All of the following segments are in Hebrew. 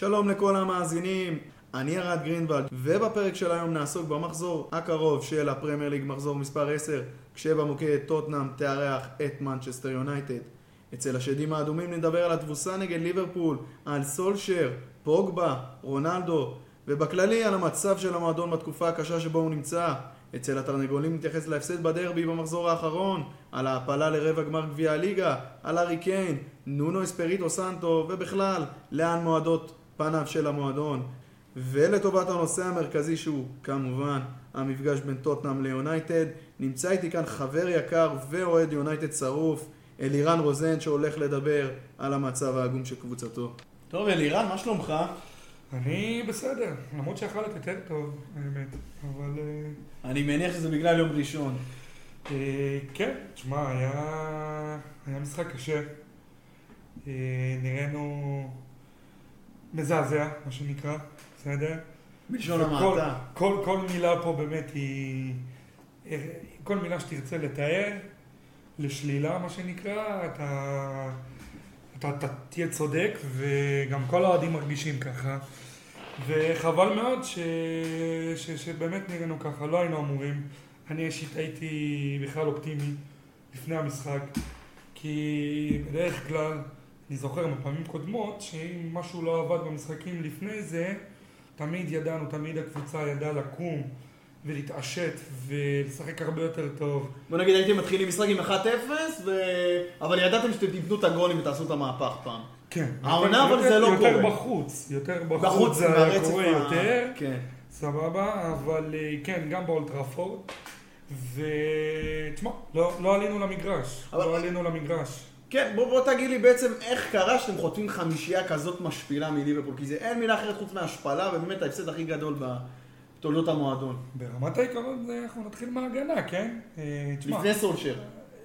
שלום לכל המאזינים, אני ירד גרינוולד, ובפרק של היום נעסוק במחזור הקרוב של הפרמייר ליג, מחזור מספר 10, כשבמוקד טוטנאם תארח את מנצ'סטר יונייטד. אצל השדים האדומים נדבר על התבוסה נגד ליברפול, על סולשר, פוגבה, רונלדו, ובכללי על המצב של המועדון בתקופה הקשה שבו הוא נמצא. אצל התרנגולים נתייחס להפסד בדרבי במחזור האחרון, על ההעפלה לרבע גמר גביע הליגה, על הארי קיין, נונו אספריטו סנטו, ובכלל, לאן מועדות פניו של המועדון. ולטובת הנושא המרכזי שהוא, כמובן, המפגש בין טוטנאם ליונייטד, נמצא איתי כאן חבר יקר ואוהד יונייטד שרוף, אלירן רוזן, שהולך לדבר על המצב העגום של קבוצתו. טוב, אלירן, מה שלומך? אני בסדר, למרות שיכול להיות יותר טוב, האמת, אבל... אה, אני מניח שזה בגלל יום ראשון. אה, כן, תשמע, היה, היה משחק קשה. אה, נראינו מזעזע, מה שנקרא, בסדר? בלשון המעטה. כל, כל מילה פה באמת היא... כל מילה שתרצה לתאר, לשלילה, מה שנקרא, אתה, אתה, אתה תהיה צודק, וגם כל האוהדים מרגישים ככה. וחבל מאוד ש, ש, שבאמת נראינו ככה, לא היינו אמורים. אני אישית הייתי בכלל אופטימי לפני המשחק, כי בדרך כלל, אני זוכר מפעמים קודמות, שאם משהו לא עבד במשחקים לפני זה, תמיד ידענו, תמיד הקבוצה ידעה לקום ולהתעשת ולשחק הרבה יותר טוב. בוא נגיד הייתם מתחילים משחק עם 1-0, ו... אבל ידעתם שאתם תבנו את הגולים ותעשו את המהפך פעם. כן. העונה, יותר- אבל זה לא יותר קורה. בחוץ, יותר בחוץ, בחוץ, זה היה קורה ה- יותר, כן. סבבה, אבל אה, כן, גם באולטראפורד. ותשמע, לא, לא עלינו למגרש, אבל- לא עלינו למגרש. כן, בוא, בוא תגיד לי בעצם איך קרה שאתם חוטפים חמישייה כזאת משפילה מליברפול, כי זה אין מילה אחרת חוץ מהשפלה, ובאמת ההפסד הכי גדול בתולדות המועדון. ברמת העיקרון אנחנו נתחיל מההגנה, כן? אה, תשמע, לפני סולשר.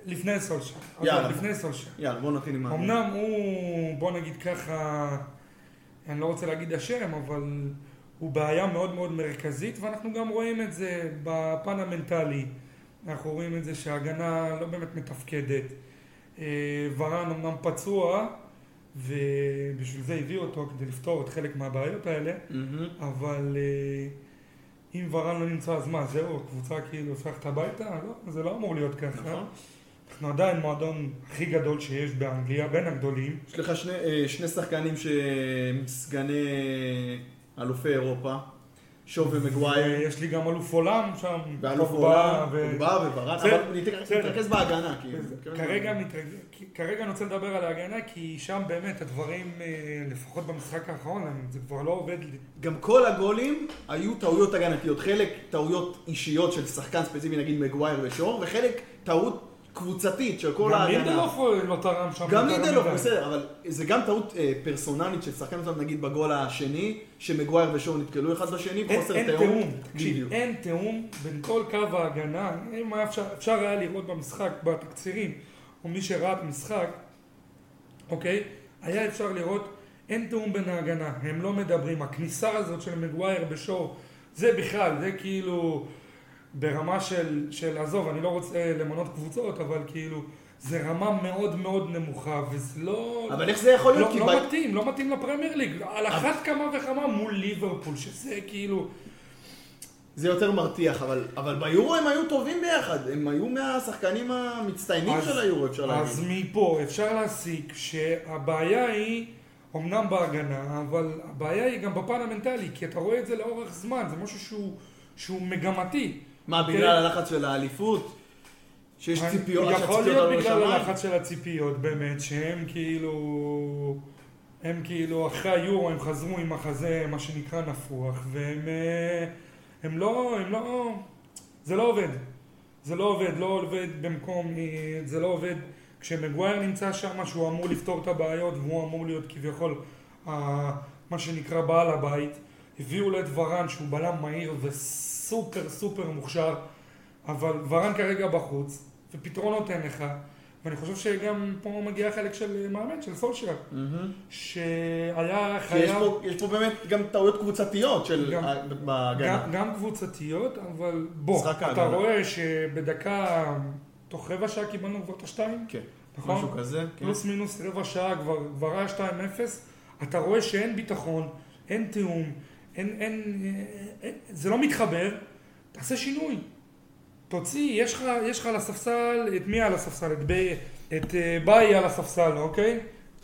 לפני סולשר. יאללה. לפני סולשר. יאללה, בוא נתחיל עם ההגנה. אמנם הוא, בוא נגיד ככה, אני לא רוצה להגיד אשם, אבל הוא בעיה מאוד מאוד מרכזית, ואנחנו גם רואים את זה בפן המנטלי. אנחנו רואים את זה שההגנה לא באמת מתפקדת. אה, ורן אמנם פצוע, ובשביל זה הביאו אותו כדי לפתור את חלק מהבעיות האלה, מהמם. אבל אה, אם ורן לא נמצא, אז מה, זהו, הקבוצה כאילו הופכת הביתה? לא, זה לא אמור להיות ככה. נכון. אנחנו עדיין מועדון הכי גדול שיש באנגליה, בין הגדולים. יש לך שני, אה, שני שחקנים שהם סגני אלופי אירופה, שוב ומגווייר, יש לי גם אלוף עולם שם, ואלוף עולם, ו- פוגבה וברן, בסדר, אבל נתרכז- בהגנה. כרגע, מתרג- כרגע אני רוצה לדבר על ההגנה, כי שם באמת הדברים, אה, לפחות במשחק האחרון, זה כבר לא עובד לי. גם כל הגולים היו טעויות הגנתיות, חלק טעויות אישיות של שחקן ספציפי, נגיד מגווייר ושור, וחלק טעות קבוצתית של כל גם ההגנה. לינדלוף לא תרם שם. גם לידלוף. בסדר, אבל זה גם טעות אה, פרסונלית של שחקן מסוים, נגיד בגול השני, שמגווייר ושור נתקלו אחד בשני, אין תיאום. תקשיב. אין תיאום בין כל קו ההגנה, אם אפשר, היה לראות במשחק, בתקצירים, או מי שראה את המשחק, אוקיי, היה אפשר לראות, אין תיאום בין ההגנה, הם לא מדברים, הכניסה הזאת של מגווייר בשור, זה בכלל, זה כאילו ברמה של, של עזוב, אני לא רוצה למנות קבוצות, אבל כאילו, זה רמה מאוד מאוד נמוכה, וזה לא... אבל איך זה יכול להיות? לא, לא ב- מתאים, לא מתאים לפרמייר ליג, על אחת כמה וכמה מול ליברפול, שזה כאילו... זה יותר מרתיח, אבל, אבל ביורו הם היו טובים ביחד, הם היו מהשחקנים המצטיינים אז- של היורו, אפשר אז להגיד. מפה אפשר להסיק שהבעיה היא, אמנם בהגנה, אבל הבעיה היא גם בפן המנטלי, כי אתה רואה את זה לאורך זמן, זה משהו שהוא, שהוא מגמתי. מה, אוקיי? בגלל הלחץ של האליפות? שיש ציפיות, יכול להיות עלו בגלל? הלחץ של הציפיות, באמת, שהם כאילו... הם כאילו, אחרי היורו הם חזרו עם מחזה, מה שנקרא נפוח, והם אה, הם לא, הם לא... זה לא עובד. זה לא עובד, לא עובד במקום, אה, זה לא עובד כשמגווייר נמצא שם, שהוא אמור לפתור את הבעיות, והוא אמור להיות כביכול ה- מה שנקרא בעל הבית. הביאו לו את ורן, שהוא בלם מהיר וסופר סופר מוכשר, אבל ורן כרגע בחוץ, ופתרונות אין לך. ואני חושב שגם פה מגיע חלק של מאמן, של סולשר, מהמם. שהיה חייב... פה, יש פה באמת גם טעויות קבוצתיות של גם- ה- בהגנה. גם, גם קבוצתיות, אבל בוא, אתה ההגנה. רואה שבדקה, תוך רבע שעה קיבלנו כבר את השתיים, כן, נכון? משהו כזה. כן. פלוס מינוס רבע שעה כבר, כבר היה 2-0, אתה רואה שאין ביטחון, אין תיאום, אין, אין, אין, זה לא מתחבר, תעשה שינוי. תוציא, יש לך, יש לך על הספסל, את מי על הספסל? את, ב, את אה, ביי על הספסל, אוקיי?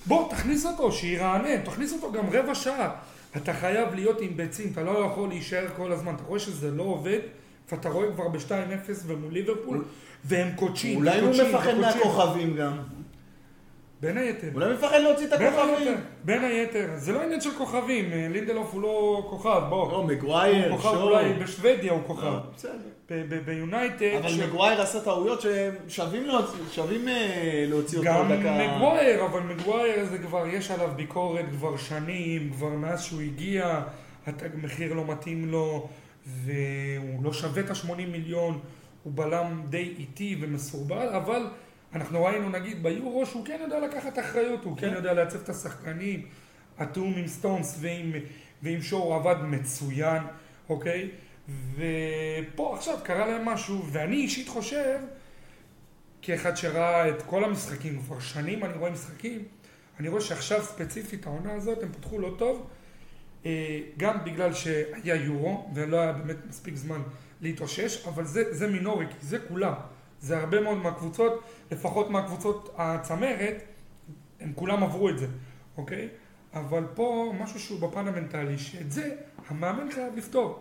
בוא, תכניס אותו, שירענן, תכניס אותו גם רבע שעה. אתה חייב להיות עם ביצים, אתה לא יכול להישאר כל הזמן. אתה רואה שזה לא עובד, ואתה רואה כבר ב-2-0 ומול ליברפול, והם קודשים, אולי הוא מפחד. מהכוכבים גם. בין היתר. אולי מפחד להוציא את הכוכבים. בין היתר. זה לא עניין של כוכבים, אה, לינדלוף הוא לא כוכב, בוא. לא, מגווייר, הוא כוכב שואו. אולי בשוודיה הוא כוכב. לא, בסדר. ביונייטד, אבל מגווייר עשה טעויות להוציא- שווים, אה, להוציא אותו גם דקה. מגווייר, אבל מגווייר זה כבר, יש עליו ביקורת כבר שנים, כבר מאז שהוא הגיע, התג מחיר לא מתאים לו, והוא לא שווה את ה-80 מיליון, הוא בלם די איטי ומסורבל, אבל אנחנו ראינו נגיד ביורו שהוא כן יודע לקחת אחריות, הוא כן. יודע לעצב את השחקנים, התיאום עם סטונס ועם, ועם שואו עבד מצוין, אוקיי? ופה עכשיו קרה להם משהו, ואני אישית חושב, כאחד שראה את כל המשחקים, כבר שנים אני רואה משחקים, אני רואה שעכשיו ספציפית העונה הזאת הם פתחו לא טוב, אה, גם בגלל שהיה יורו ולא היה באמת מספיק זמן להתאושש, אבל זה, זה מינורי, כי זה כולם, זה הרבה מאוד מהקבוצות, לפחות מהקבוצות הצמרת, הם כולם עברו את זה, אוקיי? אבל פה משהו שהוא בפן המנטלי, שאת זה המאמן חייב לפתור.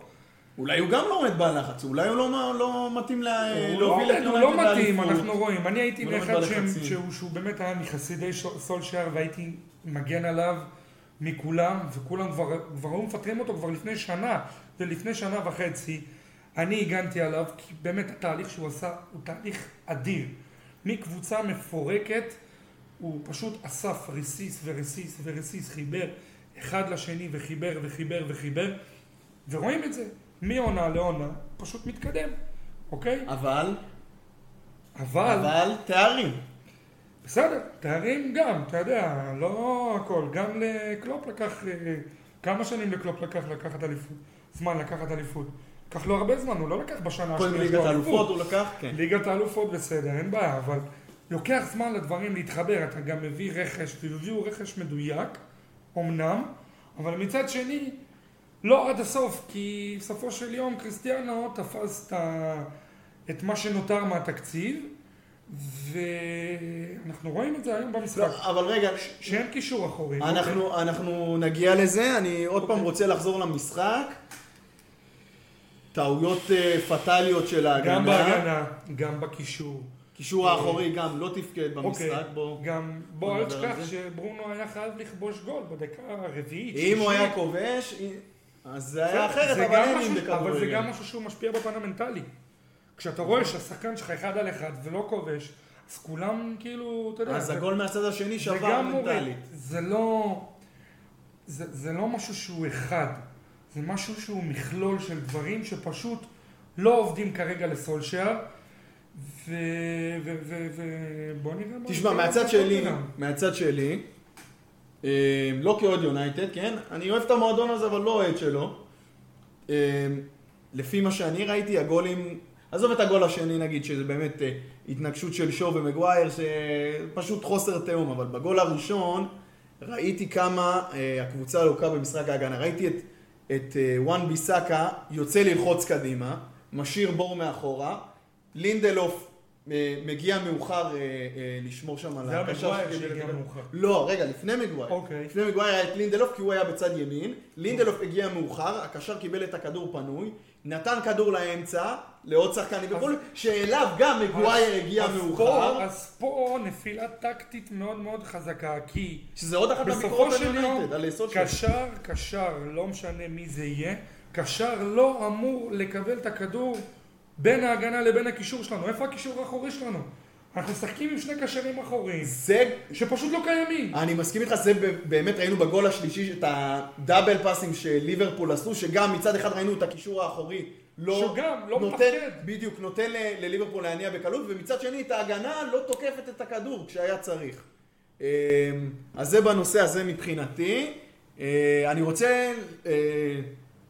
אולי הוא גם לא עומד בלחץ, אולי הוא לא, לא מתאים לה, הוא להוביל לא, את הוא לא מתאים. אנחנו רואים. אני הייתי לא עומד שהם-. שהוא שהוא באמת היה מחסידי סולשייר והייתי מגן עליו מכולם, וכולם כבר כבר היו מפטרים אותו כבר לפני שנה, ולפני שנה וחצי. אני הגנתי עליו, כי באמת התהליך שהוא עשה הוא תהליך אדיר. מקבוצה מפורקת, הוא פשוט אסף רסיס ורסיס ורסיס, חיבר אחד לשני וחיבר וחיבר וחיבר, ורואים את זה. מעונה לעונה, פשוט מתקדם, אוקיי? אבל, אבל, אבל תארים. בסדר, תארים גם, אתה יודע, לא הכל, גם לקלופ לקח, אה, כמה שנים לקלופ לקח לקחת אליפות, זמן לקחת אליפות. לקח לו הרבה זמן, הוא לא לקח בשנה השנייה ליגת שלו האלופות הוא לקח, כן. ליגת האלופות בסדר, אין בעיה, אבל לוקח זמן לדברים להתחבר, אתה גם מביא רכש, והביאו רכש מדויק, אמנם, אבל מצד שני, לא עד הסוף, כי בסופו של יום קריסטיאנו תפס את, ה... את מה שנותר מהתקציב, ואנחנו רואים את זה היום במשחק, לא, אבל רגע, שאין קישור אחורי. אוקיי? אנחנו, אנחנו נגיע לזה, אני עוד פעם רוצה לחזור למשחק. טעויות אה, פטאליות של ההגנה. גם בהגנה, גם בקישור. קישור האחורי גם לא תפקד במשחק, אוקיי, בוא. גם בוא אל תשכח. שברונו היה חייב לכבוש גול בדקה הרביעית. אם הוא. היה כובש, אז זה היה אחרת, זה אבל אין משהו- אם אבל זה. גם משהו שהוא משפיע בפן המנטלי. כשאתה רואה שהשחקן שלך אחד על אחד ולא כובש, אז כולם כאילו, אתה יודע, אז זה- הגול מהצד השני שבר. מנטלית. זה לא, זה, זה לא משהו שהוא אחד, זה משהו שהוא מכלול של דברים שפשוט לא עובדים כרגע לסולשייר, ו... ו... ו... ו... בוא נראה מה... תשמע, מהצד שלי. מהצד שלי, אה, לא כאוהד יונייטד, כן? אני אוהב את המועדון הזה, אבל לא אוהד שלו. אה, לפי מה שאני ראיתי, הגולים... עזוב את הגול השני נגיד, שזה באמת אה, התנגשות של שואו ומגווייר, שפשוט חוסר תיאום, אבל בגול הראשון ראיתי כמה אה, הקבוצה לוקה במשחק ההגנה. ראיתי את, את אה, וואן ביסאקה יוצא ללחוץ קדימה, משאיר בור מאחורה, לינדלוף אה, מגיע מאוחר אה, לשמור שם על זה היה הקשר מגווייר שהגיע הכדור. מאוחר. לא, רגע, לפני מגווייר. אוקיי. לפני מגווייר היה את לינדלוף כי הוא היה בצד ימין, לינדלוף הגיע מאוחר, הקשר קיבל את הכדור פנוי, נתן כדור לאמצע, לעוד שחקן ליברפול, שאליו גם מגווייר הגיע מאוחר, אז פה נפילה טקטית מאוד מאוד חזקה, כי שזה עוד אחת על של יונייטד, על היסוד שלו. קשר, קשר, לא משנה מי זה יהיה, קשר לא אמור לקבל את הכדור בין ההגנה לבין הקישור שלנו. איפה הקישור האחורי שלנו? אנחנו משחקים עם שני קשרים אחוריים, זה, שפשוט לא קיימים. אני מסכים איתך, זה באמת ראינו בגול השלישי את הדאבל פאסים שליברפול עשו, שגם מצד אחד ראינו את הקישור האחורי. לא שגם לא נותן, מתפקד. בדיוק, נותן לליברפול להניע בקלות, ומצד שני את ההגנה לא תוקפת את הכדור כשהיה צריך. אמ, אז זה בנושא הזה מבחינתי. אה, אני רוצה אה,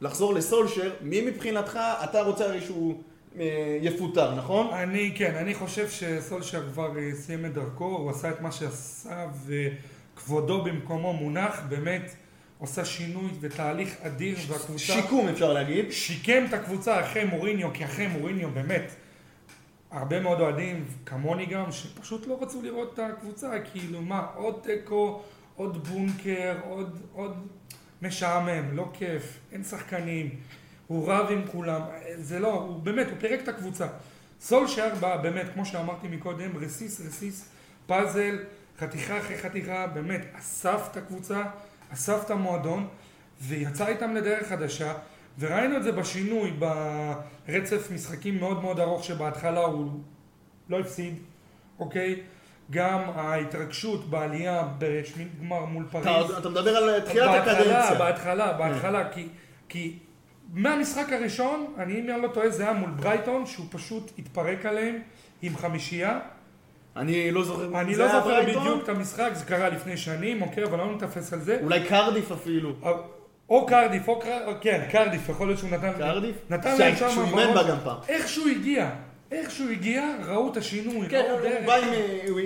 לחזור לסולשר, מי מבחינתך, אתה רוצה הרי שהוא אה, יפוטר, נכון? אני, כן, אני חושב שסולשר כבר סיים את דרכו, הוא עשה את מה שעשה וכבודו במקומו מונח, באמת, עושה שינוי ותהליך אדיר, והקבוצה... שיקום אפשר להגיד. שיקם את הקבוצה אחרי מוריניו, כי אחרי מוריניו באמת, הרבה מאוד אוהדים, כמוני גם, שפשוט לא רצו לראות את הקבוצה, כאילו מה, עוד תיקו, עוד בונקר, עוד, עוד משעמם, לא כיף, אין שחקנים, הוא רב עם כולם, זה לא, הוא באמת, הוא פירק את הקבוצה. סולשייר בא, באמת, כמו שאמרתי מקודם, רסיס, רסיס, פאזל, חתיכה אחרי חתיכה, באמת, אסף את הקבוצה, אסף את המועדון, ויצא איתם לדרך חדשה, וראינו את זה בשינוי, ברצף משחקים מאוד מאוד ארוך שבהתחלה הוא לא הפסיד, אוקיי? גם ההתרגשות בעלייה בשמינית גמר מול פריז. אתה, אתה מדבר על תחילת הקדנציה. בהתחלה, בהתחלה, בהתחלה, כי, כי מהמשחק הראשון, אני אם אני לא טועה, זה היה מול ברייטון, שהוא פשוט התפרק עליהם עם חמישייה. אני לא זוכר, אני לא זוכר? בדיוק את המשחק, זה קרה לפני שנים, אוקיי, אבל לא נתפס על זה. אולי קרדיף אפילו. או קרדיף, או קר... כן, קרדיף, יכול להיות שהוא נתן... קרדיף? נתן להם שם שהוא אימן בה גם פעם. איך שהוא הגיע, איך שהוא הגיע, ראו את השינוי, כן, ראו הוא דרך. בא עם... הוא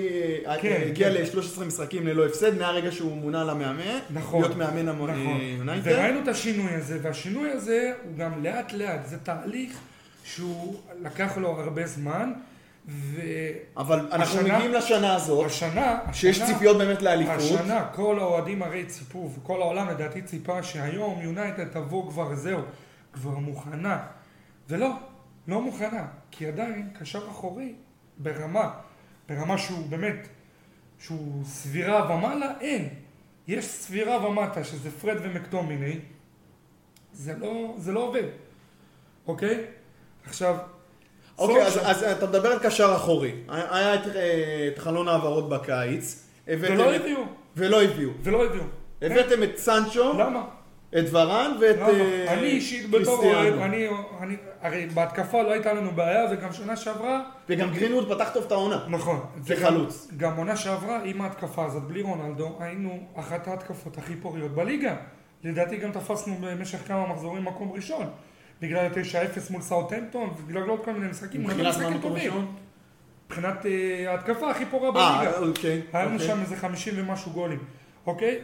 אה, כן, הגיע כן. ל-13 משחקים ללא הפסד מהרגע שהוא מונה למאמן. נכון, להיות מאמן נכון. היונייטד. וראינו את השינוי הזה, והשינוי הזה הוא גם לאט לאט, זה תהליך שהוא לקח לו הרבה זמן, אבל אנחנו השנה- מגיעים לשנה הזאת, והשנה, שיש השנה- ציפיות באמת לאליפות. השנה כל האוהדים הרי ציפו, וכל העולם לדעתי ציפה שהיום יונייטד תבוא כבר זהו, כבר מוכנה. ולא, לא מוכנה, כי עדיין קשר אחורי ברמה, ברמה שהוא באמת, שהוא סבירה ומעלה, אין. יש סבירה ומטה, שזה פרד ומקטומיני, זה לא, זה לא עובד, אוקיי? עכשיו, אוקיי, אז, אז אתה מדבר על קשר אחורי. היה את, אה, את חלון העברות בקיץ. ולא את- הביאו, ולא הביאו. ולא הביאו. הבאתם את סנצ'ו, למה? את ורן ואת? אה, אני אישית בתור אוהד. אני, אני, הרי בהתקפה לא הייתה לנו בעיה, וגם שנה שעברה, וגם גרינווד פתח טוב את העונה. נכון, כחלוץ. וגם- גם עונה שעברה, עם ההתקפה הזאת, בלי רונלדו, היינו אחת ההתקפות הכי פוריות בליגה. לדעתי גם תפסנו במשך כמה מחזורים מקום ראשון. בגלל ה-9-0 מול סאוטהמפטון, ובגלל עוד כל מיני משחקים, הוא נתן מבחינת מה משחקים מקום טובים. ראשון? מבחינת אה, ההתקפה הכי פורה אה, בליגה. אוקיי. היה לנו אוקיי. שם איזה 50 ומשהו גולים, אוקיי?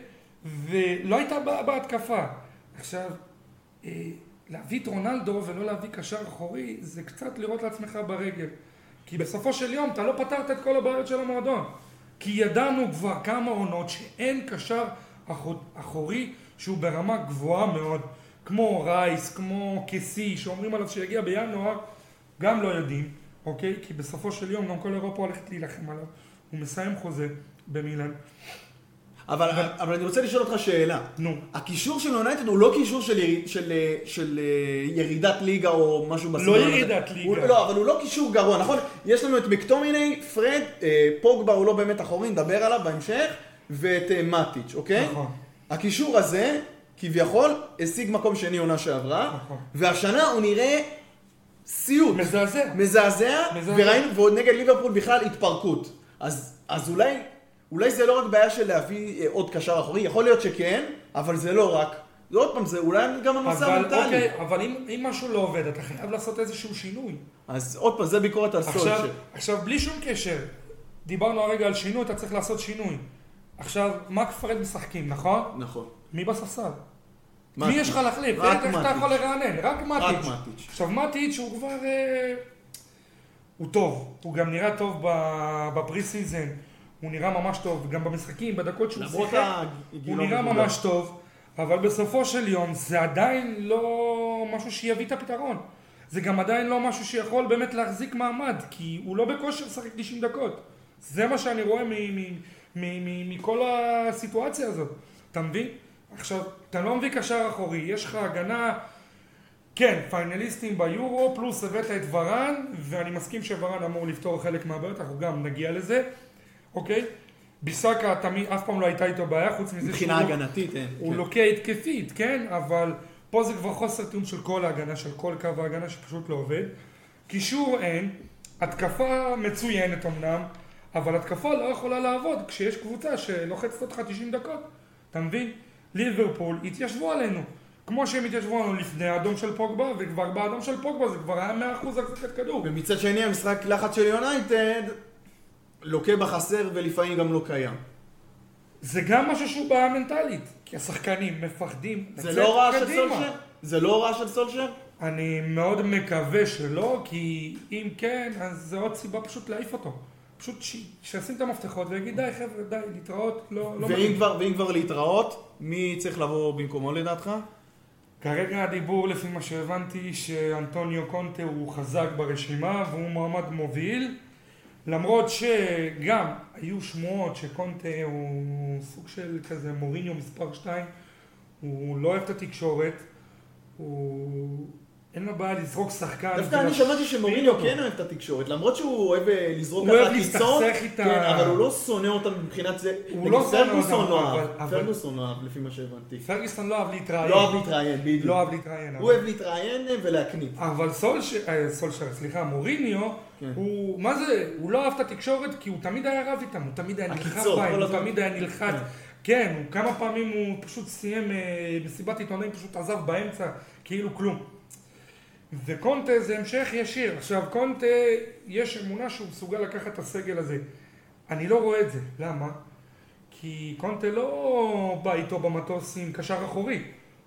ולא הייתה בעיה בהתקפה. עכשיו, אה, להביא את רונלדו ולא להביא קשר אחורי, זה קצת לירות לעצמך ברגל. כי בסופו של יום אתה לא פתרת את כל הבעיות של המועדון. כי ידענו כבר כמה עונות שאין קשר אחו- אחורי שהוא ברמה גבוהה מאוד. כמו רייס, כמו קסי, שאומרים עליו שיגיע בינואר, גם לא יודעים, אוקיי? כי בסופו של יום גם כל אירופה הולכת להילחם עליו. הוא מסיים חוזה במילאן. אבל, אבל אני רוצה לשאול אותך שאלה. נו. הקישור של יונייטד הוא לא קישור של, ירי- של, אה, של אה, ירידת ליגה או משהו בסגנון הזה. ירידת ליגה. הוא, לא, אבל הוא לא קישור גרוע, נכון? יש לנו את מקטומיני, פרד, אה, פוגבה הוא לא באמת אחורי, נדבר עליו בהמשך, ואת אה, מאטיץ', אוקיי? נכון. הקישור הזה, כביכול, השיג מקום שני עונה שעברה, נכון. והשנה הוא נראה סיוט. מזעזע. מזעזע. וראינו, ועוד נגד ליברפול בכלל התפרקות. אז, אז אולי, אולי זה לא רק בעיה של להביא אה, עוד קשר אחורי, יכול להיות שכן, אבל זה לא רק. זה עוד פעם, זה אולי גם הנושא המנטלי. אוקיי, אבל אם, אם משהו לא עובד, אתה חייב לעשות איזשהו שינוי. אז עוד פעם, זה ביקורת על עכשיו, סולשר. עכשיו, בלי שום קשר, דיברנו הרגע על שינוי, אתה צריך לעשות שינוי. עכשיו, מק פרד משחקים, נכון? נכון. מי בספסל? מי. יש לך להחליף? רק איך אתה. יכול לרענן? רק. מאטיץ'. עכשיו, מאטיץ' הוא כבר... אה, הוא טוב. הוא גם נראה טוב ב pre-season. הוא נראה ממש טוב, גם במשחקים, בדקות שהוא שיחק. הוא נראה. ממש טוב, אבל בסופו של יום זה עדיין לא משהו שיביא את הפתרון. זה גם עדיין לא משהו שיכול באמת להחזיק מעמד, כי הוא לא בכושר לשחק 90 דקות. זה מה שאני רואה מכל הסיטואציה הזאת. אתה מבין? עכשיו, אתה לא מביא קשר אחורי, יש לך הגנה, כן, פיינליסטים ביורו, פלוס הבאת את ורן, ואני מסכים שוורן אמור לפתור חלק מהבעיות, אנחנו גם נגיע לזה, אוקיי? ביסאקה תמיד, אף פעם לא הייתה איתו בעיה, חוץ מזה מבחינה שהוא לא- הגנתית, אין. הוא כן. לוקה התקפית, כן? אבל פה זה כבר חוסר תיאום של כל ההגנה, של כל קו ההגנה שפשוט לא עובד. קישור אין, התקפה מצוינת אמנם, אבל התקפה לא יכולה לעבוד כשיש קבוצה שלוחצת אותך 90 דקות. אתה מבין? ליברפול התיישבו עלינו. כמו שהם התיישבו עלינו לפני האדום של פוגבה, וכבר באדום של פוגבה זה כבר היה 100% החזקת כדור. ומצד שני, המשחק לחץ של יונייטד לוקה בחסר ולפעמים גם לא קיים. זה גם משהו שהוא בעיה מנטלית, כי השחקנים מפחדים זה לא רע של. סולשר? זה לא רע של סולשר? אני מאוד מקווה שלא, כי אם כן, אז זה עוד סיבה פשוט להעיף אותו. פשוט ש- שישים את המפתחות ויגיד די חבר'ה, די, להתראות, לא, לא ואם מתאים." כבר, ואם כבר להתראות, מי צריך לבוא במקומו לדעתך? כרגע הדיבור, לפי מה שהבנתי, שאנטוניו קונטה הוא חזק ברשימה והוא מועמד מוביל. למרות שגם היו שמועות שקונטה הוא סוג של כזה מוריניו מספר 2, הוא לא אוהב את התקשורת, הוא... אין לו בעיה לזרוק שחקן. דווקא אני שמעתי שמוריניו. כן אוהב את התקשורת, למרות שהוא אוהב אה, לזרוק הוא אוהב ככה קיצון, להסתכסך איתה. כן, אבל הוא לא שונא אותם מבחינת זה. הוא לא שונא אותם, לא אבל- פרגוסון לא אהב לפי מה שהבנתי. פרגוסון לא אהב להתראיין. לא אהב להתראיין, בדיוק. לא אהב להתראיין. הוא אוהב להתראיין אה, ולהקניט. אבל סולשר, אה, סולשר, סליחה, מוריניו, כן. הוא, מה זה, הוא לא אהב את התקשורת כי הוא תמיד היה רב איתם, הוא תמיד היה נלחץ בהם, הוא. תמיד היה נלחץ. כן. כן, הוא כמה פעמים הוא פשוט סיים מסיבת עיתונאים, פשוט עזב באמצע, כאילו כלום. וקונטה זה המשך ישיר. עכשיו, קונטה, יש אמונה שהוא מסוגל לקחת את הסגל הזה. אני לא רואה את זה. למה? כי קונטה לא בא איתו במטוס עם קשר אחורי.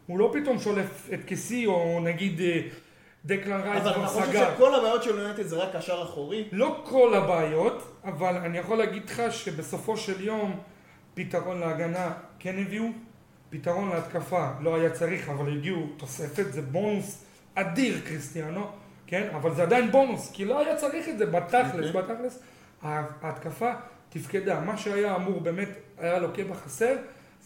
הוא לא פתאום שולף את כיסי, או נגיד אה, דקלן רייס אבל אתה כבר חושב סגר. שכל הבעיות של יונייטד זה רק קשר אחורי? לא כל הבעיות, אבל אני יכול להגיד לך שבסופו של יום פתרון להגנה כן הביאו, פתרון להתקפה לא היה צריך, אבל הגיעו תוספת, זה בונוס אדיר קריסטיאנו, כן? אבל זה עדיין בונוס, כי לא היה צריך את זה בתכלס, אוקיי. בתכלס. ההתקפה תפקדה, מה שהיה אמור באמת, היה לוקה בחסר,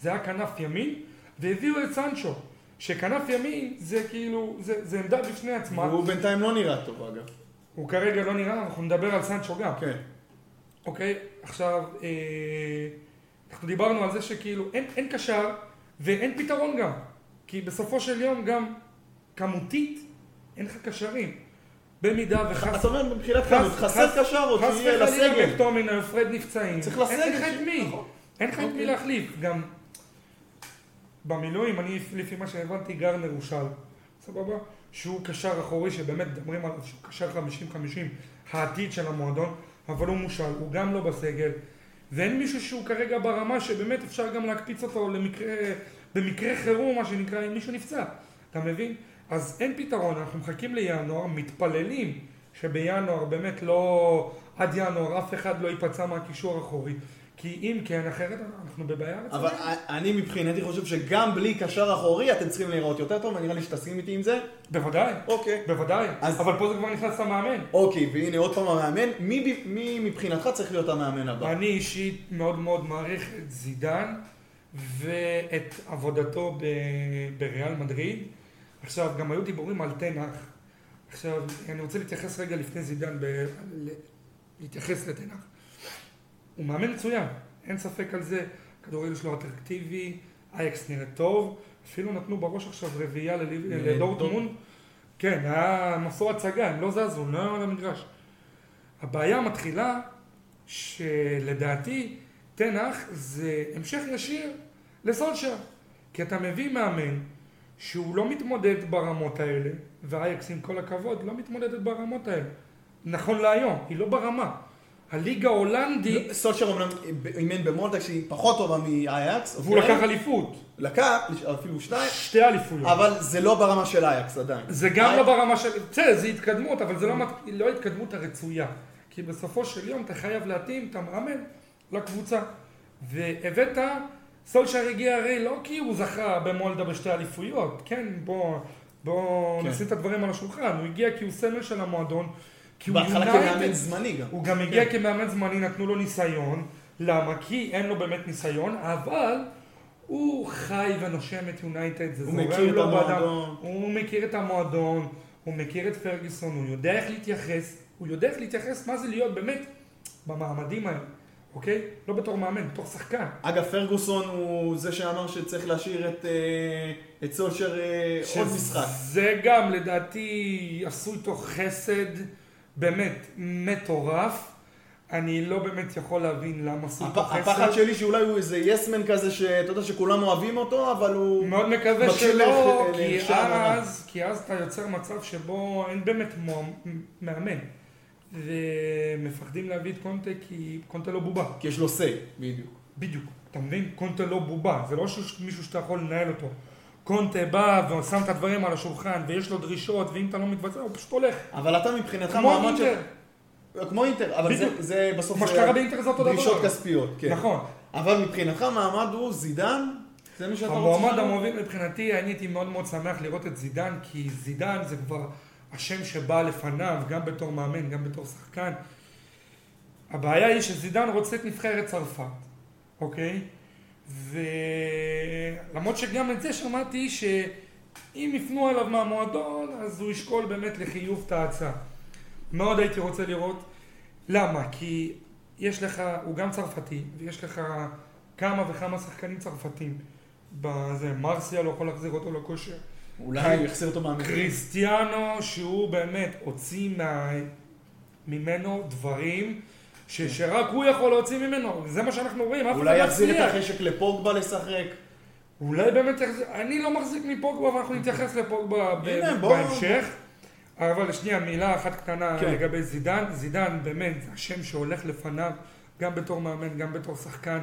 זה היה כנף ימין, והביאו את סנצ'ו, שכנף ימין זה כאילו, זה, זה עמדה בפני עצמה. והוא בינתיים לא נראה טוב אגב. הוא כרגע לא נראה, אנחנו נדבר על סנצ'ו גם. כן. אוקיי, עכשיו, אה, אנחנו דיברנו על זה שכאילו אין, אין קשר ואין פתרון גם. כי בסופו של יום גם כמותית אין לך קשרים. במידה וחס... אתה אומר מבחינת כמות, חסר קשר חס שיהיה וחלילה לסגל. מקטומין או פרד נפצעים. צריך אין לסגל. לך את מי. נכון. אין לך את מי אוקיי. להחליף. גם במילואים, אני לפי מה שהבנתי, גרנר הוא שאל. סבבה? שהוא קשר אחורי שבאמת מדברים עליו שהוא קשר 50-50 העתיד של המועדון, אבל הוא מושל, הוא גם לא בסגל, ואין מישהו שהוא כרגע ברמה שבאמת אפשר גם להקפיץ אותו למקרה, במקרה חירום, מה שנקרא, אם מישהו נפצע, אתה מבין? אז אין פתרון, אנחנו מחכים לינואר, מתפללים שבינואר באמת לא, עד ינואר אף אחד לא ייפצע מהקישור האחורי, כי אם כן, אחרת אנחנו בבעיה אבל רצינית. אני מבחינתי חושב שגם בלי קשר אחורי אתם צריכים להיראות יותר טוב, ונראה לי שתסכים איתי עם זה. בוודאי, אוקיי. בוודאי, אז- אבל פה זה כבר נכנס למאמן. אוקיי, והנה עוד פעם המאמן. מי מי מבחינתך צריך להיות המאמן הבא? אני אישית מאוד מאוד מעריך את זידן ואת עבודתו ב- בריאל מדריד. עכשיו, גם היו דיבורים על תנח. עכשיו, אני רוצה להתייחס רגע לפני זידן, ב... להתייחס לתנח. הוא מאמן מצוין, אין ספק על זה. הכדורגל שלו אטרקטיבי, אייקס נראה טוב. אפילו נתנו בראש עכשיו רביעייה לדורטמונד. כן, היה מסור הצגה, הם לא זזו, הם לא היו על המגרש. הבעיה מתחילה שלדעתי תנח זה המשך ישיר לסולשר. כי אתה מביא מאמן שהוא לא מתמודד ברמות האלה, ואייקס עם כל הכבוד לא מתמודדת ברמות האלה. נכון להיום, היא לא ברמה. הליגה ההולנדית, סולשר אמנם אימן במולדק שהיא פחות טובה מאייקס. והוא אוקיי? לקח אליפות. לקח, אפילו שתיים, שתי אליפויות. אבל זה לא ברמה של אייקס עדיין. זה גם לא ברמה של... בסדר, זה התקדמות, אבל זה לא, מת- לא ההתקדמות הרצויה. כי בסופו של יום אתה חייב להתאים את המאמן לקבוצה. והבאת, סולשר הגיע הרי לא כי הוא זכה במולדה בשתי אליפויות, כן, בוא, בוא כן. נשים את הדברים על השולחן, הוא הגיע כי הוא סמל של המועדון, כי הוא בהתחלה יונייטד. כמאמן זמני גם. הוא גם הגיע כן. כמאמן זמני, נתנו לו ניסיון. למה? כי אין לו באמת ניסיון, אבל הוא חי ונושם את יונייטד, זה זורם לו בדם. המועדון. הוא מכיר את המועדון, הוא מכיר את פרגוסון, הוא יודע איך להתייחס, הוא יודע איך להתייחס מה זה להיות באמת במעמדים האלה, אוקיי? לא בתור מאמן, בתור שחקן. אגב, פרגוסון הוא זה שאמר שצריך להשאיר את, אה, את סולשר אה, עוד משחק. זה גם לדעתי עשו איתו חסד באמת מטורף. אני לא באמת יכול להבין למה עשו איתו חסד. הפחד שלי שאולי הוא איזה יסמן כזה שאתה יודע שכולם אוהבים אותו, אבל הוא... מאוד מקווה שלא, לח- כי. אז, כי אז אתה יוצר מצב שבו אין באמת מאמן. ומפחדים להביא את קונטה כי קונטה לא בובה. כי יש לו say, בדיוק. בדיוק. אתה מבין? קונטה לא בובה, זה לא מישהו שאתה יכול לנהל אותו. קונטה בא ושם את הדברים על השולחן, ויש לו דרישות, ואם אתה לא מתבצע, הוא פשוט הולך. אבל אתה מבחינתך כמו מעמד של... אינטר. כמו אינטר, אבל זה. זה בסוף... מה שקרה באינטר זה אותו דבר. דרישות כספיות, כן. נכון. אבל מבחינתך מעמד הוא זידן? זה מי שאתה רוצה? המועמד? המוביל מבחינתי, אני הייתי מאוד מאוד שמח לראות את זידן, כי זידן זה כבר השם שבא לפניו, גם בתור מאמן, גם בתור שחקן. הבעיה היא שזידן רוצה את נבחרת צרפת, אוקיי? ולמרות שגם את זה שמעתי שאם יפנו אליו מהמועדון, אז הוא ישקול באמת לחיוב את ההצעה. מאוד הייתי רוצה לראות. למה? כי יש לך, הוא גם צרפתי, ויש לך כמה וכמה שחקנים צרפתים. בזה, מרסיה לא יכול להחזיר אותו לכושר. אולי הוא יחזיר אותו מהמחיר. קריסטיאנו, שהוא באמת הוציא מה... ממנו דברים ש... שרק הוא יכול להוציא ממנו, זה מה שאנחנו רואים, אף אחד אולי לא יחזיר את. החשק לפוגבה לשחק. אולי באמת יחזיר, אני לא מחזיק מפוגבה ואנחנו נתייחס לפוגבה ב- בהמשך. אבל שנייה, מילה אחת קטנה כן. לגבי זידן. זידן באמת, השם שהולך לפניו, גם בתור מאמן, גם בתור שחקן.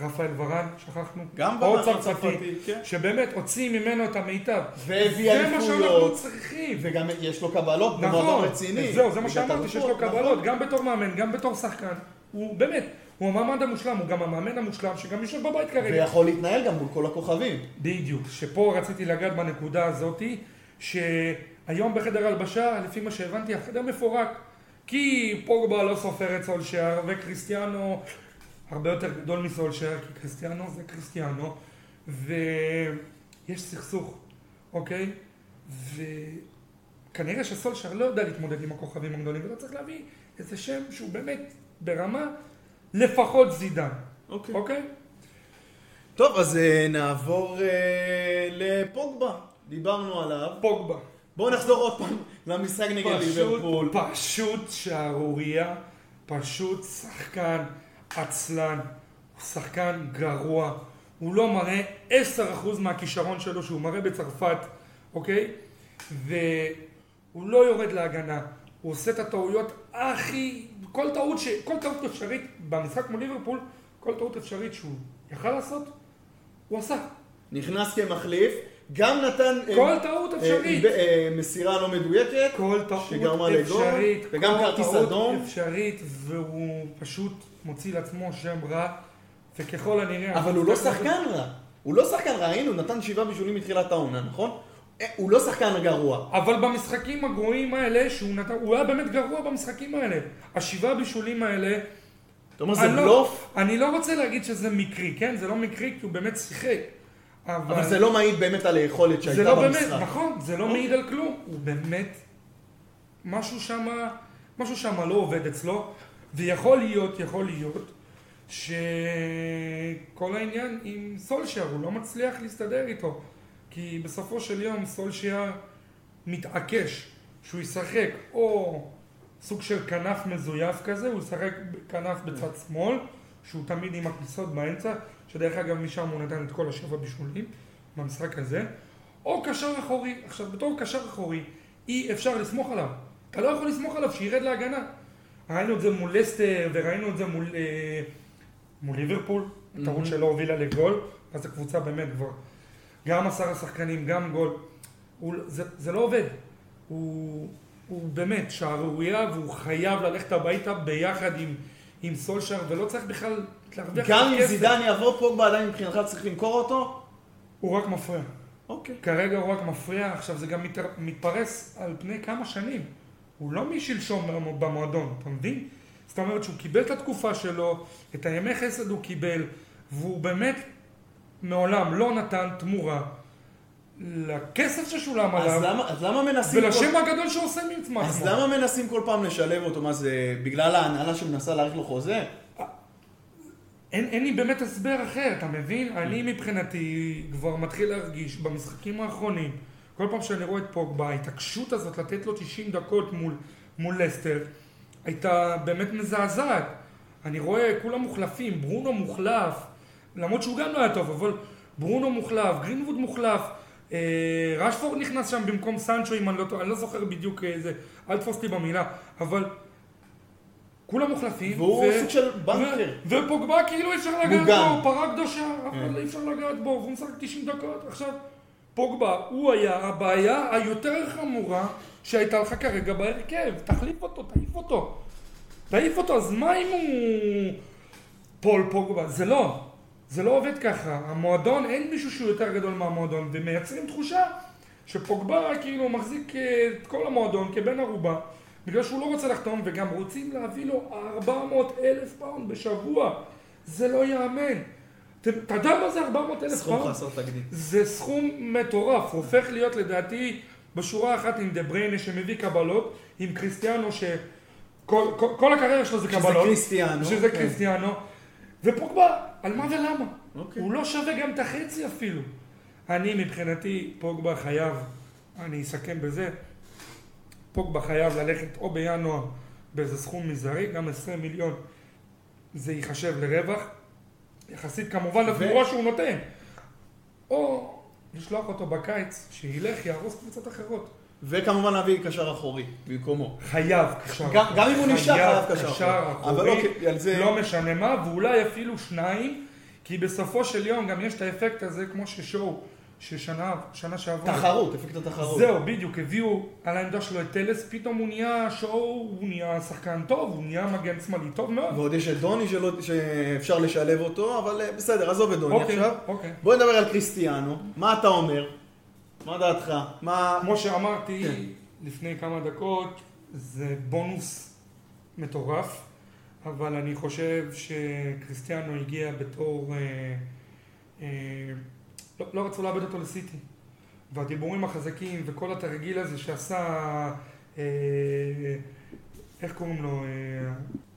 רפאל ורן, שכחנו. גם במאמן צרפתי, כן. שבאמת הוציא ממנו את המיטב. והביא זה מה שאנחנו אליפויות. צריכים. וגם יש לו קבלות נכון, במועדון רציני. זהו, זה מה שאמרתי, שיש לו קבלות, נכון. גם בתור מאמן, גם בתור שחקן. הוא באמת, הוא המעמד המושלם, הוא גם המאמן המושלם, שגם יושב בבית כרגע. ויכול להתנהל גם מול כל הכוכבים. בדיוק, שפה רציתי לגעת בנקודה הזאתי, שהיום בחדר הלבשה, לפי מה שהבנתי, החדר מפורק. כי פוגבה לא סופר את סולשייר, וקריסטיאנו הרבה יותר גדול מסולשייר, כי קריסטיאנו זה קריסטיאנו, ויש סכסוך, אוקיי? וכנראה שסולשייר לא יודע להתמודד עם הכוכבים הגדולים, ולא צריך להביא איזה שם שהוא באמת ברמה לפחות זידן, אוקיי. אוקיי? טוב, אז אה, נעבור אה, לפוגבה. דיברנו עליו. פוגבה. בואו נחזור עוד פעם למשחק נגד ליברפול. פשוט שערורייה, פשוט שחקן עצלן, הוא שחקן גרוע, הוא לא מראה 10% מהכישרון שלו שהוא מראה בצרפת, אוקיי? והוא לא יורד להגנה, הוא עושה את הטעויות הכי... כל טעות, ש... כל טעות אפשרית במשחק מול ליברפול, כל טעות אפשרית שהוא יכל לעשות, הוא עשה. נכנס כמחליף, גם נתן אה, כל טעות אה, אפשרית. אה, אה, מסירה לא מדויקת. כל טעות שגרמה לגול, וגם כל כרטיס טעות אדום. אפשרית, והוא פשוט מוציא לעצמו שם רע, וככל הנראה... אבל הוא לא שחקן רע. הוא לא שחקן רע, הנה, הוא נתן שבעה בישולים מתחילת העונה, נכון? אה, הוא לא שחקן גרוע. אבל במשחקים הגרועים האלה, שהוא נתן, הוא היה באמת גרוע במשחקים האלה. השבעה בישולים האלה, אתה אומר, זה לא- בלוף, אני לא רוצה להגיד שזה מקרי, כן? זה לא מקרי כי הוא באמת שיחק. אבל זה לא מעיד באמת על היכולת שהייתה לא באמת, במשחק. נכון, זה לא אוקיי. מעיד על כלום. הוא באמת, משהו שם, משהו שם לא עובד אצלו, ויכול להיות, יכול להיות, שכל העניין עם סולשייר, הוא לא מצליח להסתדר איתו. כי בסופו של יום סולשייר מתעקש שהוא ישחק או סוג של כנף מזויף כזה, הוא ישחק כנף בצד שמאל, שהוא תמיד עם הכניסות באמצע, שדרך אגב משם הוא נתן את כל השבע בישולים במשחק הזה, או קשר אחורי. עכשיו, בתור קשר אחורי, אי אפשר לסמוך עליו. אתה לא יכול לסמוך עליו שירד להגנה. ראינו את זה מול לסטר, וראינו את זה מול, אה, מול ליברפול, טעות שלא הובילה לגול, אז הקבוצה באמת כבר, גם עשרה שחקנים, גם גול. הוא, זה, זה לא עובד. הוא, הוא באמת שערורייה, והוא חייב ללכת הביתה ביחד עם, עם סולשר, ולא צריך בכלל להרוויח גם אם כסף. זידן יעבור פוגבה עדיין מבחינתך צריך למכור אותו? הוא רק מפריע. אוקיי. כרגע הוא רק מפריע, עכשיו זה גם מת, מתפרס על פני כמה שנים. הוא לא משלשום במ- במועדון, אתה מבין? זאת אומרת שהוא קיבל את התקופה שלו, את הימי חסד הוא קיבל, והוא באמת מעולם לא נתן תמורה לכסף ששולם אז עליו, למה- אז למה מנסים... כל- ולשם הגדול שהוא עושה מעצמו. אז למה מנסים כל פעם לשלב אותו? מה זה, בגלל ההנהלה שמנסה להאריך לו חוזה? אין, אין לי באמת הסבר אחר, אתה מבין? אני מבחינתי כבר מתחיל להרגיש במשחקים האחרונים, כל פעם שאני רואה את פוגבה, ההתעקשות הזאת לתת לו 90 דקות מול, מול לסטר, הייתה באמת מזעזעת. אני רואה כולם מוחלפים, ברונו מוחלף, למרות שהוא גם לא היה טוב, אבל ברונו מוחלף, גרינווד מוחלף, אה, רשפורד נכנס שם במקום סנצ'ו, אם אני לא טועה, אני לא זוכר בדיוק איזה, אל תפוס אותי במילה, אבל כולם מוחלפים. והוא סוג של בנקר. ו- ופוגבה כאילו אי אפשר לגעת. בו, פרה קדושה, אף כן. אחד אי אפשר לגעת בו, והוא משחק 90 דקות. עכשיו, פוגבה, הוא היה הבעיה היותר חמורה שהייתה לך כרגע בהרכב. תחליף אותו, תעיף אותו. תעיף אותו, אז מה אם הוא פול פוגבה? זה לא. זה לא עובד ככה. המועדון, אין מישהו שהוא יותר גדול מהמועדון, ומייצרים תחושה שפוגבה כאילו מחזיק אה, את כל המועדון כבן ערובה, בגלל שהוא לא רוצה לחתום, וגם רוצים להביא לו 400 אלף פאונד בשבוע. זה לא ייאמן. אתה יודע מה זה 400 אלף סכום פאונד? חסר תקדים. זה סכום מטורף, הופך להיות לדעתי בשורה אחת עם דה בריינה שמביא קבלות, עם קריסטיאנו שכל כל, כל הקריירה שלו זה שזה קבלות, קריסטיאנו. שזה כן. קריסטיאנו, ופוגבה, על מה ולמה? אוקיי. הוא לא שווה גם את החצי אפילו. אני מבחינתי, פוגבה חייב, אני אסכם בזה, פוגבה חייב ללכת או בינואר באיזה סכום מזערי, גם 20 מיליון זה ייחשב לרווח, יחסית כמובן לתמורה שהוא נותן. או לשלוח אותו בקיץ, שילך, יהרוס קבוצות אחרות. וכמובן להביא קשר אחורי במקומו. חייב קשר גם- גם אם הוא נשאר, חייב קשר קשר אחורי. אבל אחורי, אוקיי, על זה- לא משנה מה, ואולי אפילו שניים, כי בסופו של יום גם יש את האפקט הזה, כמו ששואו, ששנה שנה שעברה. תחרות, אפקט התחרות. זהו, בדיוק, הביאו על העמדה שלו את טלס, פתאום הוא נהיה שואו, הוא נהיה שחקן טוב, הוא נהיה מגן שמאלי טוב מאוד. ועוד יש את דוני שלא, שאפשר לשלב אותו, אבל אה, בסדר, עזוב את דוני אוקיי, עכשיו. אוקיי. בוא נדבר על קריסטיאנו. מה אתה אומר? מה דעתך? מה... כמו שאמרתי כן. לפני כמה דקות, זה בונוס מטורף, אבל אני חושב שקריסטיאנו הגיע בתור... אה, אה, לא, לא רצו לאבד אותו לסיטי. והדיבורים החזקים וכל התרגיל הזה שעשה, אה, איך קוראים לו? אה,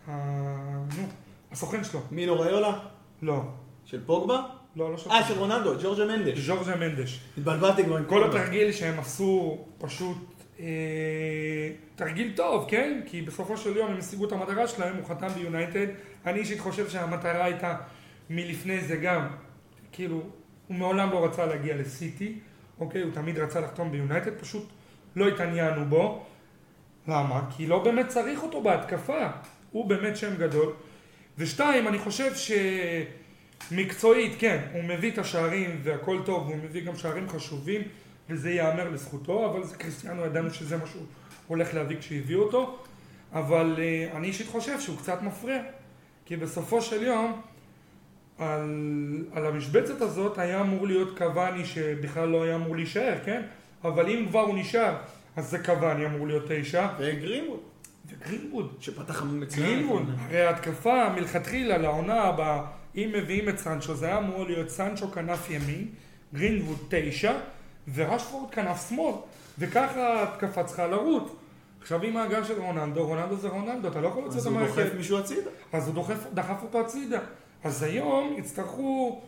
ה- נו, הסוכן שלו. מינו ריולה? לא, של פוגבה? לא, לא שלו. אה, של רונלדו, ג'ורג'ה מנדש. ז'ורג'ה מנדש. התבלבלתי כבר עם כל פוגבה. התרגיל שהם עשו פשוט אה, תרגיל טוב, כן? כי בסופו של יום הם השיגו את המטרה שלהם, הוא חתם ביונייטד. אני אישית חושב שהמטרה הייתה מלפני זה גם, כאילו, הוא מעולם לא רצה להגיע לסיטי, אוקיי? הוא תמיד רצה לחתום ביונייטד, פשוט לא התעניינו בו. למה? כי לא באמת צריך אותו בהתקפה. הוא באמת שם גדול. ושתיים, אני חושב שמקצועית, כן, הוא מביא את השערים והכל טוב, והוא מביא גם שערים חשובים, וזה ייאמר לזכותו, אבל זה קריסטיאנו ידענו שזה מה שהוא הולך להביא כשהביאו אותו, אבל uh, אני אישית חושב שהוא קצת מפריע, כי בסופו של יום, על, על המשבצת הזאת היה אמור להיות קוואני שבכלל לא היה אמור להישאר, כן? אבל אם כבר הוא נשאר, אז זה קוואני אמור להיות תשע, וגרינווד, וגרינווד. שפתח מצוין. גרינווד, הרי ההתקפה מלכתחילה לעונה הבאה, אם מביאים את סנצ'ו, זה היה אמור להיות סנצ'ו כנף ימין, גרינווד תשע, ורשפורד כנף שמאל, וככה ההתקפה צריכה לרוץ. עכשיו עם ההגעה של רונלדו, רונלדו זה רונלדו, אתה לא יכול להוציא אז אותו הוא מהרכב. דוחף מישהו הצידה. אז הוא דוחף, דחף אותו הצידה. אז היום יצטרכו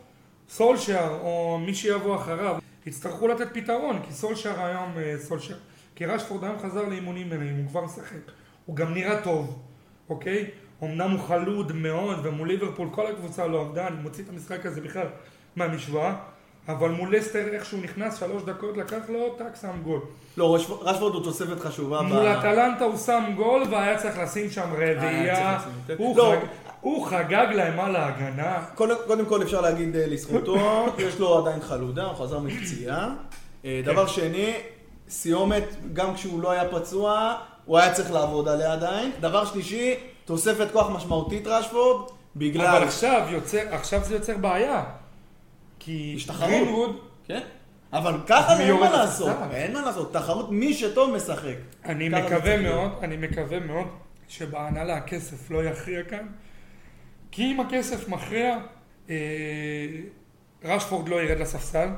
סולשר, או מי שיבוא אחריו, יצטרכו לתת פתרון, כי סולשר היום, אה, סולשר, כי רשפורד היום חזר לאימונים מלאים, הוא כבר משחק. הוא גם נראה טוב, אוקיי? אמנם הוא חלוד מאוד, ומול ליברפול כל הקבוצה לא עבדה, אני מוציא את המשחק הזה בכלל מהמשוואה, אבל מול לסטר איך שהוא נכנס, שלוש דקות לקח לו, טאק, שם גול. לא, רשפורד רשפורד הוא תוספת חשובה. מול אטלנטה הוא שם גול, והיה צריך לשים שם היה רביעייה. כן. הוא לא. חג- הוא חגג להם על ההגנה. קודם, קודם כל אפשר להגיד אה, לזכותו, יש לו עדיין חלודה, הוא חזר מפציעה. אה, דבר שני, סיומת, גם כשהוא לא היה פצוע, הוא היה צריך לעבוד עליה עדיין. דבר שלישי, תוספת כוח משמעותית רשפורד, אבל בגלל... עכשיו, יוצר, עכשיו זה יוצר בעיה. כי. גרינווד, כן? אבל ככה זה אין מה לעשות? אין מה לעשות, תחרות, מי שטוב משחק. אני מקווה. מאוד, אני מקווה מאוד שבהנהלה הכסף לא יכריע כאן. כי אם הכסף מכריע, אה, רשפורד לא ירד לספסל,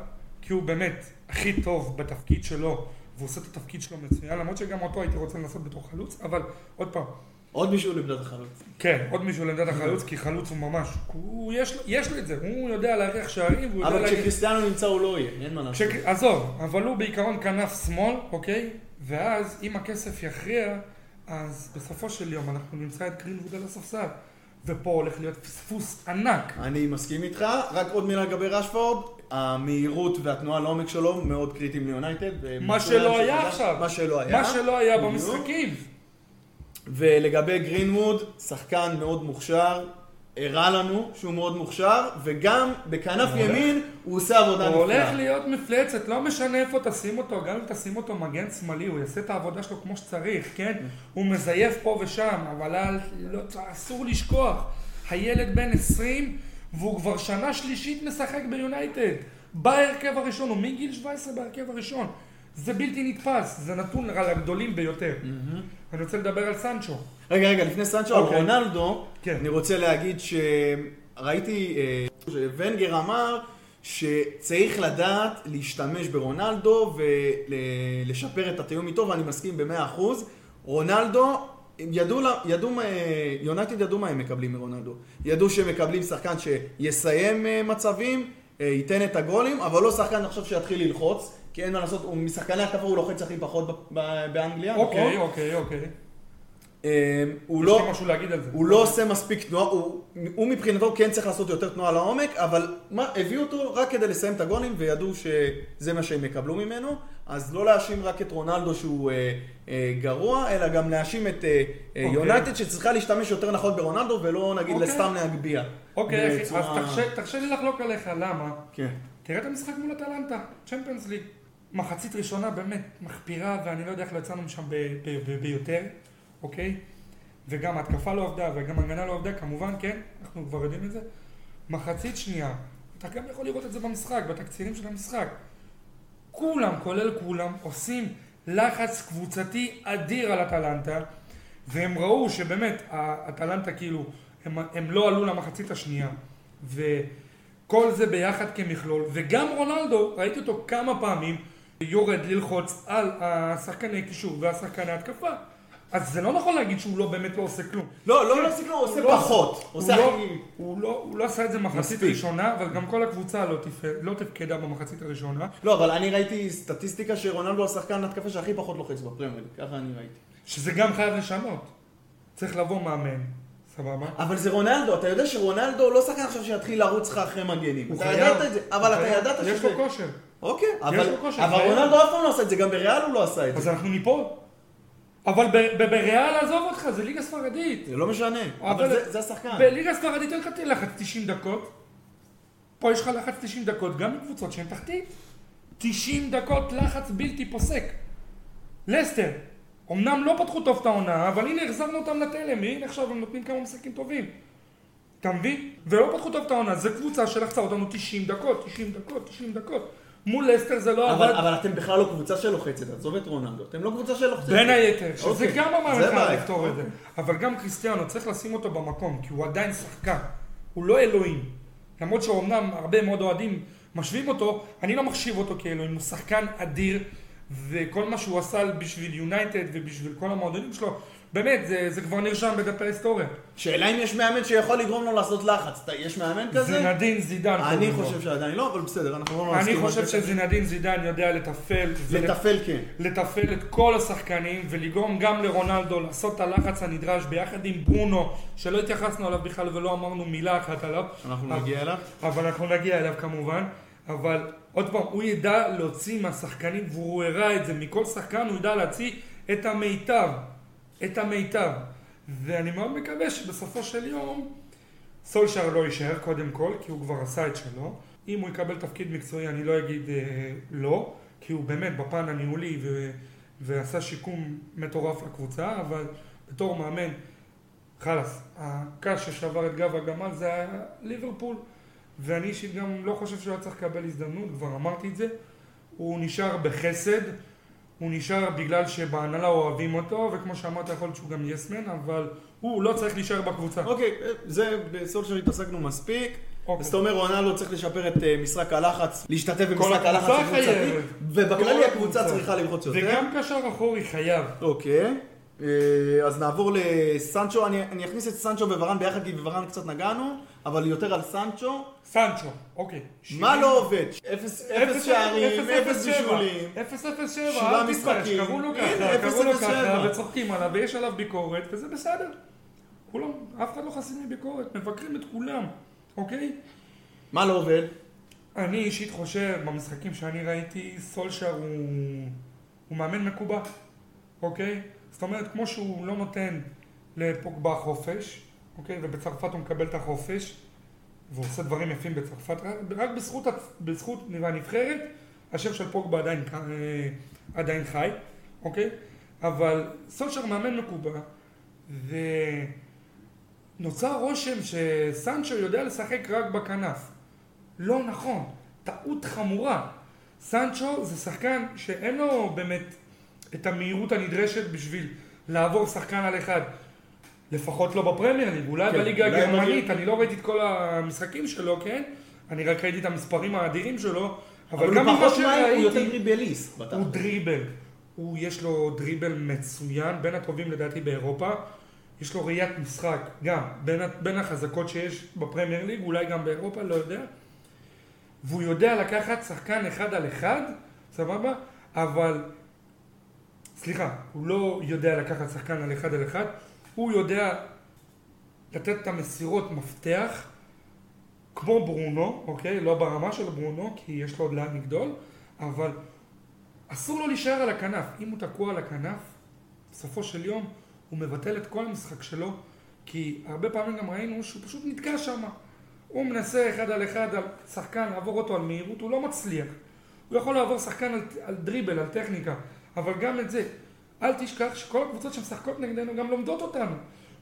כי הוא באמת הכי טוב בתפקיד שלו, והוא עושה את התפקיד שלו מצוין, למרות שגם אותו הייתי רוצה לנסות בתור חלוץ, אבל עוד פעם, עוד מישהו לעמדת החלוץ. כן, עוד מישהו לעמדת החלוץ, כי חלוץ הוא ממש, הוא, יש, יש לו את זה, הוא יודע להריח שערים, והוא יודע אבל להגיד... כשקריסטיאנו נמצא הוא לא יהיה, אין מה לעשות. עזוב, אבל הוא בעיקרון כנף שמאל, אוקיי? ואז אם הכסף יכריע, אז בסופו של יום אנחנו נמצא את גרינווד על הספסל. ופה הולך להיות פספוס ענק. אני מסכים איתך, רק עוד מילה לגבי רשפורד, המהירות והתנועה לעומק שלו מאוד קריטיים ליונייטד. מה ומצוין שלא היה. עכשיו. מה שלא היה. מה שלא היה. במשחקים. ולגבי גרינווד, שחקן מאוד מוכשר, הראה לנו שהוא מאוד מוכשר, וגם בכנף ימין הוא עושה עבודה הוא הולך נפלאה. להיות מפלצת, לא משנה איפה תשים אותו, גם אם תשים אותו מגן שמאלי, הוא יעשה את העבודה שלו כמו שצריך, כן? הוא מזייף פה ושם, אבל לא, אסור לשכוח, הילד בן 20 והוא כבר שנה שלישית משחק ביונייטד, בהרכב הראשון, הוא מגיל 17 בהרכב הראשון. זה בלתי נתפס, זה נתון על הגדולים ביותר. אני רוצה לדבר על סנצ'ו. רגע, רגע, לפני סנצ'ו, על אוקיי. רונלדו, כן. אני רוצה להגיד שראיתי, אה, שוונגר אמר שצריך לדעת להשתמש ברונלדו ולשפר את התיאום איתו, ואני מסכים במאה אחוז. רונלדו, ידעו, ידעו, מה- יונייטד ידעו מה הם מקבלים מרונלדו. ידעו שהם מקבלים שחקן שיסיים אה, מצבים, אה, ייתן את הגולים, אבל לא שחקן עכשיו שיתחיל ללחוץ, כי אין מה לעשות, הוא משחקני התקפה הוא לוחץ הכי פחות ב- ב- באנגליה, אוקיי, נכון? אוקיי, אוקיי. אה, הוא יש לא... משהו להגיד על זה. הוא לא עושה מספיק תנועה, הוא, הוא מבחינתו כן צריך לעשות יותר תנועה לעומק, אבל מה, הביאו אותו רק כדי לסיים את הגולים וידעו שזה מה שהם יקבלו ממנו, אז לא להאשים רק את רונלדו שהוא אה, אה, גרוע, אלא גם להאשים את אה, אה, אוקיי. יונייטד שצריכה להשתמש יותר נכון ברונלדו ולא נגיד אוקיי. לסתם להגביה. אוקיי, אז בצורה- תרשה- תרשה לי לחלוק עליך, למה? כן. תראה את המשחק מול אטלנטה, צ'מפיונס ליג. מחצית ראשונה באמת מחפירה, ואני לא יודע איך לא יצאנו משם ביותר, אוקיי? וגם ההתקפה לא עבדה, וגם ההגנה לא עבדה, כמובן, כן, אנחנו כבר יודעים את זה. מחצית שנייה, אתה גם יכול לראות את זה במשחק, בתקצירים של המשחק. כולם, כולל כולם, עושים לחץ קבוצתי אדיר על אטלנטה, והם ראו שבאמת, האטלנטה כאילו, הם, הם לא עלו למחצית השנייה, וכל זה ביחד כמכלול, וגם רונלדו, ראיתי אותו כמה פעמים, יורד ללחוץ על השחקני קישור והשחקני התקפה. אז זה לא נכון להגיד שהוא לא באמת לא עושה כלום. לא, לא הוא עושה לא- פחות. הוא עושה לא- הוא לא- הוא לא עשה את זה מחצית. ראשונה, אבל גם כל הקבוצה לא תפ- תפקדה במחצית הראשונה. לא, אבל אני ראיתי סטטיסטיקה שרונלדו השחקן התקפה שהכי פחות לוחץ בפרמייר, ככה אני ראיתי. שזה גם חייב לשנות. צריך לבוא מאמן, סבבה? אבל זה רונלדו, אתה יודע שרונלדו לא שחקן עכשיו שיתחיל לרוץ לך אחרי מגנים. אתה. ידעת את זה, אבל אתה. ידעת יש שזה... לו כושר. אוקיי, אבל אבל. רונלדו אף פעם לא עשה את זה, גם בריאל הוא לא עשה את אז זה. אנחנו ניפול. אבל ב- ב- בריאל עזוב אותך, זה ליגה ספרדית. זה לא משנה, אבל- אבל זה- זה השחקן. בליגה ספרדית אין לך לחץ 90 דקות. פה יש לך לחץ 90 דקות, גם מקבוצות שהן תחתית. 90 דקות לחץ בלתי פוסק. לסטר, אמנם לא פתחו טוב את העונה, אבל הנה החזרנו אותם לתלם, הנה עכשיו הם נותנים כמה משחקים טובים. אתה מבין? ולא פתחו טוב את העונה, זו קבוצה שלחצה אותנו 90 דקות, 90 דקות, 90 דקות. מול לסטר זה לא אבל עבד. אבל אתם בכלל לא קבוצה שלוחצת, עזוב את רונלדו. אתם לא קבוצה שלוחצת. בין היתר, שזה אוקיי. גם לך. לפתור את זה. אבל גם קריסטיאנו, צריך לשים אותו במקום, כי הוא עדיין שחקן. הוא לא אלוהים. למרות שאומנם הרבה מאוד אוהדים משווים אותו, אני לא מחשיב אותו כאלוהים, הוא שחקן אדיר, וכל מה שהוא עשה בשביל יונייטד ובשביל כל המועדונים שלו, באמת, זה, זה כבר נרשם בדפי ההיסטוריה. שאלה אם יש מאמן שיכול לגרום לו לעשות לחץ. יש מאמן כזה? זינדין זידן. אני. חושב שעדיין לא, אבל בסדר, אנחנו לא אני נסכים חושב על זה. שזינדין זידן יודע לתפעל. לתפעל כן. לתפעל את כל השחקנים ולגרום גם לרונלדו לעשות את הלחץ הנדרש ביחד עם ברונו, שלא התייחסנו אליו בכלל ולא אמרנו מילה אחת עליו. אנחנו אבל- נגיע אליו. אבל אנחנו נגיע אליו כמובן. אבל עוד פעם, הוא ידע להוציא מהשחקנים, והוא הראה את זה, מכל שחקן הוא ידע להוציא את המיטב. את המיטב. ואני מאוד מקווה שבסופו של יום סולשר לא יישאר קודם כל, כי הוא כבר עשה את שלו. אם הוא יקבל תפקיד מקצועי אני לא אגיד אה, לא, כי הוא באמת בפן הניהולי ו... ועשה שיקום מטורף לקבוצה, אבל בתור מאמן, חלאס, הקש ששבר את גב הגמל זה היה ליברפול, ואני אישית גם לא חושב שהוא היה צריך לקבל הזדמנות, כבר אמרתי את זה. הוא נשאר בחסד, הוא נשאר בגלל שבהנהלה אוהבים אותו, וכמו שאמרת יכול להיות שהוא גם יסמן, אבל הוא לא צריך להישאר בקבוצה. אוקיי, זה בסולשר התעסקנו מספיק. אוקיי. אז אתה אומר רונלדו צריך לשפר את אה, משחק הלחץ, להשתתף במשחק הלחץ הקבוצתי. ובכללי כל הקבוצה הקבוצה. צריכה ללחוץ יותר. וגם קשר אחורי חייב. אוקיי, אה, אז נעבור לסנצ'ו, אני אני אכניס את סנצ'ו וורן ביחד, כי בוורן קצת נגענו, אבל יותר על סנצ'ו. סנצ'ו, אוקיי. מה לא עובד? אפס אפס שערים, אפס בישולים. 007, שבעה אל תתבייש, משחקים. קראו לו ככה, קראו לו 007. ככה, וצוחקים עליו, ויש עליו ביקורת, וזה בסדר. כולם, אף אחד לא חסין מביקורת, מבקרים את כולם, אוקיי? מה לא עובד? אני אישית חושב, במשחקים שאני ראיתי, סולשר הוא, הוא מאמן מקובע, אוקיי? זאת אומרת, כמו שהוא לא נותן לפוגבה חופש, אוקיי? ובצרפת הוא מקבל את החופש, והוא עושה דברים יפים בצרפת, רק, רק בזכות, בזכות הנבחרת, השם של פוגבה עדיין, אה, עדיין חי, אוקיי? אבל סולשר מאמן מקובע, ונוצר רושם שסנצ'ו יודע לשחק רק בכנף. לא נכון, טעות חמורה. סנצ'ו זה שחקן שאין לו באמת את המהירות הנדרשת בשביל לעבור שחקן על אחד. לפחות לא בפרמייר ליג, אולי כן, בליגה הגרמנית, אני לא ראיתי את כל המשחקים שלו, כן? אני רק ראיתי את המספרים האדירים שלו, אבל, אבל גם ממה מהר, הוא יותר שראיתי, דריבליסט. הוא. דריבל. הוא, יש לו דריבל מצוין, בין הטובים לדעתי באירופה. יש לו ראיית משחק, גם, בין, בין החזקות שיש בפרמייר ליג, אולי גם באירופה, לא יודע. והוא יודע לקחת שחקן אחד על אחד, סבבה? אבל, סליחה, הוא לא יודע לקחת שחקן על אחד על אחד, הוא יודע לתת את המסירות מפתח, כמו ברונו, אוקיי? לא ברמה של ברונו, כי יש לו עוד לאן לגדול, אבל אסור לו להישאר על הכנף. אם הוא תקוע על הכנף, בסופו של יום הוא מבטל את כל המשחק שלו, כי הרבה פעמים גם ראינו שהוא פשוט נתקע שם. הוא מנסה אחד על אחד על שחקן, לעבור אותו על מהירות, הוא לא מצליח. הוא יכול לעבור שחקן על, על דריבל, על טכניקה, אבל גם את זה. אל תשכח שכל הקבוצות שמשחקות נגדנו גם לומדות אותנו.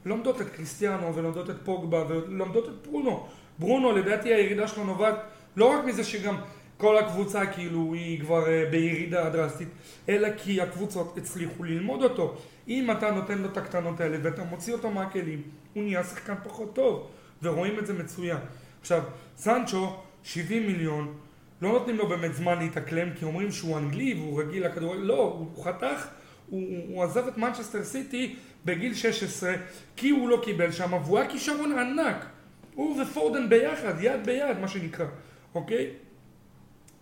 לומדות את קריסטיאנו ולומדות את פוגבה ולומדות את ברונו. ברונו לדעתי הירידה שלו נובעת לא רק מזה שגם כל הקבוצה כאילו היא כבר אה, בירידה דרסטית, אלא כי הקבוצות הצליחו ללמוד אותו. אם אתה נותן לו את הקטנות האלה ואתה מוציא אותו מהכלים, הוא נהיה שחקן פחות טוב, ורואים את זה מצוין. עכשיו, סנצ'ו, 70 מיליון, לא נותנים לו באמת זמן להתאקלם, כי אומרים שהוא אנגלי והוא רגיל לכדורגל, לא, הוא חתך, הוא, הוא, עזב את מנצ'סטר סיטי בגיל 16, כי הוא לא קיבל שם, והוא היה כישרון ענק. הוא ופורדן ביחד, יד ביד, מה שנקרא, אוקיי?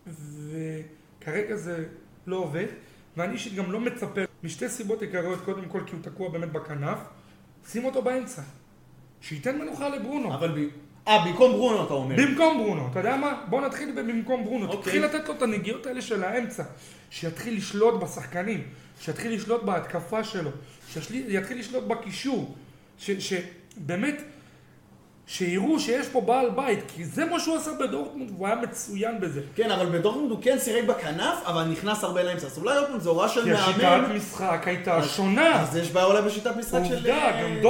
וכרגע זה לא עובד, ואני אישית גם לא מצפה משתי סיבות עיקריות, קודם כל כי הוא תקוע באמת בכנף, שים אותו באמצע. שייתן מנוחה לברונו. אבל ב... אה, במקום ברונו אתה אומר. במקום ברונו, אתה יודע מה? בוא נתחיל במקום ברונו. אוקיי. תתחיל לתת לו את הנגיעות האלה של האמצע. שיתחיל לשלוט בשחקנים, שיתחיל לשלוט בהתקפה שלו, שיתחיל לשלוט בקישור. ש- שבאמת, שיראו שיש פה בעל בית, כי זה מה שהוא עשה בדורטמונד, והוא היה מצוין בזה. כן, אבל בדורטמונד הוא כן שיחק בכנף, אבל נכנס הרבה לאמצע. אז אולי עוד פעם, זו הוראה של כי השיטת מאמן. משחק הייתה שונה. אז יש בעיה אולי בשיטת משחק של עובדה, אה, גם אה.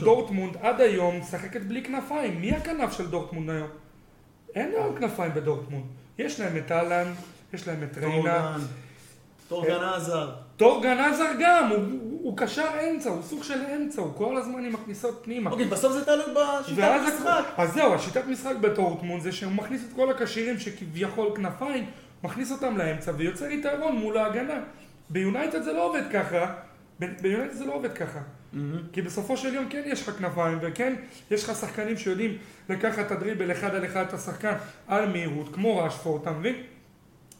דורטמונד עד היום משחקת בלי כנפיים. מי הכנף של דורטמונד היום? אין להם כנפיים בדורטמונד. יש להם את האלנד, יש להם את ריינה. טורגן, אה, הזאר. טורגן הזאר גם, הוא, קשר אמצע, הוא סוג של אמצע, הוא כל הזמן עם הכניסות פנימה. אוקיי, בסוף זה תלוי בשיטת. הכ- אז זהו, השיטת משחק בדורטמונד זה שהוא מכניס את כל הקשירים שכביכול כנפיים, מכניס אותם לאמצע ויוצר יתרון מול ההגנה. ביונייטד זה לא עובד ככה, ביונייטד זה לא עובד ככה. כי בסופו של יום כן יש לך כנפיים, וכן יש לך שחקנים שיודעים לקחת את הדריבל אחד על אחד את השחקן על מהירות, כמו רשפורד, אתה מבין?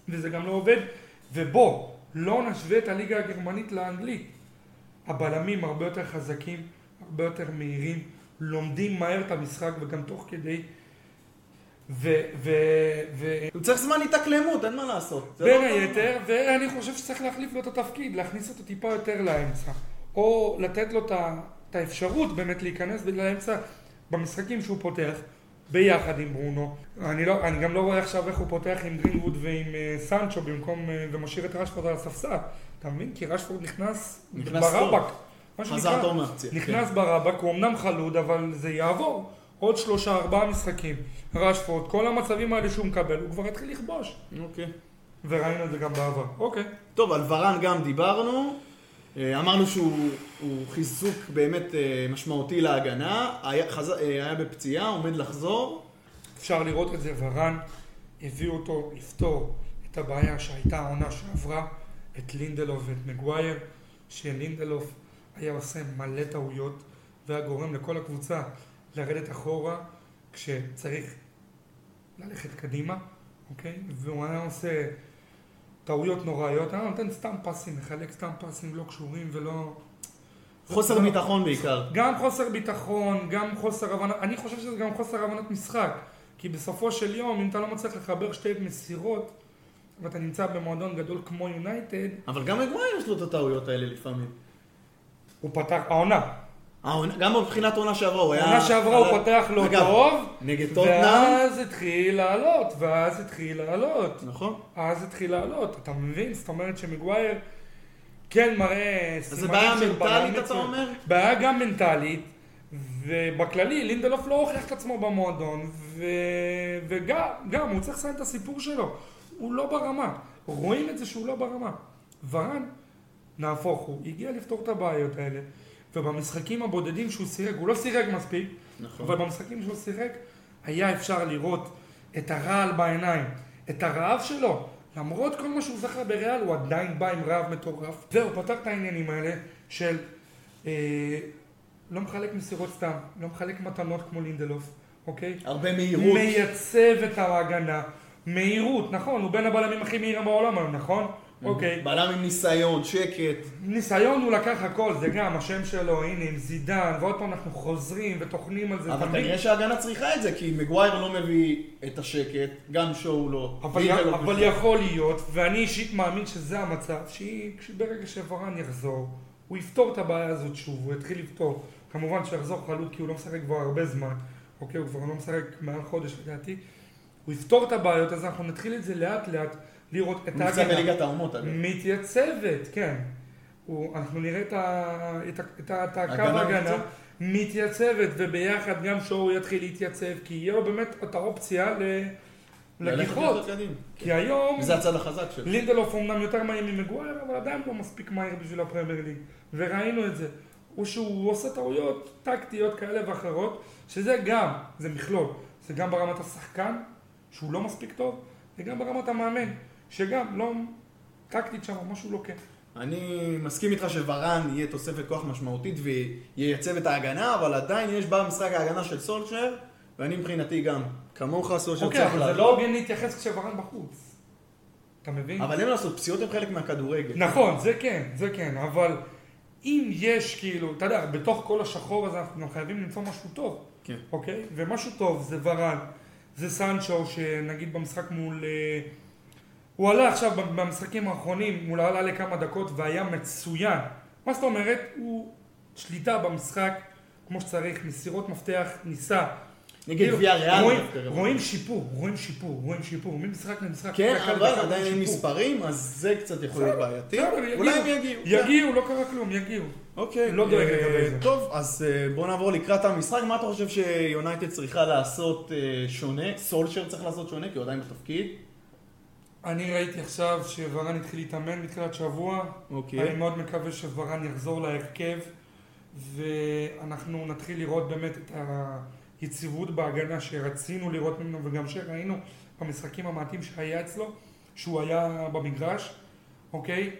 וזה גם לא עובד. ובוא, לא נשווה את הליגה הגרמנית לאנגלית. הבלמים הרבה יותר חזקים, הרבה יותר מהירים, לומדים מהר את המשחק וגם תוך כדי. ו... ו... ו... הוא צריך זמן התאקלמות, אין מה לעשות. זה בין לא- היתר, ואני חושב שצריך להחליף לו את התפקיד, להכניס אותו טיפה יותר לאמצע. או לתת לו את האפשרות באמת להיכנס לאמצע במשחקים שהוא פותח, ביחד עם ברונו. אני, לא, אני גם לא רואה עכשיו איך הוא פותח עם גרינווד ועם uh, סנצ'ו במקום, uh, ומשאיר את רשפורד על הספסל. אתה מבין? כי רשפורד נכנס, נכנס ברבק. מה חזר טוב מהפציעה. נכנס ברבק, הוא אמנם חלוד, אבל זה יעבור. עוד שלושה, ארבעה משחקים. רשפורד, כל המצבים האלה שהוא מקבל, הוא כבר יתחיל לכבוש. אוקיי. וראינו את זה גם בעבר. אוקיי. טוב, על ורן גם דיברנו. אה, אמרנו שהוא הוא חיזוק באמת אה, משמעותי להגנה. היה, חז... אה, היה בפציעה, עומד לחזור. אפשר לראות את זה, ורן הביאו אותו לפתור את הבעיה שהייתה העונה שעברה, את לינדלוף ואת מגווייר, שלינדלוף היה עושה מלא טעויות והיה גורם לכל הקבוצה לרדת אחורה כשצריך ללכת קדימה, אוקיי? והוא היה עושה טעויות נוראיות, היה נותן סתם פסים, מחלק סתם פסים לא קשורים ולא... חוסר ביטחון בעיקר. גם חוסר ביטחון, גם חוסר הבנה, אני חושב שזה גם חוסר הבנת משחק. כי בסופו של יום, אם אתה לא מצליח לחבר שתי מסירות, ואתה נמצא במועדון גדול כמו יונייטד, אבל גם מגווייר יש לו את הטעויות האלה לפעמים. הוא פתח, העונה. גם מבחינת עונה שעברה הוא היה... העונה שעברה הוא פתח לא טוב, נגד טוטנאם. ואז התחיל לעלות, ואז התחיל לעלות. נכון. אז התחיל לעלות, אתה מבין? זאת אומרת שמגווייר כן מראה אז זה סימנים בעיה של מנטלית, אתה. אומר? בעיה גם מנטלית, ובכללי לינדלוף לא הוכיח את עצמו במועדון. וגם, גם, הוא צריך לסיים את הסיפור שלו. הוא לא ברמה. רואים את זה שהוא לא ברמה. ורן, נהפוך הוא, הגיע לפתור את הבעיות האלה, ובמשחקים הבודדים שהוא שיחק, הוא לא שיחק מספיק, נכון. אבל במשחקים שהוא שיחק, היה אפשר לראות את הרעל בעיניים, את הרעב שלו. למרות כל מה שהוא זכר בריאל, הוא עדיין בא עם רעב מטורף. זהו, פתר את העניינים האלה של אה, לא מחלק מסירות סתם, לא מחלק מתנות כמו לינדלוף, אוקיי? הרבה מהירות. מייצב את ההגנה. מהירות, נכון, הוא בין הבלמים הכי מהירים בעולם היום, נכון? אוקיי. בלם עם ניסיון, שקט. ניסיון הוא לקח הכל, זה גם השם שלו, הנה עם זידן, ועוד פעם אנחנו חוזרים וטוחנים על זה, אבל מבין? כנראה שההגנה צריכה את זה, כי מגווייר לא מביא את השקט, גם שואו לא. אבל, ליגה לא אבל. יכול להיות, ואני אישית מאמין שזה המצב, שברגע שוורן יחזור, הוא יפתור את הבעיה הזאת שוב, הוא יתחיל לפתור. כמובן שיחזור חלוט כי הוא לא משחק כבר הרבה זמן, אוקיי, הוא כבר לא משחק מעל חודש לדעתי. הוא יפתור את הבעיות, אז אנחנו נתחיל את זה לאט לאט, לראות את הוא נמצא. בליגת האומות, אגב. מתייצבת, כן. הוא, אנחנו נראה את, ה, את, את, את הקו הגנה ההגנה מתייצבת. וביחד גם שואו יתחיל להתייצב, כי יהיה לו באמת את האופציה ל, לגיחות. כי היום וזה הצד החזק שלו. לינדלוף אומנם יותר מהיר ממגווייר, אבל עדיין לא מספיק מהיר בשביל הפרמייר ליג. וראינו את זה. הוא שהוא עושה טעויות טקטיות כאלה ואחרות, שזה גם, זה מכלול. זה גם ברמת השחקן, שהוא לא מספיק טוב, וגם ברמת המאמן, שגם לא טקטית שם, משהו לא כן. אני מסכים איתך שוורן יהיה תוספת כוח משמעותית וייצב את ההגנה, אבל עדיין יש במשחק ההגנה של סולשר, ואני מבחינתי גם, כמוך סולשר אוקיי, צריך אבל זה לעלות. לא הוגן להתייחס כשורן בחוץ. אתה מבין? אבל אין מה לעשות, פציעות הן חלק מהכדורגל. נכון, זה כן, זה כן, אבל אם יש כאילו, אתה יודע, בתוך כל השחור הזה אנחנו חייבים למצוא משהו טוב, כן. אוקיי? ומשהו טוב זה ורן, זה סנצ'ו, שנגיד במשחק מול... אה, הוא עלה עכשיו במשחקים האחרונים, הוא עלה לכמה דקות והיה מצוין. מה זאת אומרת? הוא שליטה במשחק כמו שצריך, מסירות מפתח, ניסה. נגד כאילו, ויה ריאל. רואים- שיפור, רואים שיפור, רואים שיפור, ממשחק למשחק. כן, אבל עדיין אין. מספרים, אז זה קצת יכול להיות בעייתי. אולי הם יגיעו. יגיעו, לא קרה כלום, יגיעו. אוקיי. לא דואג אה, לגבי זה. טוב, אז אה, בוא נעבור לקראת המשחק. מה אתה חושב שיונייטד צריכה לעשות אה, שונה? סולשר צריך לעשות שונה, כי הוא עדיין בתפקיד. אני ראיתי עכשיו שוורן התחיל להתאמן בתחילת שבוע. אוקיי. אני מאוד מקווה שוורן יחזור להרכב, ואנחנו נתחיל לראות באמת את היציבות בהגנה שרצינו לראות ממנו, וגם שראינו במשחקים המעטים שהיה אצלו, שהוא היה במגרש, אוקיי?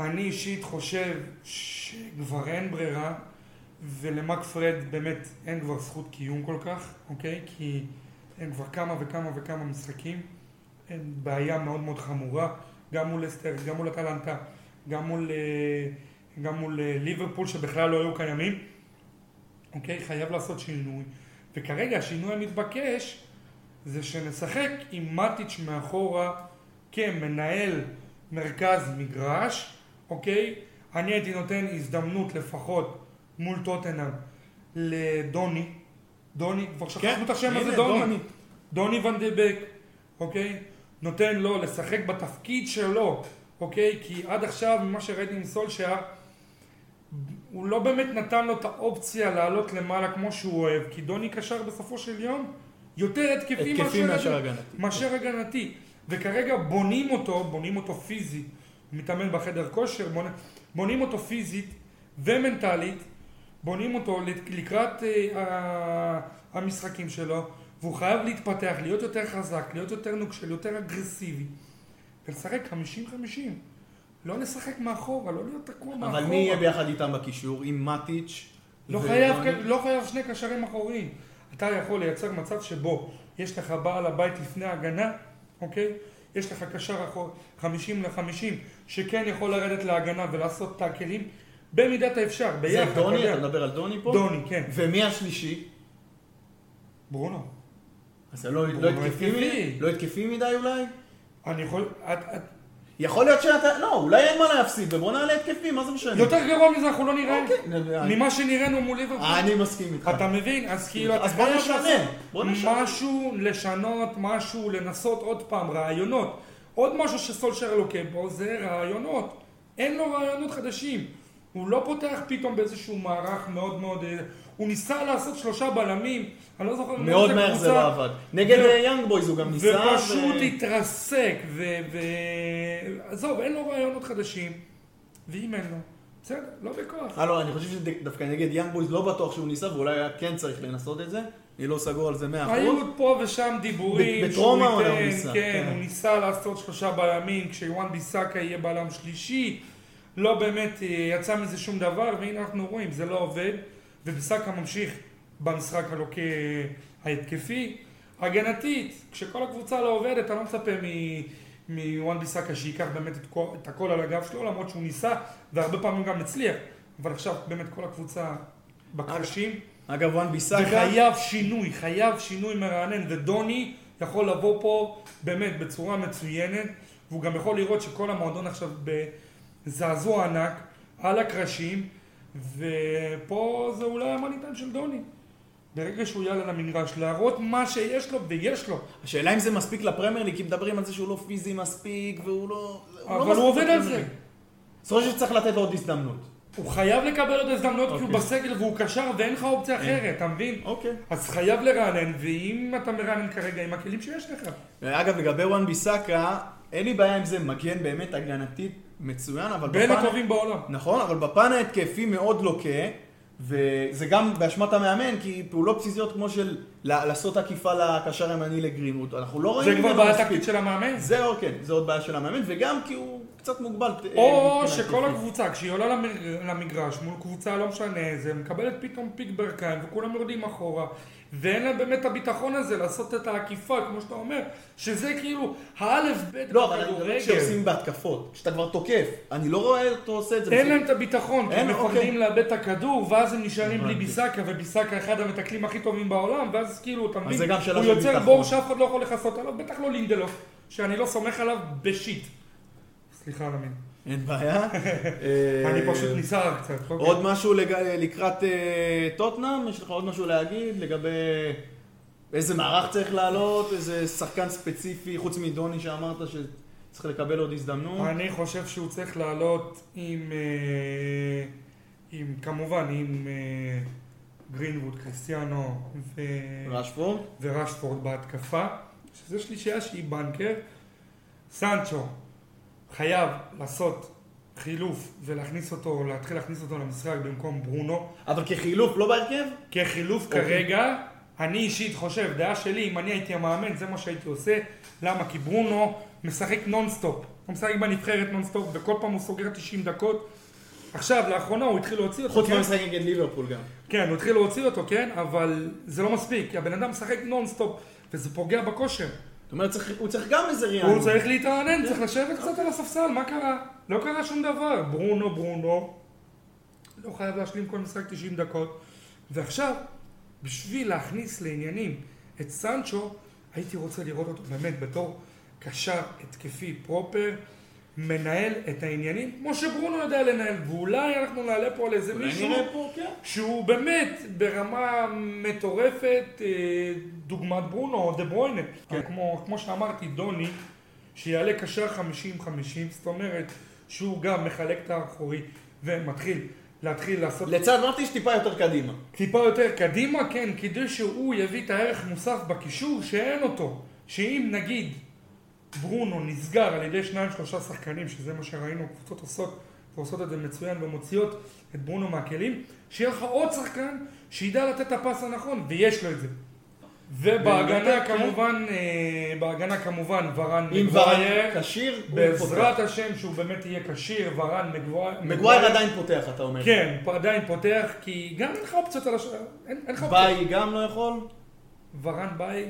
אני אישית חושב שכבר אין ברירה, ולמק פרד באמת אין כבר זכות קיום כל כך, אוקיי? כי הם כבר כמה וכמה וכמה משחקים, בעיה מאוד מאוד חמורה, גם מול אסטר, גם מול אטלנטה, גם מול, אה, גם מול אה, ליברפול שבכלל לא היו קיימים, אוקיי? חייב לעשות שינוי, וכרגע השינוי המתבקש זה שנשחק עם מטיץ' מאחורה כמנהל מרכז מגרש, אוקיי? אני הייתי נותן הזדמנות לפחות מול טוטנאם לדוני, דוני, כבר שכחנו את השם הזה, דוני. דוני ון דה בק, אוקיי? נותן לו לשחק בתפקיד שלו, אוקיי? כי עד עכשיו, ממה שראיתי עם סולשייר, הוא לא באמת נתן לו את האופציה לעלות למעלה כמו שהוא אוהב, כי דוני קשר בסופו של יום יותר התקפי, התקפי מאשר הגנתי. מאשר הגנתי. וכרגע בונים אותו, בונים אותו פיזית, הוא מתאמן בחדר כושר, בונ... בונים אותו פיזית ומנטלית, בונים אותו לקראת אה, המשחקים שלו, והוא חייב להתפתח, להיות יותר חזק, להיות יותר נוקשל, יותר אגרסיבי, ולשחק 50-50. לא לשחק מאחורה, לא להיות תקוע מאחורה. אבל מי יהיה ביחד איתם בקישור? עם מטיץ'? לא? חייב, לא חייב שני קשרים אחוריים. אתה יכול לייצר מצב שבו יש לך בעל הבית לפני ההגנה, אוקיי? יש לך קשר אחור 50 ל-50, שכן יכול לרדת להגנה ולעשות טאקלים, במידת האפשר, זה ביחד. דוני? אתה יודע. אתה מדבר על דוני פה? דוני, כן. ומי השלישי? ברונו. אז זה לא לא התקפי? לא התקפי מדי אולי? אני יכול... את, את, יכול להיות שאתה, לא, אולי אין מה להפסיד, ובוא נעלה התקפי, מה זה משנה? יותר גרוע מזה אנחנו לא נראה. אוקיי. ממה שנראינו מול ליברפול. אני מסכים איתך. אתה מבין? אז כאילו, אז אתה בוא חייב נשנה, לעשות בוא נשנה. משהו, לשנות משהו, לנסות עוד פעם, רעיונות. עוד משהו שסולשר לוקה בו זה רעיונות. אין לו רעיונות חדשים. הוא לא פותח פתאום באיזשהו מערך מאוד מאוד... אה, הוא ניסה לעשות שלושה בלמים, אני לא זוכר... מאוד מהר זה לא עבד. נגד ו- אה, יאנג בויז הוא גם ניסה. ופשוט ו- התרסק, ו... ו... עזוב, אין לו רעיונות חדשים. ואם אין לו, בסדר, לא בכוח. אה, לא, אני חושב שדווקא נגד יאנג בויז לא בטוח שהוא ניסה, ואולי היה כן צריך לנסות את זה. אני לא סגור על זה 100%. היו פה ושם דיבורים בטרום העונה הוא ניסה, כן, כן. הוא ניסה לעשות שלושה בלמים כשיואן ביסאקה יהיה בלם שלישי, לא באמת אה, יצא מזה שום דבר, והנה אנחנו רואים, זה לא עובד, וביסאקה ממשיך במשחק הלוקה ההתקפי. הגנתית, כשכל הקבוצה לא עובדת, אתה לא מצפה מ- מוואן ביסאקה שייקח באמת את, כל, את הכל על הגב שלו, למרות שהוא ניסה, והרבה פעמים גם הצליח, אבל עכשיו באמת כל הקבוצה בקרשים. אגב, וואן ביסאקה, וחייב שינוי, חייב שינוי מרענן, ודוני יכול לבוא פה באמת בצורה מצוינת, והוא גם יכול לראות שכל המועדון עכשיו בזעזוע ענק, על הקרשים, ופה זה אולי המאני טיים של דוני. ברגע שהוא יעלה למגרש, להראות מה שיש לו, ויש לו. השאלה אם זה מספיק לפרמייר ליג, כי מדברים על זה שהוא לא פיזי מספיק, והוא לא... לא אבל מספיק הוא עובד על זה. ליג. בסופו של דבר צריך לתת לו עוד הזדמנות. הוא חייב לקבל עוד הזדמנות כי הוא אוקיי. בסגל והוא קשר ואין לך אופציה אחרת, אתה מבין? אוקיי. אז חייב לרענן, ואם אתה מרענן כרגע עם הכלים שיש לך. אגב, לגבי וואן ביסאקה, אין לי בעיה עם זה, מגן באמת הגנתית מצוין, אבל בין בפן- הטובים בעולם. נכון, אבל בפן ההתקפי מאוד לוקה, וזה גם באשמת המאמן, כי פעולות בסיסיות כמו של לעשות עקיפה לקשר הימני לגרינווד, אנחנו לא רואים זה כבר בעיה. טקטית של המאמן. זה עוד כן, זה עוד בעיה של המאמן, וגם כי הוא קצת מוגבל. אה, או שכל. הקבוצה, כשהיא עולה למג- למגרש מול קבוצה, לא משנה איזה, מקבלת פתאום פיק ברכיים וכולם יורדים אחורה, ואין להם באמת הביטחון הזה לעשות את העקיפה, כמו שאתה אומר, שזה כאילו האלף בית לא, אבל אני מדבר כשעושים. בהתקפות, כשאתה כבר תוקף, אני לא רואה אותו עושה את זה. אין. להם את הביטחון, כי הם אוקיי. מפחדים לאבד את הכדור, ואז הם נשארים בלי הבנתי. ביסאקה, וביסאקה אחד המתקלים הכי טובים בעולם, ואז כאילו, אתה מבין, הוא יוצר. בור שאף אחד לא יכול לכסות עליו, בטח לא לינדלוף, שאני לא סומך עליו בשיט. סליחה על המין. אין בעיה. אה, אני פשוט נסער קצת. אוקיי? עוד משהו. לקראת אה, טוטנאם? יש לך עוד משהו להגיד לגבי איזה מערך צריך לעלות, איזה שחקן ספציפי, חוץ מדוני שאמרת שצריך לקבל עוד הזדמנות? אני חושב שהוא צריך לעלות עם, אה, עם כמובן, עם גרינווד, קריסטיאנו ו... רשפורד? ורשפורד בהתקפה, שזה שלישייה שהיא banker. סנצ'ו חייב לעשות חילוף ולהכניס אותו, להתחיל להכניס אותו למשחק במקום ברונו. אבל כחילוף, לא בהרכב? כחילוף אוקיי. כרגע, אני אישית חושב, דעה שלי, אם אני הייתי המאמן, זה מה שהייתי עושה. למה? כי ברונו משחק נונסטופ. הוא משחק בנבחרת נונסטופ, וכל פעם הוא סוגר 90 דקות. עכשיו, לאחרונה הוא התחיל להוציא אותו. חוץ כן? מהמשחק נגד ליברפול גם. כן, הוא התחיל להוציא אותו, כן? אבל זה לא מספיק, כי הבן אדם משחק נונסטופ, וזה פוגע בכושר. זאת אומרת, הוא צריך גם איזה רענון. הוא צריך להתרענן, צריך לשבת קצת על הספסל, מה קרה? לא קרה שום דבר. ברונו, ברונו, לא חייב להשלים כל משחק 90 דקות. ועכשיו, בשביל להכניס לעניינים את סנצ'ו, הייתי רוצה לראות אותו באמת בתור קשר התקפי proper, מנהל את העניינים כמו שברונו יודע לנהל, ואולי אנחנו נעלה פה על איזה מישהו פה, כן. שהוא באמת ברמה מטורפת, אה, דוגמת ברונו או דה ברויינה. כן. כמו, כמו שאמרתי, דוני, שיעלה קשר 50-50, זאת אומרת שהוא גם מחלק את האחורי ומתחיל להתחיל לעשות לצד מרטיש טיפה יותר קדימה. טיפה יותר קדימה, כן, כדי שהוא יביא את הערך מוסף בקישור שאין אותו. שאם נגיד ברונו נסגר על ידי שניים שלושה שחקנים, שזה מה שראינו, קבוצות עושות, ועושות את זה מצוין ומוציאות את ברונו מהכלים, שיהיה לך עוד שחקן שידע לתת את ה pass הנכון, ויש לו את זה. ובהגנה באמת, כמובן, אה, בהגנה כמובן ורן מגווייר, כשיר, בעזרת. השם שהוא באמת יהיה כשיר, ורן מגווייר, מגווייר עדיין פותח, אתה אומר. כן, עדיין פותח, כי גם אין לך אופציות על השער, אין לך אופציות. באיי גם לא יכול? ורן באיי,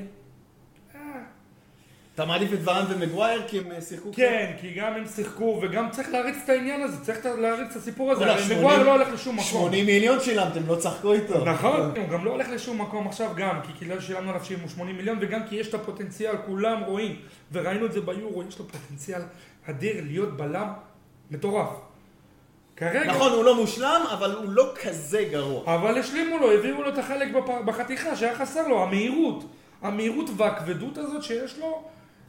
אתה מעדיף את ורן ומגווייר כי הם אה, שיחקו כן, כי גם הם שיחקו, וגם צריך להריץ את העניין הזה, צריך להריץ את הסיפור הזה, מגווייר 80 לא הולך לשום מקום. 80 מיליון שילמתם, לא צחקו איתו. נכון, הוא גם לא הולך לשום מקום עכשיו גם, כי כאילו שילמנו עליו 80 מיליון, וגם כי יש את הפוטנציאל, כולם רואים, וראינו את זה ביורו, יש לו פוטנציאל אדיר להיות בלם מטורף. כרגע, נכון, הוא לא מושלם, אבל הוא לא כזה גרוע. אבל השלימו לו, הביאו לו את החלק בחתיכה שהיה חסר לו, המהירות. המהירות והכבדות הזאת שיש לו,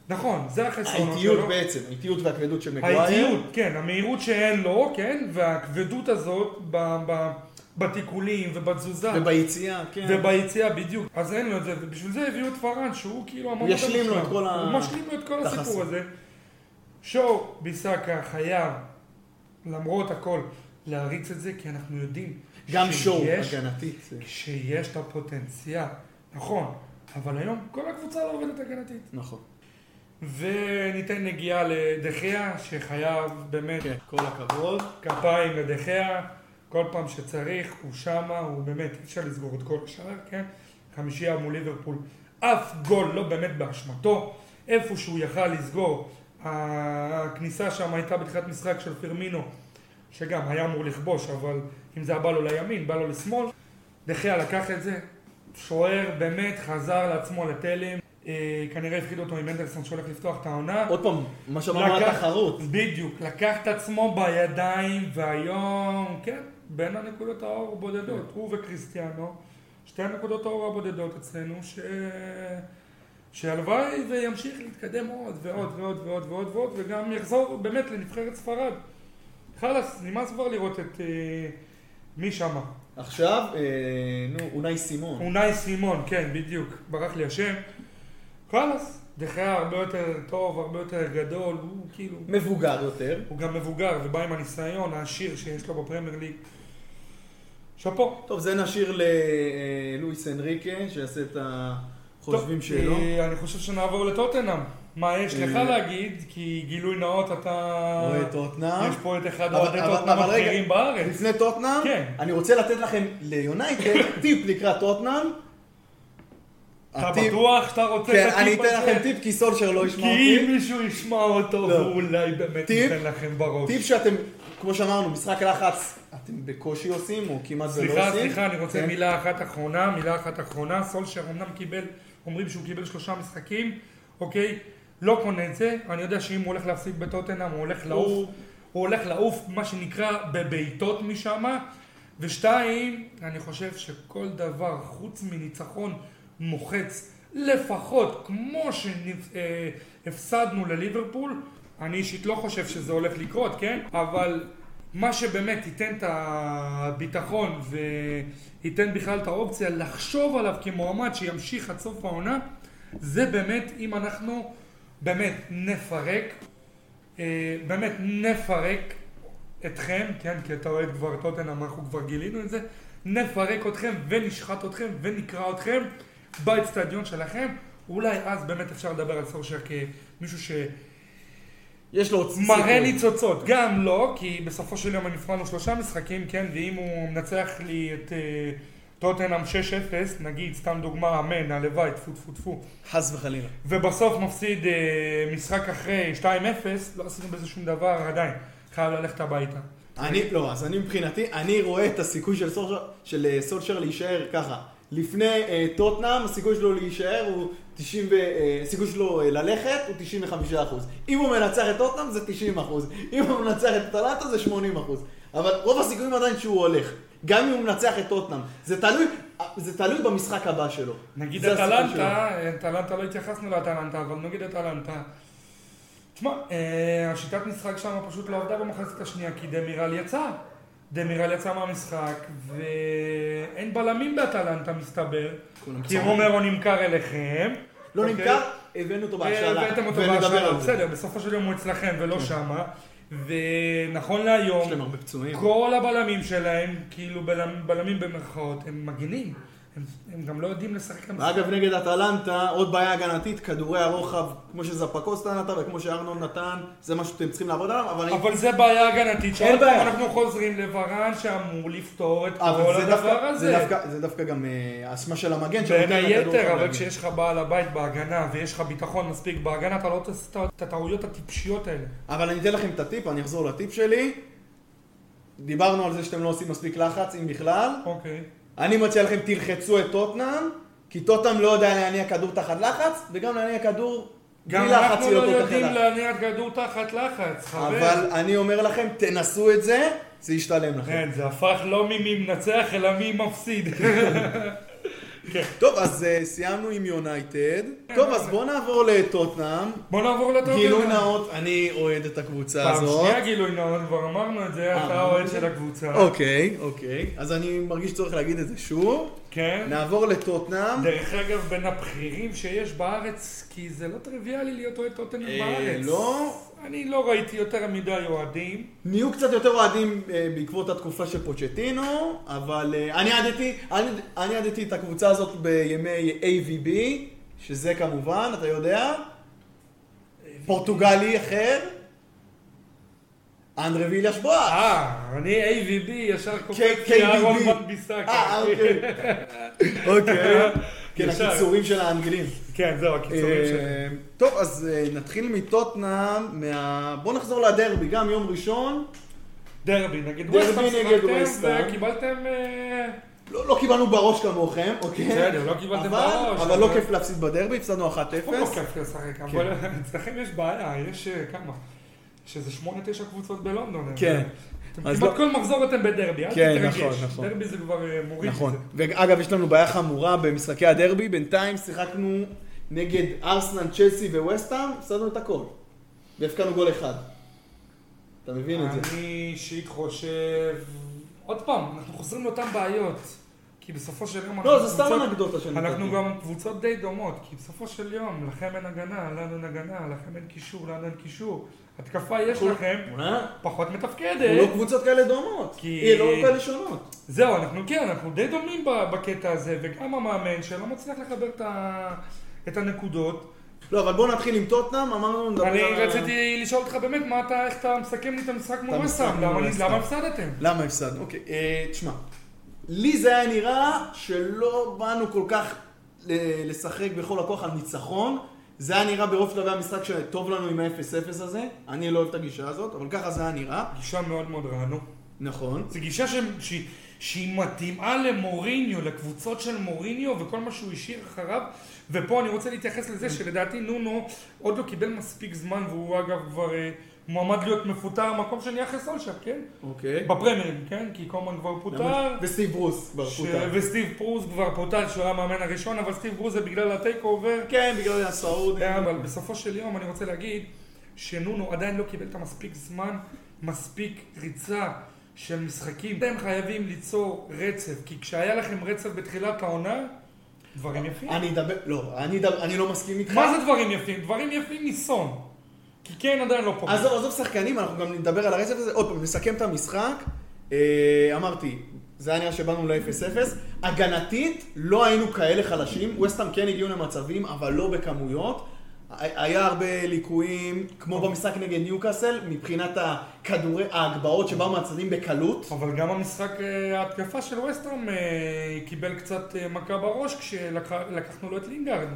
נכון, זה החסרונות האיטיות שלו. בעצם, האיטיות והכבדות של מגווייר. האיטיות, כן, המהירות שאין לו, כן, והכבדות הזאת ב- ב- בתיקולים ובתזוזה. וביציאה, כן. וביציאה בדיוק, אז אין לו את זה, ובשביל זה הביאו את פארן שהוא כאילו המון ישלים לו את כל ה- הוא משלים לו את כל את הסיפור. הזה. שואו ביסאקה חייב, למרות הכל, להריץ את זה, כי אנחנו יודעים גם שואו הגנתית. שיש את הפוטנציאל, נכון, אבל היום כל הקבוצה לא עובדת הגנתית. נכון. וניתן נגיעה לדחיה, שחייב באמת כן, כל הכבוד. כפיים לדחיה, כל פעם שצריך, הוא שמה, הוא באמת, אי אפשר לסגור את כל השער, כן? חמישייה מול ליברפול, אף גול לא באמת באשמתו, איפה שהוא יכל לסגור, הכניסה שם הייתה בתחילת משחק של פרמינו, שגם היה אמור לכבוש, אבל אם זה היה בא לו לימין, בא לו לשמאל, דחיה לקח את זה, שוער באמת חזר לעצמו לתלם, כנראה הפחיד אותו עם מנדלסון שהולך לפתוח את העונה. עוד פעם, מה שאמרנו על התחרות. בדיוק, לקח את עצמו בידיים, והיום, כן, בין הנקודות האור הבודדות, הוא וקריסטיאנו, שתי הנקודות האור הבודדות אצלנו, ש... שהלוואי וימשיך להתקדם עוד ועוד ועוד ועוד ועוד ועוד, וגם יחזור באמת לנבחרת ספרד. חלאס, נמאס כבר לראות את... אה, מי שמה? עכשיו, אה, נו, אונאי סימון. אונאי סימון, כן, בדיוק, ברח לי השם. חלאס, דחיה הרבה יותר טוב, הרבה יותר גדול, הוא כאילו... מבוגר יותר. הוא גם מבוגר ובא עם הניסיון העשיר שיש לו בפרמייר ליג. שאפו. טוב, זה נשאיר ללואיס אנריקה, שיעשה את החושבים טוב, שלו. אה, אני חושב שנעבור לטוטנאם. מה יש לך אה, להגיד? כי גילוי נאות אתה... אוהד טוטנאם. יש פה את אחד האוהדי אבל- טוטנאם הבכירים בארץ. לפני טוטנאם, כן. אני רוצה לתת לכם ליונייטד טיפ לקראת טוטנאם. אתה הטיפ- בטוח שאתה רוצה כן, את אני הטיפ אתן הזה? לכם טיפ כי סולשר לא ישמע כי אם אותי. מישהו ישמע אותו, לא. ואולי באמת טיפ- ייתן לכם בראש. טיפ שאתם, כמו שאמרנו, משחק לחץ, אתם בקושי עושים, או כמעט ולא עושים. סליחה, סליחה, אני רוצה כן. מילה אחת אחרונה, מילה אחת אחרונה. סולשר אמנם קיבל, אומרים שהוא קיבל שלושה משחקים, אוקיי? לא קונה את זה, אני יודע שאם הוא הולך להפסיד בטוטנאם, הוא הולך לעוף, הוא- הוא הולך לעוף, מה שנקרא, בבעיטות משם. ושתיים, אני חושב שכל דבר חוץ מניצחון מוחץ, לפחות כמו שהפסדנו לליברפול, אני אישית לא חושב שזה הולך לקרות, כן? אבל מה שבאמת ייתן את הביטחון וייתן בכלל את האופציה לחשוב עליו כמועמד שימשיך עד סוף העונה, זה באמת אם אנחנו באמת נפרק, אה, באמת נפרק אתכם, כן, כי אתה אוהד כבר טוטנאם, אנחנו כבר גילינו את זה, נפרק אתכם ונשחט אתכם ונקרע אתכם באצטדיון שלכם, אולי אז באמת אפשר לדבר על סורשר כמישהו ש... יש לו עוד מראה סיכוי. ניצוצות, גם לא, כי בסופו של יום נבחרנו שלושה משחקים, כן, ואם הוא מנצח לי את אה, טוטנאם 6-0, נגיד, סתם דוגמה, אמן, הלוואי, טפו טפו טפו, חס וחלילה. ובסוף מפסיד אה, משחק אחרי 2-0, לא עשינו בזה שום דבר, עדיין, חייב ללכת הביתה. אני, לא, אז אני מבחינתי, אני רואה את הסיכוי של סולשר, של אה, סולשר להישאר ככה. לפני אה, טוטנאם, הסיכוי שלו להישאר הוא 90 ו... אה, הסיכוי שלו אה, ללכת הוא 95 אחוז. אם הוא מנצח את טוטנאם זה 90 אחוז. אם הוא מנצח את טלנטה זה 80 אחוז. אבל רוב הסיכויים עדיין שהוא הולך. גם אם הוא מנצח את טוטנאם. זה תלוי, זה תלוי במשחק הבא שלו. נגיד שלו. אטלנטה, אטלנטה לא התייחסנו לאטלנטה, אבל נגיד אטלנטה. תשמע, אה, השיטת משחק שם פשוט לא עבדה במחצית השנייה, כי דמירל יצא. דמירל יצא מהמשחק, ואין בלמים באטלנטה מסתבר. כי. רומרו נמכר אליכם. לא אוקיי? נמכר, הבאנו אותו בהשאלה. הבאתם אותו בהשאלה. בסדר, בסופו של יום הוא אצלכם ולא שמה. ונכון להיום. כל הבלמים שלהם, כאילו בלמים במרכאות, הם מגנים. הם, הם גם לא יודעים לשחק את אגב, נגד אטלנטה, עוד בעיה הגנתית, כדורי הרוחב, כמו שזפקוסטה נתן וכמו שארנון נתן, זה מה שאתם צריכים לעבוד עליו, אבל... אבל זה בעיה הגנתית, שעוד פעם. אנחנו חוזרים לוורן שאמור לפתור את כל הדבר הזה. זה דווקא, זה דווקא גם אה, אשמה של המגן, בין שנותן לכדור היתר, אבל. כשיש לך בעל הבית בהגנה ויש לך ביטחון מספיק בהגנה, אתה לא תעשה את הטעויות הטיפשיות האלה. אבל אני אתן לכם את הטיפ, אני אחזור לטיפ שלי. דיברנו על זה שאתם לא עושים מספיק לחץ, אם בכלל. אוקיי. אני מציע לכם, תלחצו את טוטנאם, כי טוטנאם לא יודע להניע כדור תחת לחץ, וגם להניע כדור גם בלי לחץ אנחנו היא לא יודעים. להניע כדור תחת לחץ, חבר. אבל אני אומר לכם, תנסו את זה, זה ישתלם לכם. כן, זה הפך לא ממי מנצח, אלא מי מפסיד. טוב, אז uh, סיימנו עם יונייטד. טוב, אז בואו נעבור לטוטנאם. בוא נעבור לטוטנאם. גילוי נאות, אני אוהד את הקבוצה פעם הזאת. שנייה גילוי נאות, כבר אמרנו את זה, אה, אתה אוהד? של הקבוצה. אוקיי, אוקיי. אז אני מרגיש צורך להגיד את זה שוב. כן. נעבור לטוטנאם. דרך אגב, בין הבכירים שיש בארץ, כי זה לא טריוויאלי להיות אוהד טוטנאם אה, בארץ. לא. אני לא ראיתי יותר מדי אוהדים. נהיו קצת יותר אוהדים אה, בעקבות התקופה של פוצ'טינו, אבל אה, אני עדתי, אני, אני עדתי את הקבוצה הזאת בימי AVB, שזה כמובן, אתה יודע, פורטוגלי אחר, אנדרה ויליאש בואש. אה, אני AVB, ישר קופץ לי אהרון KDB. ון ביסקה. אה, אוקיי. אוקיי. כן. הקיצורים של האנגלים. כן, זהו, הקיצורים. אה, טוב, אז אה, נתחיל מטוטנאם, מה... בוא נחזור לדרבי, גם יום ראשון. דרבי, נגד דרבי ווסטהאם נגד שיחקתם ווסטהאם. וקיבלתם... אה, לא, לא קיבלנו בראש כמוכם, אוקיי? בסדר, לא קיבלתם אבל, בראש, אבל לא כיף להפסיד בדרבי, הפסדנו 1-0. פה לא כיף לשחק, כן. אבל אצלכם יש בעיה, יש כמה? יש איזה שמונה, תשע קבוצות בלונדון. כן. כמעט לא- כל מחזור אתם בדרבי, אל כן, תתרגש. נכון, נכון. דרבי זה כבר אה, מוריד את נכון. זה. ואגב, יש לנו בעיה חמורה במשחקי הדרבי, בינתיים שיחקנו נגד ארסנל, צ'לסי וווסטהאם, הפסדנו את הכל. והפקענו גול אחד. אתה מבין את זה? אני אישית חושב... עוד פעם, אנחנו חוזרים לאותן בעיות. כי בסופו של יום... לא, זה סתם אנקדוטה שאני אנחנו. גם קבוצות די דומות, כי בסופו של יום, לכם אין הגנה, לנו אין הגנה, לכם אין קישור, לנו אין קישור. התקפה יש לכם? פחות מתפקדת. לא קבוצות כאלה דומות. כי- אה, לא כאלה שונות. זהו, אנחנו כן, אנחנו די דומים בקטע הזה, וגם המאמן שלא מצליח לחבר את הנקודות. לא, אבל בואו נתחיל עם טוטנאם, אמרנו נדבר אני רציתי לשאול אותך באמת, מה אתה, איך אתה מסכם לי את המשחק מול? מול למה הפסדתם? למה הפסדנו? אוקיי, אה, תשמע, לי זה היה נראה שלא באנו כל כך לשחק בכל הכוח על ניצחון. זה היה נראה ברוב שלבי המשחק שטוב לנו עם ה-0-0 הזה. אני לא אוהב את הגישה הזאת, אבל ככה זה היה נראה. גישה מאוד מאוד רעה, נו. נכון. זו גישה ש... ש... שהיא מתאימה למוריניו, לקבוצות של מוריניו וכל מה שהוא השאיר אחריו. ופה אני רוצה להתייחס לזה שלדעתי נונו עוד לא קיבל מספיק זמן והוא אגב כבר אה, מועמד להיות מפוטר, מקום שני אחרי סולשר, כן? אוקיי. בפרמייר, כן? כי קומן כבר פוטר. וסטיב ברוס כבר ש... פוטר. וסטיב ברוס כבר פוטר שהוא היה המאמן הראשון, אבל סטיב ברוס זה בגלל ה takeover. כן, בגלל הסעודי. אבל בסופו של יום אני רוצה להגיד שנונו עדיין לא קיבל את המספיק זמן, מספיק ריצה של משחקים. אתם חייבים ליצור רצף, כי כשהיה לכם רצף בתחילת העונה, דברים יפים. אני אדבר, לא, אני אדבר- אני לא מסכים איתך. מה זה דברים יפים? דברים יפים ניסון. כי כן עדיין לא פוגע. עזוב, עזוב שחקנים, אנחנו גם נדבר על הרצף הזה. עוד פעם, נסכם את המשחק. אה, אמרתי, זה היה נראה שבאנו ל-0-0. הגנתית, לא היינו כאלה חלשים. ווסטהאם כן הגיעו למצבים, אבל לא בכמויות. היה הרבה ליקויים, כמו במשחק נגד ניוקאסל, מבחינת הכדורי, ההגבהות שבאו מהצדדים בקלות. אבל גם המשחק, אה, ההתקפה של ווסטרם אה, קיבל קצת מכה בראש כשלקחנו לו את לינגארד,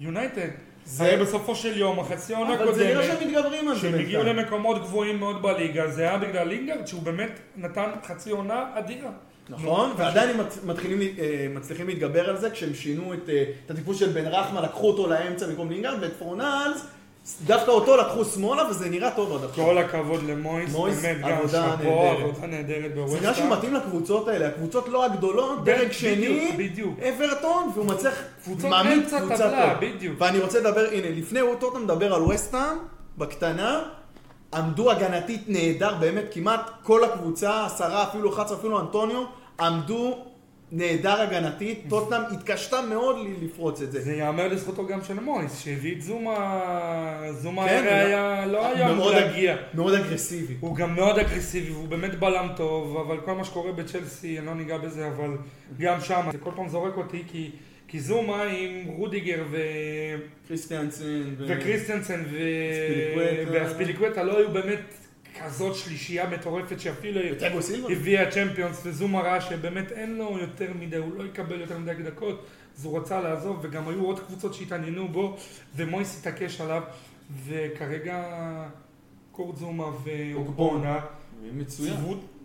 יונייטד. זה- בסופו של יום, החצי העונה אבל זה נראה הקודמת, שהם מתגברים על זה שהם הגיעו. למקומות גבוהים מאוד בליגה, זה היה בגלל לינגארד, שהוא באמת נתן חצי עונה אדירה. נכון, ועדיין הם מתחילים, אה, מצליחים להתגבר על זה כשהם שינו את, אה, את הטיפוס של בן רחמה, לקחו אותו לאמצע במקום לינגארד, ואת פורנלס, דווקא אותו לקחו שמאלה, וזה נראה טוב עד עכשיו. כל הכבוד למויס, מויס, באמת גם שאפו. עבודה נהדרת זה נראה. שהוא מתאים לקבוצות האלה, הקבוצות לא הגדולות, דרג שני. אברטון, והוא מצליח, מעמיד קבוצה טוב. ואני רוצה לדבר, הנה, לפני טוטנאם מדבר על וסטהאם, בקטנה, עמדו הגנתית נהדר, באמת, כמעט כל הקבוצה, עשרה, אפילו 11, אפילו אנטוניו, עמדו נהדר הגנתית, טוטנאם התקשתה מאוד לפרוץ את זה. זה ייאמר לזכותו גם של מויס, שהביא את זומה, זומה כן, הרי היה, לא היה אמור מאוד- להגיע. מאוד אגרסיבי. הוא גם מאוד אגרסיבי, והוא באמת בלם טוב, אבל כל מה שקורה בצ'לסי, אני לא ניגע בזה, אבל גם שם, זה כל פעם זורק אותי, כי, כי זומה עם רודיגר ו... קריסטיאנסן. ו- וקריסטנסן ו... אספיליקווטה. ואספיליקווטה לא היו באמת כזאת שלישייה מטורפת שאפילו. הביאה צ'מפיונס וזומה ראה שבאמת אין לו יותר מדי, הוא לא יקבל יותר מדי דקות, אז הוא רצה לעזוב וגם היו עוד קבוצות שהתעניינו בו ומויס התעקש עליו וכרגע קורט זומה ואוגבונה מצוין.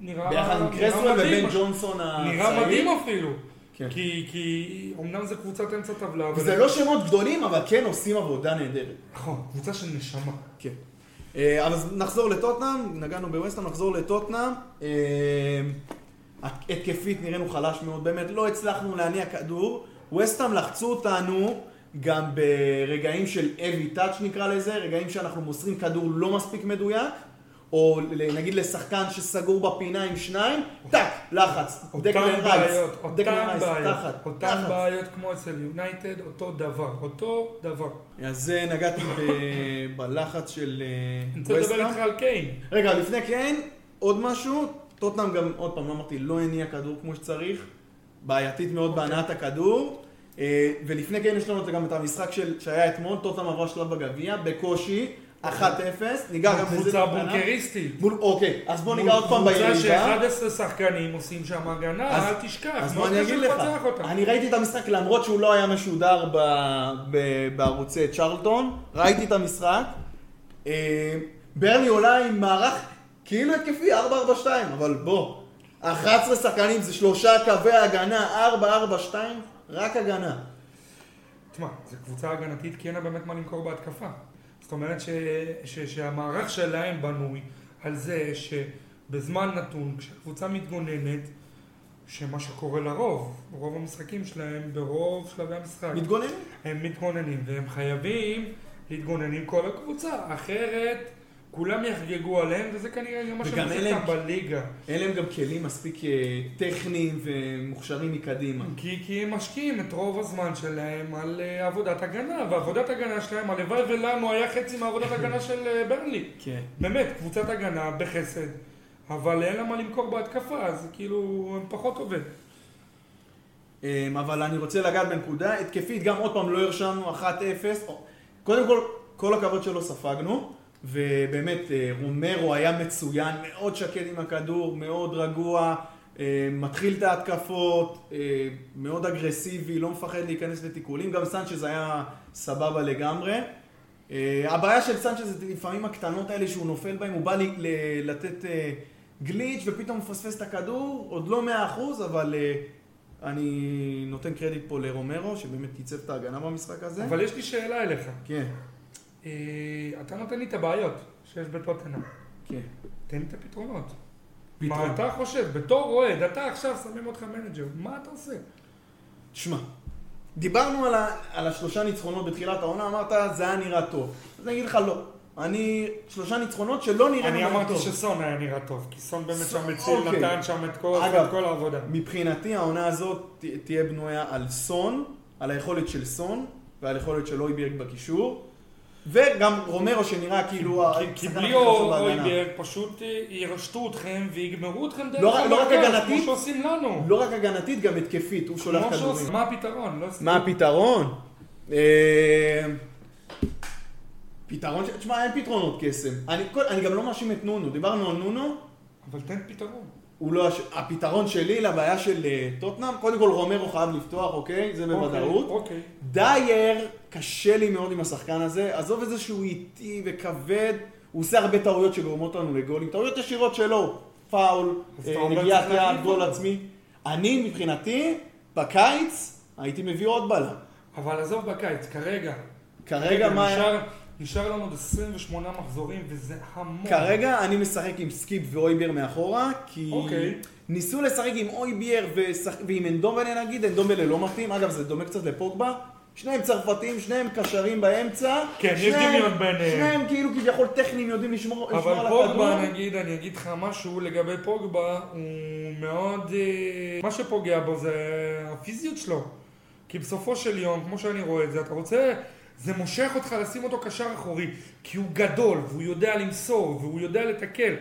נראה ביחד עם קרסוול ובן ג'ונסון הצעיר. נראה מדהים אפילו כן. כי, כי אמנם זה קבוצת אמצע טבלה אבל- זה לא שמות גדולים, אבל כן עושים עבודה נהדרת. נכון, קבוצה של נשמה כן. אה, אז נחזור לטוטנאם, נגענו בווסטהאם, נחזור לטוטנאם. אה, התקפית נראינו חלש מאוד, באמת לא הצלחנו להניע כדור. ווסטהאם לחצו אותנו גם ברגעים של heavy touch נקרא לזה, רגעים שאנחנו מוסרים כדור לא מספיק מדויק, או נגיד לשחקן שסגור בפינה עם שניים, טאק, לחץ, אותן דקלן רייס, בעיות, דקלן אותן רייס, בעיות, תחת, אותן. בעיות כמו אצל יונייטד, אותו דבר, אותו דבר. אז זה נגעתי בלחץ של אה, אני רוצה לדבר. איתך על קיין. רגע, לפני כן, עוד משהו, טוטנאם גם, עוד פעם, לא אמרתי, לא הניע כדור כמו שצריך, בעייתית מאוד אוקיי. בהנעת הכדור, אה, ולפני כן יש לנו גם את המשחק של, שהיה אתמול, טוטנאם עברה שלב בגביע, בקושי, 1-0, ניגע גם בזה. קבוצה. בונקריסטית. מול, אוקיי, אז בוא ניגע עוד פעם קבוצה בירידה. ש-11 שחקנים עושים שם הגנה, אל תשכח. אז מאוד בוא אני אגיד לך. אני ראיתי את המשחק למרות שהוא לא היה משודר בערוצי צ'רלטון, ראיתי את המשחק. אה, ברני עולה עם מערך כאילו התקפי 4-4-2, אבל בוא, 11 שחקנים זה שלושה קווי הגנה, 4-4-2, רק הגנה. תשמע, זו קבוצה הגנתית כי אין לה באמת מה למכור בהתקפה. זאת אומרת ש, ש, שהמערך שלהם בנוי על זה שבזמן נתון, כשקבוצה מתגוננת, שמה שקורה לרוב, רוב המשחקים שלהם, ברוב שלבי המשחק, מתגוננים? הם מתגוננים, והם חייבים להתגונן עם כל הקבוצה, אחרת כולם יחגגו עליהם, וזה כנראה גם מה אותם בליגה. אין להם גם כלים מספיק אה, טכניים ומוכשרים מקדימה. כי, כי הם משקיעים את רוב הזמן שלהם על uh, עבודת הגנה, ועבודת הגנה שלהם, הלוואי ולנו היה חצי מעבודת הגנה של uh, ברנלי. כן. באמת, קבוצת הגנה בחסד, אבל אין לה מה למכור בהתקפה, אז כאילו, הם פחות עובד. אמ, אבל אני רוצה לגעת בנקודה, התקפית גם עוד פעם לא הרשמנו 1-0, או- קודם כל, כל הכבוד שלא ספגנו, ובאמת אה, רומרו היה מצוין, מאוד שקט עם הכדור, מאוד רגוע, אה, מתחיל את ההתקפות, אה, מאוד אגרסיבי, לא מפחד להיכנס לתיקולים, גם סנצ'ז היה סבבה לגמרי. הבעיה של סנצ'ז זה לפעמים הקטנות האלה שהוא נופל בהן, הוא בא לי- ל- לתת גליץ' ופתאום מפספס את הכדור, עוד לא מאה אחוז, אבל אני נותן קרדיט פה לרומרו, שבאמת ייצב את ההגנה במשחק הזה. אבל יש לי שאלה אליך. כן, אתה נותן לי את הבעיות שיש בטוטנאם. כן. תן לי את הפתרונות. פתרון. מה אתה חושב? בתור אוהד, אתה עכשיו שמים אותך מנג'ר, מה אתה עושה? תשמע, דיברנו על, ה, על השלושה ניצחונות בתחילת העונה, אמרת זה היה נראה טוב. אז אני אגיד לך לא. אני, שלושה ניצחונות שלא נראינו אני בהם אמרתי טוב. שסון היה נראה טוב, כי סון באמת שם הציל, אוקיי. נתן שם את כל אגב, את כל העבודה. מבחינתי העונה הזאת ת- תהיה בנויה על סון, על היכולת של סון ועל היכולת של אויביאק בקישור, וגם רומרו שנראה כאילו כי- בלי. אויברג פשוט ירשתו אתכם ויגמרו אתכם דרך לא לא המרכז, כמו שעושים לנו. לא רק הגנתית, גם התקפית, הוא שולח כדורים. מה הפתרון? לא. מה הפתרון? אה, פתרון, ש- תשמע, אין פתרונות קסם. אני גם לא מאשים את נונו, דיברנו על נונו, אבל תן פתרון. הוא לא, הש- הפתרון שלי לבעיה של אה, טוטנאם, קודם כל רומרו חייב לפתוח, אוקיי? זה בוודאות. אוקיי. דייר, קשה לי מאוד עם השחקן הזה, עזוב את זה שהוא איטי וכבד, הוא עושה הרבה טעויות שגורמות לנו לגולים, טעויות ישירות שלו, פאול, אה, נגיעת יד, גול. עצמי. אני מבחינתי, בקיץ, הייתי מביא עוד בלם. אבל עזוב בקיץ, כרגע. כרגע מה היה? נשאר- נשאר לנו עוד 28 מחזורים, וזה המון. כרגע אני משחק עם סקיפ והויבייר מאחורה, כי אוקיי. ניסו לשחק עם הויבייר ושח- ועם אנדומבלה נגיד, אנדומבלה לא מתאים, אגב זה דומה קצת לפוגבה, שניהם צרפתים, שניהם קשרים באמצע, כן, יש דמיון ביניהם. שניהם כאילו כביכול טכניים יודעים לשמור לשמור אבל על הכדור. פוגבה, נגיד, אני אגיד לך משהו לגבי פוגבה, הוא מאוד... אה, מה שפוגע בו זה הפיזיות שלו. כי בסופו של יום, כמו שאני רואה את זה, אתה רוצה... זה מושך אותך לשים אותו קשר אחורי, כי הוא גדול, והוא יודע למסור, והוא יודע לתקל.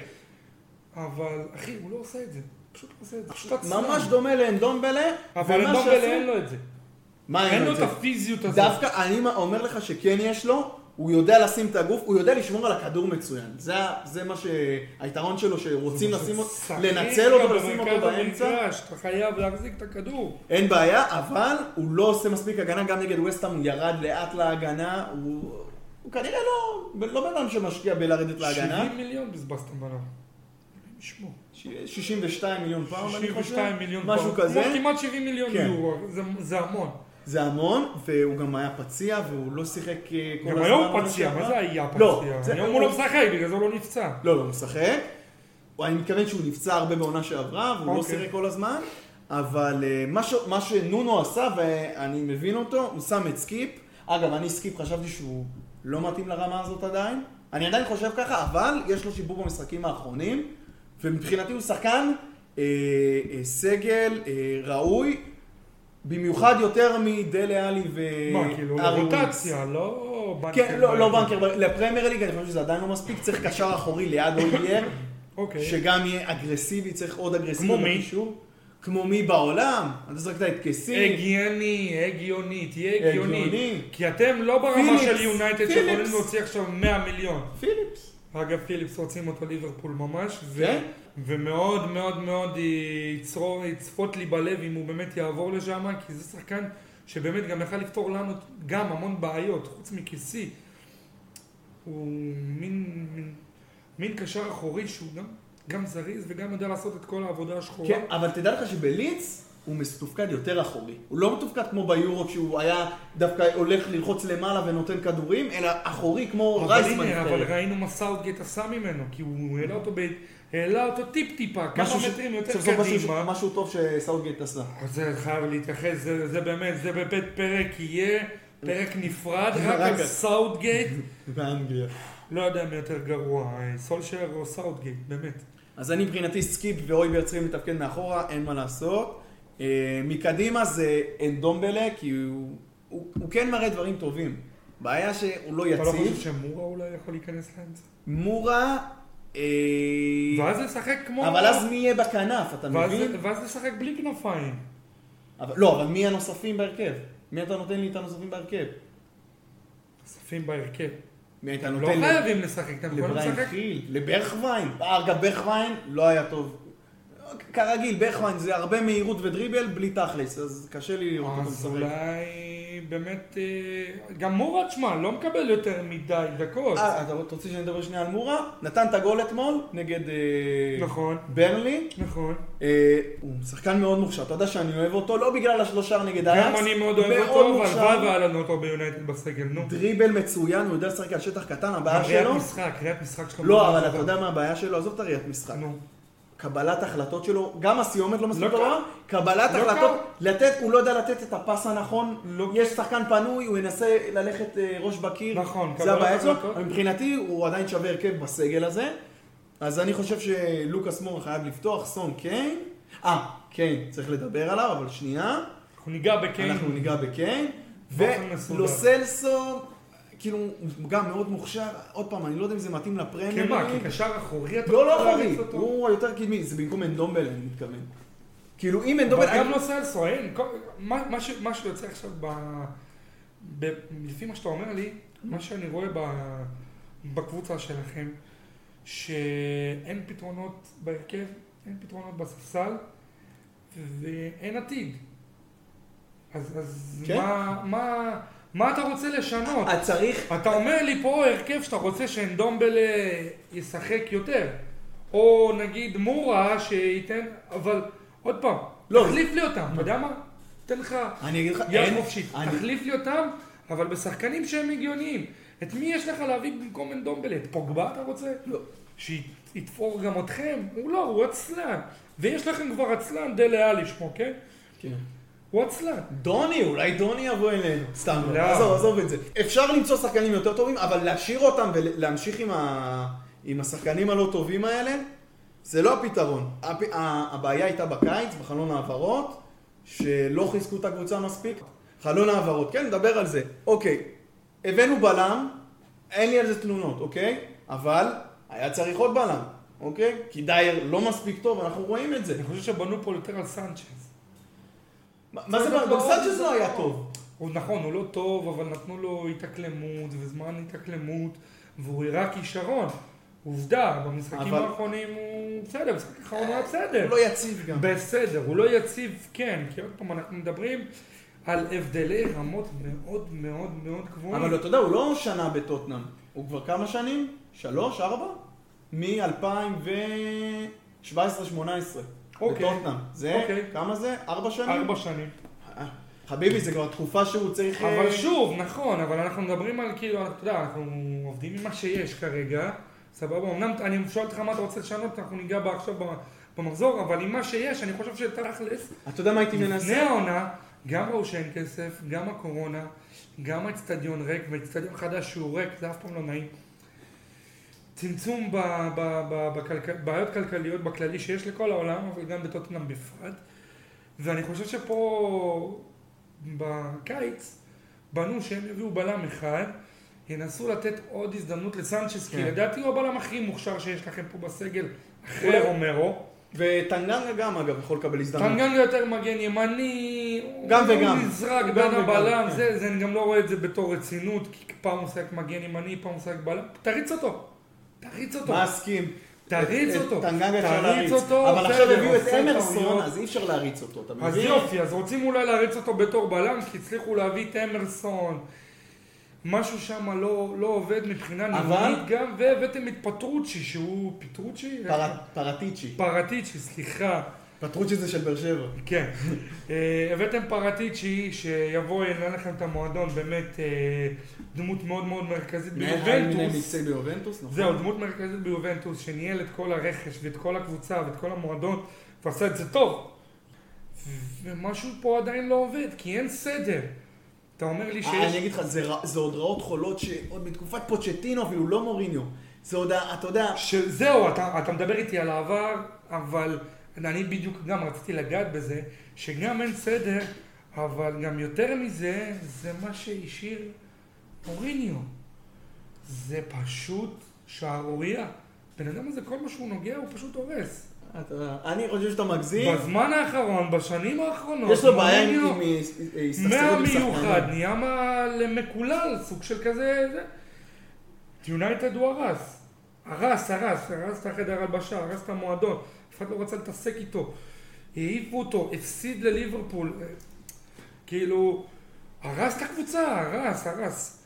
אבל, אחי, הוא לא עושה את זה. פשוט לא עושה את זה. פשוט עצלן. ממש דומה לאנדומבלה. אבל אנדומבלה אין לו את זה. מה אין לו את? הפיזיות הזאת. דווקא, אני אומר לך שכן יש לו, הוא יודע לשים את הגוף, הוא יודע לשמור על הכדור מצוין. זה, זה מה שהיתרון שלו, שרוצים לשים אותו, לנצל אותו ולשים אותו באמצע. אתה חייב להחזיק את הכדור. אין בעיה, אבל הוא לא עושה מספיק הגנה, גם נגד וסטהאם הוא ירד לאט להגנה, הוא, הוא כנראה לא, לא בן אדם שמשקיע בלרדת להגנה. 70 מיליון בזבזתם בנו. ישמעו. ש- 62 מיליון פאונד, אני חושב. 62 מיליון משהו פאונד. כזה. כמעט 70 מיליון כן. יורו, זה- זה המון. זה המון, והוא גם היה פצוע, והוא לא שיחק אה, כל גם הזמן. היום הוא פצוע. מה זה היה לא, פצוע? היום הוא לא משחק, בגלל זה הוא לא נפצע. לא, לא, משחק. אני מתכוון שהוא נפצע הרבה בעונה שעברה, והוא לא אוקיי. שיחק כל הזמן. אבל אה, מה, שנונו עשה, ואני מבין אותו, הוא שם את סקיפ. אגב, אני סקיפ חשבתי שהוא לא מתאים לרמה הזאת עדיין. אני עדיין חושב ככה, אבל יש לו שיפור במשחקים האחרונים, ומבחינתי הוא שחקן אה, אה, סגל אה, ראוי, במיוחד יותר מדלה עלי מה, כאילו, וארי לרוטציה, לא בנקר. כן, לא, לא. בנקר, לפרמייר ליג אני חושב שזה עדיין לא מספיק, צריך קשר אחורי ליד אולייר, אוקיי. שגם יהיה אגרסיבי, צריך עוד אגרסיבי כמו מי? כמו מי בעולם? אתה זרקת את קסי, הגיוני, הגיוני, תהיה הגיוני. הגיוני. כי אתם לא ברמה פיליפס, של יונייטד. שיכולים להוציא עכשיו 100 מיליון. פיליפס. אגב, פיליפס רוצים אותו ליברפול ממש, כן? ומאוד מאוד מאוד יצרור, יצפות לי בלב אם הוא באמת יעבור לשם, כי זה שחקן שבאמת גם יכל לפתור לנו גם המון בעיות, חוץ מכיסי. הוא מין, מין, מין קשר אחורי שהוא גם, גם זריז וגם יודע לעשות את כל העבודה השחורה. כן, אבל תדע לך שבליץ הוא מתופקד יותר אחורי. הוא לא מתופקד כמו ביורו כשהוא היה דווקא הולך ללחוץ למעלה ונותן כדורים, אלא אחורי כמו אבל רייסמן. הנה, אבל. ראינו מה סאוטגייט עשה ממנו, כי הוא העלה אותו, ב... העלה אותו טיפ טיפה, כמה ש- מטרים יותר סוף משהו ש- קדימה. משהו טוב שסאוטגייט עשה. זה חייב להתייחס, זה, זה באמת, זה באמת פרק יהיה, פרק נפרד, רק על סאוטגייט, באנגליה. לא יודע מי יותר גרוע, סולשר או סאוטגייט, באמת. אז אני מבחינתי סקיפ והויבייר צריכים לתפקד מאחורה, אין מה לעשות. אה, מקדימה זה אנדומבלה, כי הוא, הוא, הוא כן מראה דברים טובים. בעיה שהוא לא אתה לא חושב יציב. שמורה אולי יכול להיכנס לאמצע? מורה, אה, ואז לשחק כמו... אבל אז מי יהיה בכנף, אתה ואז- מבין? ואז לשחק בלי כנפיים. אבל, לא, אבל מי הנוספים בהרכב? מי אתה נותן לי את הנוספים בהרכב? נוספים בהרכב. מי אתה לא נותן לי? חייבים לשחק, אתם יכולים לבריין לשחק... לברכווין. אגב, ברכווין לא היה טוב. כרגיל, ברכווין זה הרבה מהירות ודריבל בלי תכלס, אז קשה לי לראות אותו אז משחק. אולי באמת, אה, גם מורד, שמע, לא מקבל יותר מדי דקות. אה, אתה רוצה שאני אדבר שנייה על מורה? נתן את הגול אתמול נגד אה, נכון, ברנלי. נכון. אה, הוא שחקן מאוד מוכשר, אתה יודע שאני אוהב אותו, לא בגלל השלושה נגד גם אייקס. אני מאוד אוהב אותו, מוכשר. והלוואי והיה לנו אותו ביונייטד בסגל, נו. דריבל מצוין, הוא יודע לשחק על שטח קטן, הבעיה ראיית שלו... משחק, ראיית משחק שלו. לא, אבל. אתה יודע מה הבעיה שלו? עזוב את הראיית משחק. נו. קבלת החלטות שלו, גם הסיומת לא מספיק לא טובה, קבלת לא החלטות, קל. לתת, הוא לא יודע לתת את הפס הנכון, לא. יש שחקן פנוי, הוא ינסה ללכת אה, ראש בקיר, נכון, זה הבעיה שלו, מבחינתי הוא עדיין שווה הרכב בסגל הזה, אז אני חושב שלוקאס מורה חייב לפתוח, סון קיין, אה, קיין, צריך לדבר עליו, אבל שנייה, אנחנו ניגע בקיין. אנחנו ניגע בקיין. ולוסלסו, כאילו, הוא גם מאוד מוכשר, עוד פעם, אני לא יודע אם זה מתאים לפרמייר, כמה? ליג. כקשר אחורי אתה לא, לא אחורי? הוא היותר קדמי, זה במקום אנדומבל, אני מתכוון. כאילו, אם אבל אנדומבל... גם לא סלסו, אין. כל- מה- מה מה שיוצא עכשיו ב... לפי מה שאתה אומר לי, מה שאני רואה בקבוצה שלכם, שאין פתרונות בהרכב, אין פתרונות בספסל, ואין עתיד. אז, אז כן. מה, מה, מה אתה רוצה לשנות? אה, צריך... אתה אומר לי פה הרכב שאתה רוצה שאנדומבלה ישחק יותר. או נגיד מורה שייתן, אבל עוד פעם, לא. תחליף לי אותם, אתה יודע מה? תן לך יד. חופשית, אני- תחליף לי אותם, אבל בשחקנים שהם הגיוניים. את מי יש לך להביא במקום אנדומבלה? את פוגבה אתה רוצה? לא. שיתפור גם אתכם? הוא לא, הוא עצלן. ויש לכם כבר עצלן דלה אלי שמו, כן? כן. הוא עצלן. דוני, אולי דוני יבוא אלינו. סתם, לא. לא. עזוב, עזוב את זה. אפשר למצוא שחקנים יותר טובים, אבל להשאיר אותם ולהמשיך עם, ה... עם השחקנים הלא טובים האלה, זה לא הפתרון. הפ... הבעיה הייתה בקיץ, בחלון העברות, שלא חיזקו את הקבוצה מספיק. חלון העברות, כן, נדבר על זה. אוקיי, הבאנו בלם, אין לי על זה תלונות, אוקיי? אבל היה צריך עוד בלם, אוקיי? כי דייר לא מספיק טוב, אנחנו רואים את זה. אני חושב שבנו פה יותר על סנצ'ז. מה זה, גם סנצ'ז לא היה טוב. הוא נכון, הוא לא טוב, אבל נתנו לו התאקלמות וזמן התאקלמות, והוא הראה כישרון. עובדה, במשחקים אבל... האחרונים הוא בסדר, במשחק האחרון הוא היה בסדר. הוא לא יציב גם. בסדר, הוא לא יציב, כן, כי עוד פעם אנחנו מדברים על הבדלי רמות מאוד מאוד מאוד גבוהים. אבל אתה יודע, הוא לא שנה בטוטנאם, הוא כבר כמה שנים? שלוש, ארבע? מ-2017-2018. אוקיי. בטוטנאם. זה, אוקיי. כמה זה? ארבע שנים? ארבע שנים. חביבי, זה כבר תקופה שהוא צריך... אבל אה, שוב, נכון, אבל אנחנו מדברים על כאילו, אתה יודע, אנחנו עובדים עם מה שיש כרגע, סבבה, אמנם אני שואל אותך מה אתה רוצה לשנות, אנחנו ניגע בה עכשיו במחזור, אבל עם מה שיש, אני חושב שתכלס, אתה יודע מה הייתי מנסה? לפני העונה, גם ראו שאין כסף, גם הקורונה, גם האצטדיון ריק, ואצטדיון חדש שהוא ריק, זה אף פעם לא נעים. צמצום בבעיות כלכליות בכללי שיש לכל העולם, אבל גם בטוטנאם בפרט. ואני חושב שפה בקיץ בנו שהם יביאו בלם אחד, ינסו לתת עוד הזדמנות לסנצ'ס, כן. כי לדעתי הוא הבלם הכי מוכשר שיש לכם פה בסגל, אחרי רומרו. וטנגנגה גם אגב יכול לקבל הזדמנות. טנגנגה יותר מגן ימני, גם וגם. הוא נזרק בין הבלם, כן. זה, זה, אני גם לא רואה את זה בתור רצינות, כי פעם הוא משחק מגן ימני, פעם הוא משחק בלם, תריץ אותו, תריץ אותו. מסכים. תריץ אותו, טנגנגה אפשר להריץ, אבל עכשיו הביאו את אמרסון, אז אי אפשר להריץ אותו, אתה מבין? אז יופי, אז רוצים אולי להריץ אותו בתור בלם, כי הצליחו להביא את אמרסון. משהו שם לא, לא עובד מבחינה ניהולית גם, והבאתם את פטרוצ'י, שהוא פטרוצ'י? פר, פרטיצ'י. פרטיצ'י, סליחה. פטרוצ'י זה של באר שבע. כן. אה, הבאתם פרטיצ'י שיבוא, ינהל לכם את המועדון, באמת אה, דמות מאוד מאוד מרכזית ביובנטוס. ביובנטוס, נכון. זהו, דמות מרכזית ביובנטוס, שניהל את כל הרכש ואת כל הקבוצה ואת כל המועדון, ועשה את זה טוב. ומשהו פה עדיין לא עובד, כי אין סדר. אתה אומר לי שיש... אני אגיד לך, זה, זה עוד רעות חולות שעוד מתקופת פוצ'טינו אפילו, לא מוריניו. זה עוד, אתה יודע... זהו, אתה, אתה מדבר איתי על העבר, אבל אני בדיוק גם רציתי לגעת בזה, שגם אין סדר, אבל גם יותר מזה, זה מה שהשאיר מוריניו. זה פשוט שערורייה. בן אדם הזה, כל מה שהוא נוגע, הוא פשוט הורס. אני חושב שאתה מגזים. בזמן האחרון, בשנים האחרונות, יש לו בעיה עם הסתכסכות מהמיוחד, נהיה למקולל, סוג של כזה, יונייטד הוא הרס. הרס, הרס, הרס את החדר הלבשה, הרס את המועדון, אף אחד לא רצה להתעסק איתו. העיפו אותו, הפסיד לליברפול, כאילו, הרס את הקבוצה, הרס, הרס.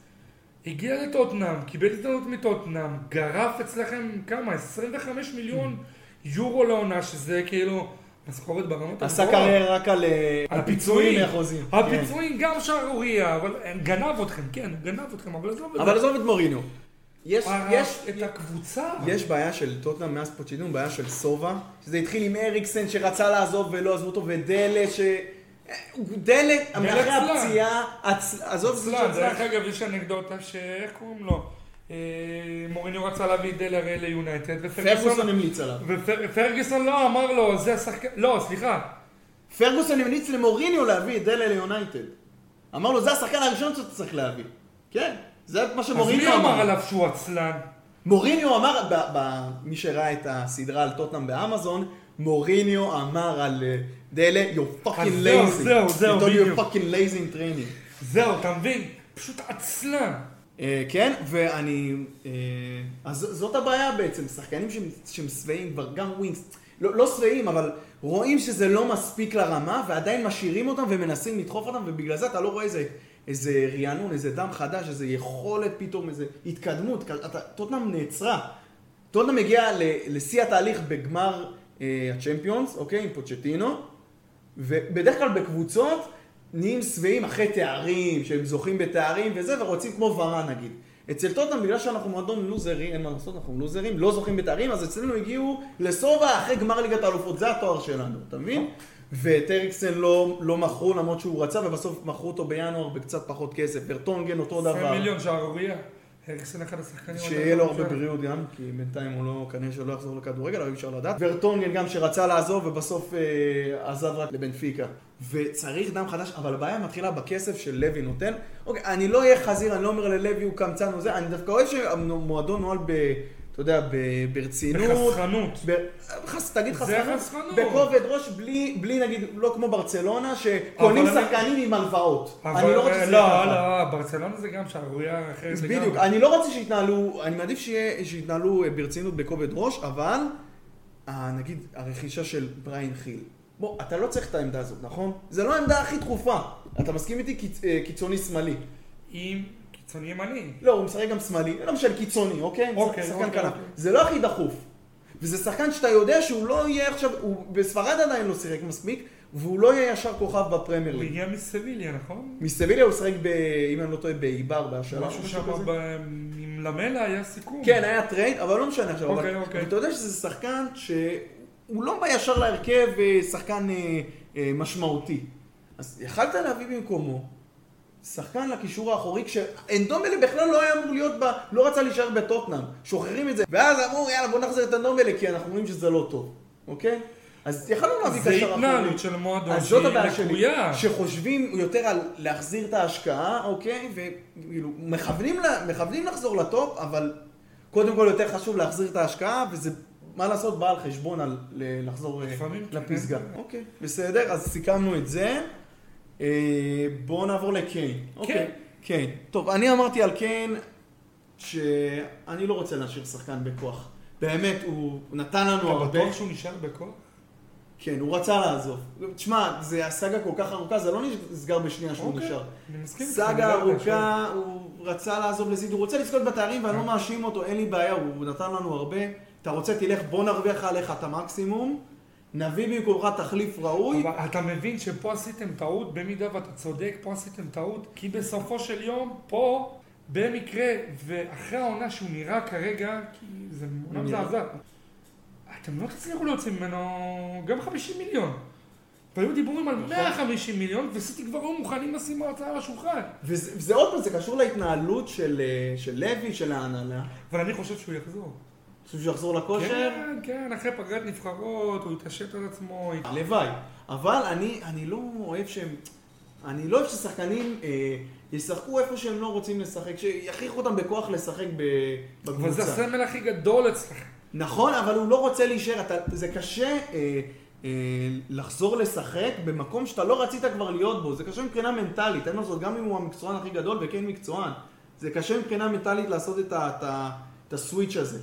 הגיע לטוטנאם, קיבל הזדמנות מטוטנאם, גרף אצלכם כמה? 25 מיליון יורו לעונה, שזה כאילו משכורת ברמות עשה קריירה רק על הפיצויים מהחוזים. הפיצויים כן. גם שערורייה, אבל גנב אתכם, כן, גנב אתכם, אבל עזוב את זה. אבל עזוב את מוריניו. יש, יש, את הקבוצה. יש בעיה של טוטנאם מאז פוצ'ידון, בעיה של סובה, שזה התחיל עם אריקסן שרצה לעזוב ולא עזבו אותו, ודלה ש... דלה, אחרי הפציעה, עזוב, זה עצלן, דרך אגב, יש אנקדוטה שאיך קוראים לו? אה, מוריניו רצה להביא את דלר ליונייטד, פרגוסון המליץ עליו. ופרגוסון לא, אמר לו, זה השחקן, לא, סליחה. פרגוסון המליץ למוריניו להביא את דלר ליונייטד. אמר לו, זה השחקן הראשון שאתה צריך להביא. כן, זה מה שמוריניו אמר. אז מי אמר עליו שהוא עצלן? מוריניו אמר, מי שראה את הסדרה על טוטנאם באמזון, מוריניו אמר על אה, דלה, you're fucking lazy. זהו, זהו, בדיוק. you're fucking lazy in training. זהו, אתה מבין? פשוט עצלן. אה, כן, ואני... אה, אז זאת הבעיה בעצם, שחקנים שהם שבעים כבר, גם ווינגס, לא, לא שבעים, אבל רואים שזה לא מספיק לרמה, ועדיין משאירים אותם ומנסים לדחוף אותם, ובגלל זה אתה לא רואה איזה, איזה רענון, איזה דם חדש, איזה יכולת פתאום, איזה התקדמות. טוטנאם נעצרה. טוטנאם מגיע לשיא התהליך בגמר אה, הצ'מפיונס, אוקיי, עם פוצ'טינו, ובדרך כלל בקבוצות, נהיים שבעים אחרי תארים, שהם זוכים בתארים וזה, ורוצים כמו ורן נגיד. אצל טוטנאם, בגלל שאנחנו מועדון לוזרי, אין מה לעשות, אנחנו לוזרים, לא זוכים בתארים, אז אצלנו הגיעו לסובה אחרי גמר ליגת האלופות, זה התואר שלנו, אתה מבין? ואת אריקסן לא, לא מכרו למרות שהוא רצה, ובסוף מכרו אותו בינואר בקצת פחות כסף. ורטונגן אותו דבר. 20 מיליון שערורייה. אריקסן אחד השחקנים... שיהיה לו הרבה בריאות גם, כי בינתיים הוא לא, כנראה שלא יחזור לכדורגל, אבל אי אפשר לדעת. ורטונגן גם שרצה לעזוב ובסוף אה, עזב רק לבנפיקה. וצריך דם חדש, אבל הבעיה מתחילה בכסף שלוי נותן. אוקיי, אני לא אהיה חזיר, אני לא אומר ללוי הוא קמצן או זה, אני דווקא אוהב שהמועדון נוהל ב... אתה יודע, ברצינות. בחסכנות. ב... חס... תגיד חסכנות. בכובד ראש, בלי, בלי נגיד, לא כמו ברצלונה, שקונים אבל אני- שחקנים עם הלוואות. אבל- אני לא רוצה שזה לא, יהיה ככה. לא, ברצלונה זה גם שערורייה אחרת לגמרי. בדיוק, אני לא רוצה שיתנהלו, אני מעדיף שיהיה- שיתנהלו אה, ברצינות בכובד ראש, אבל אה, נגיד הרכישה של בריין חיל. בוא, אתה לא צריך את העמדה הזאת, נכון? זה לא העמדה הכי דחופה. אתה מסכים איתי קיצ- אה, קיצוני שמאלי. עם קיצוני ימני. לא, הוא משחק גם שמאלי, לא משנה, קיצוני, אוקיי? אוקיי, שחקן אוקיי, כנף. אוקיי. זה לא הכי דחוף. וזה שחקן שאתה יודע שהוא לא יהיה עכשיו, הוא בספרד עדיין לא שיחק מספיק, והוא לא יהיה ישר כוכב בפרמייר הוא ליג. הגיע מסביליה, נכון? מסביליה הוא שיחק, ב, אם אני לא טועה, באיבר, בהשאלה. משהו שם. ב- עם למלה היה סיכום. כן, היה trade, אבל לא משנה עכשיו. אוקיי, אבל, אוקיי. אתה יודע שזה שחקן שהוא לא בא ישר להרכב אה, שחקן אה, אה, משמעותי. אז יכלת להביא במקומו שחקן לקישור האחורי, כשאנדומבלה בכלל לא היה אמור להיות ב... לא רצה להישאר בטוטנאם. שוחררים את זה. ואז אמרו, יאללה, בוא נחזיר את אנדומבלה, כי אנחנו רואים שזה לא טוב, אוקיי? אז יכלנו להביא זה קשר אחורי. התנהלות של מועדון אז זאת שהיא הבעיה שלי, לקויה. שחושבים יותר על להחזיר את ההשקעה, אוקיי? וכאילו, מכוונים, ל- מכוונים לחזור לטופ, אבל קודם כל יותר חשוב להחזיר את ההשקעה, וזה, מה לעשות, בא על חשבון על לחזור אה, כן. לפסגה. אוקיי, בסדר, אז סיכמנו את זה. אה, בואו נעבור לקיין. אוקיי, קיין. טוב, אני אמרתי על קיין שאני לא רוצה להשאיר שחקן בכוח. באמת, הוא נתן לנו אתה הרבה. בטוח שהוא נשאר בכוח? כן, הוא רצה לעזוב. תשמע, זה הסאגה כל כך ארוכה, זה לא נסגר בשנייה שהוא אוקיי, נשאר. אני מסכים סאגה ארוכה, הוא רצה לעזוב לזיד, הוא רוצה לזכות בתארים ואני לא מאשים אותו, אין לי בעיה, הוא נתן לנו הרבה. אתה רוצה, תלך, בוא נרוויח עליך את המקסימום, נביא במקומך תחליף ראוי. אבל אתה מבין שפה עשיתם טעות, במידה ואתה צודק, פה עשיתם טעות, כי בסופו של יום, פה, במקרה, ואחרי העונה שהוא נראה כרגע, כי זה עונה נראה. מזעזעת, אתם לא תצליחו להוציא ממנו גם 50 מיליון. והיו דיבורים על נכון. 150 מיליון, וסיטי כבר היו מוכנים לשים ההוצאה על השולחן. וזה וזה עוד פעם, זה קשור להתנהלות של אה, של לוי, של ההנהלה. אבל אני חושב שהוא יחזור. חושב שהוא יחזור לכושר? כן, כן, אחרי פגרת נבחרות, הוא יתעשת על עצמו. הלוואי. אבל אני, אני לא אוהב שהם... אני לא אוהב ששחקנים אה, ישחקו איפה שהם לא רוצים לשחק, שיכריחו אותם בכוח לשחק ב, אבל זה בקבוצה. הסמל הכי גדול אצלכם. נכון, אבל הוא לא רוצה להישאר. אתה, זה קשה אה, אה, לחזור לשחק במקום שאתה לא רצית כבר להיות בו. זה קשה מבחינה מנטלית, אין מה לעשות, גם אם הוא המקצוען הכי גדול וכן מקצוען. זה קשה מבחינה מנטלית לעשות את הסוויץ' הזה.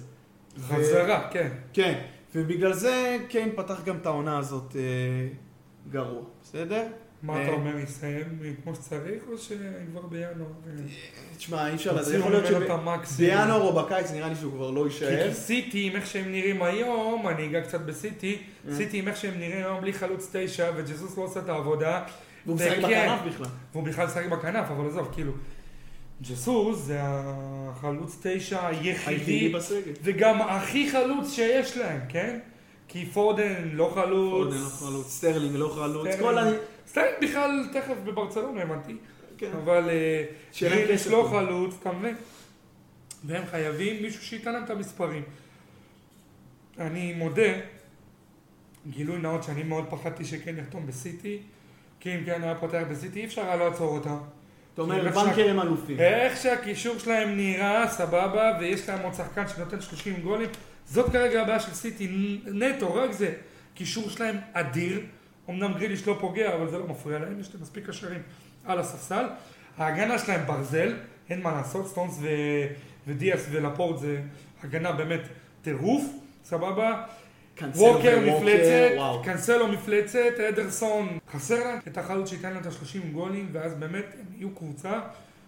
ו- חזרה, כן. כן, ובגלל זה קיין פתח גם את העונה הזאת אה, גרוע, בסדר? מה אה, אתה אומר, יסיים כמו שצריך, או שכבר בינואר? תשמע, אי אפשר לדעת, יכול להיות. שבינואר או בקיץ נראה לי שהוא כבר לא יישאר. כי סיטי, עם איך שהם נראים היום, אני אגע קצת בסיטי, אה. סיטי עם איך שהם נראים היום בלי חלוץ תשע, וג'זוס לא עושה את העבודה. והוא משחק בכנף בכלל. והוא בכלל משחק בכנף, אבל עזוב, כאילו, ג'סוס זה החלוץ תשע היחידי. וגם הכי חלוץ שיש להם, כן? כי פורדן לא חלוץ. פורדן לא חלוץ, סטרלינג לא חלוץ, סטרלינג. כל ה... סטרלינג בכלל תכף בברצלונה הבנתי. כן. אבל אה, גריליש. לא חלוץ, אתה מבין? והם חייבים מישהו שייתן להם את המספרים. אני מודה, גילוי נאות שאני מאוד פחדתי שכן יחתום בסיטי, כי אם כן היה פותח בסיטי אי אפשר היה לעצור אותם. אתה אומר, בנקר הם אלופים. איך שהקישור שלהם נראה, סבבה, ויש להם עוד שחקן שנותן 30 גולים, זאת כרגע הבעיה של סיטי, נטו, רק זה. קישור שלהם אדיר, אמנם גריליש לא פוגע, אבל זה לא מפריע להם, יש להם מספיק קשרים על הספסל. ההגנה שלהם ברזל, אין מה לעשות, סטונס ו... ודיאס ולפורט זה הגנה באמת טירוף, סבבה. קאנסלו ווקר מפלצת, וואו. קנסלו מפלצת, אדרסון חסר להם את החלוץ שייתן להם את ה-30 גולים ואז באמת הם יהיו קבוצה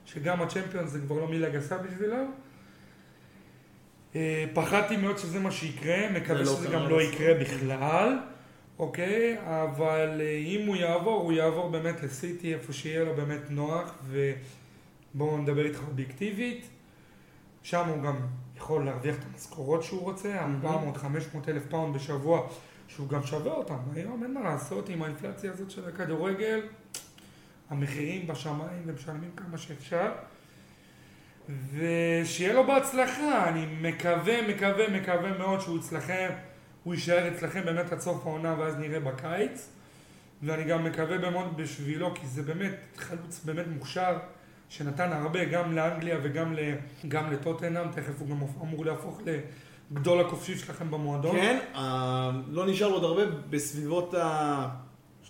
שגם הצ'מפיונס זה כבר לא מילה גסה בשבילם. אה, פחדתי מאוד שזה מה שיקרה, מקווה לא שזה קרה גם לא. יקרה בכלל, אוקיי? אבל אה, אם הוא יעבור, הוא יעבור באמת לסיטי איפה שיהיה לו באמת נוח ובואו נדבר איתך אובייקטיבית. שם הוא גם יכול להרוויח את המשכורות שהוא רוצה, 400-500 אלף פאונד בשבוע, שהוא גם שווה אותם. היום אין מה לעשות עם האינפלציה הזאת של הכדורגל, המחירים בשמיים ומשלמים כמה שאפשר. ושיהיה לו בהצלחה, אני מקווה, מקווה, מקווה מאוד שהוא אצלכם, הוא יישאר אצלכם באמת עד סוף העונה ואז נראה בקיץ. ואני גם מקווה מאוד בשבילו, כי זה באמת חלוץ באמת מוכשר, שנתן הרבה גם לאנגליה וגם גם לטוטנאם, תכף הוא גם אמור להפוך לגדול הכובשים שלכם במועדון. כן, אה, לא נשאר עוד הרבה, בסביבות ה...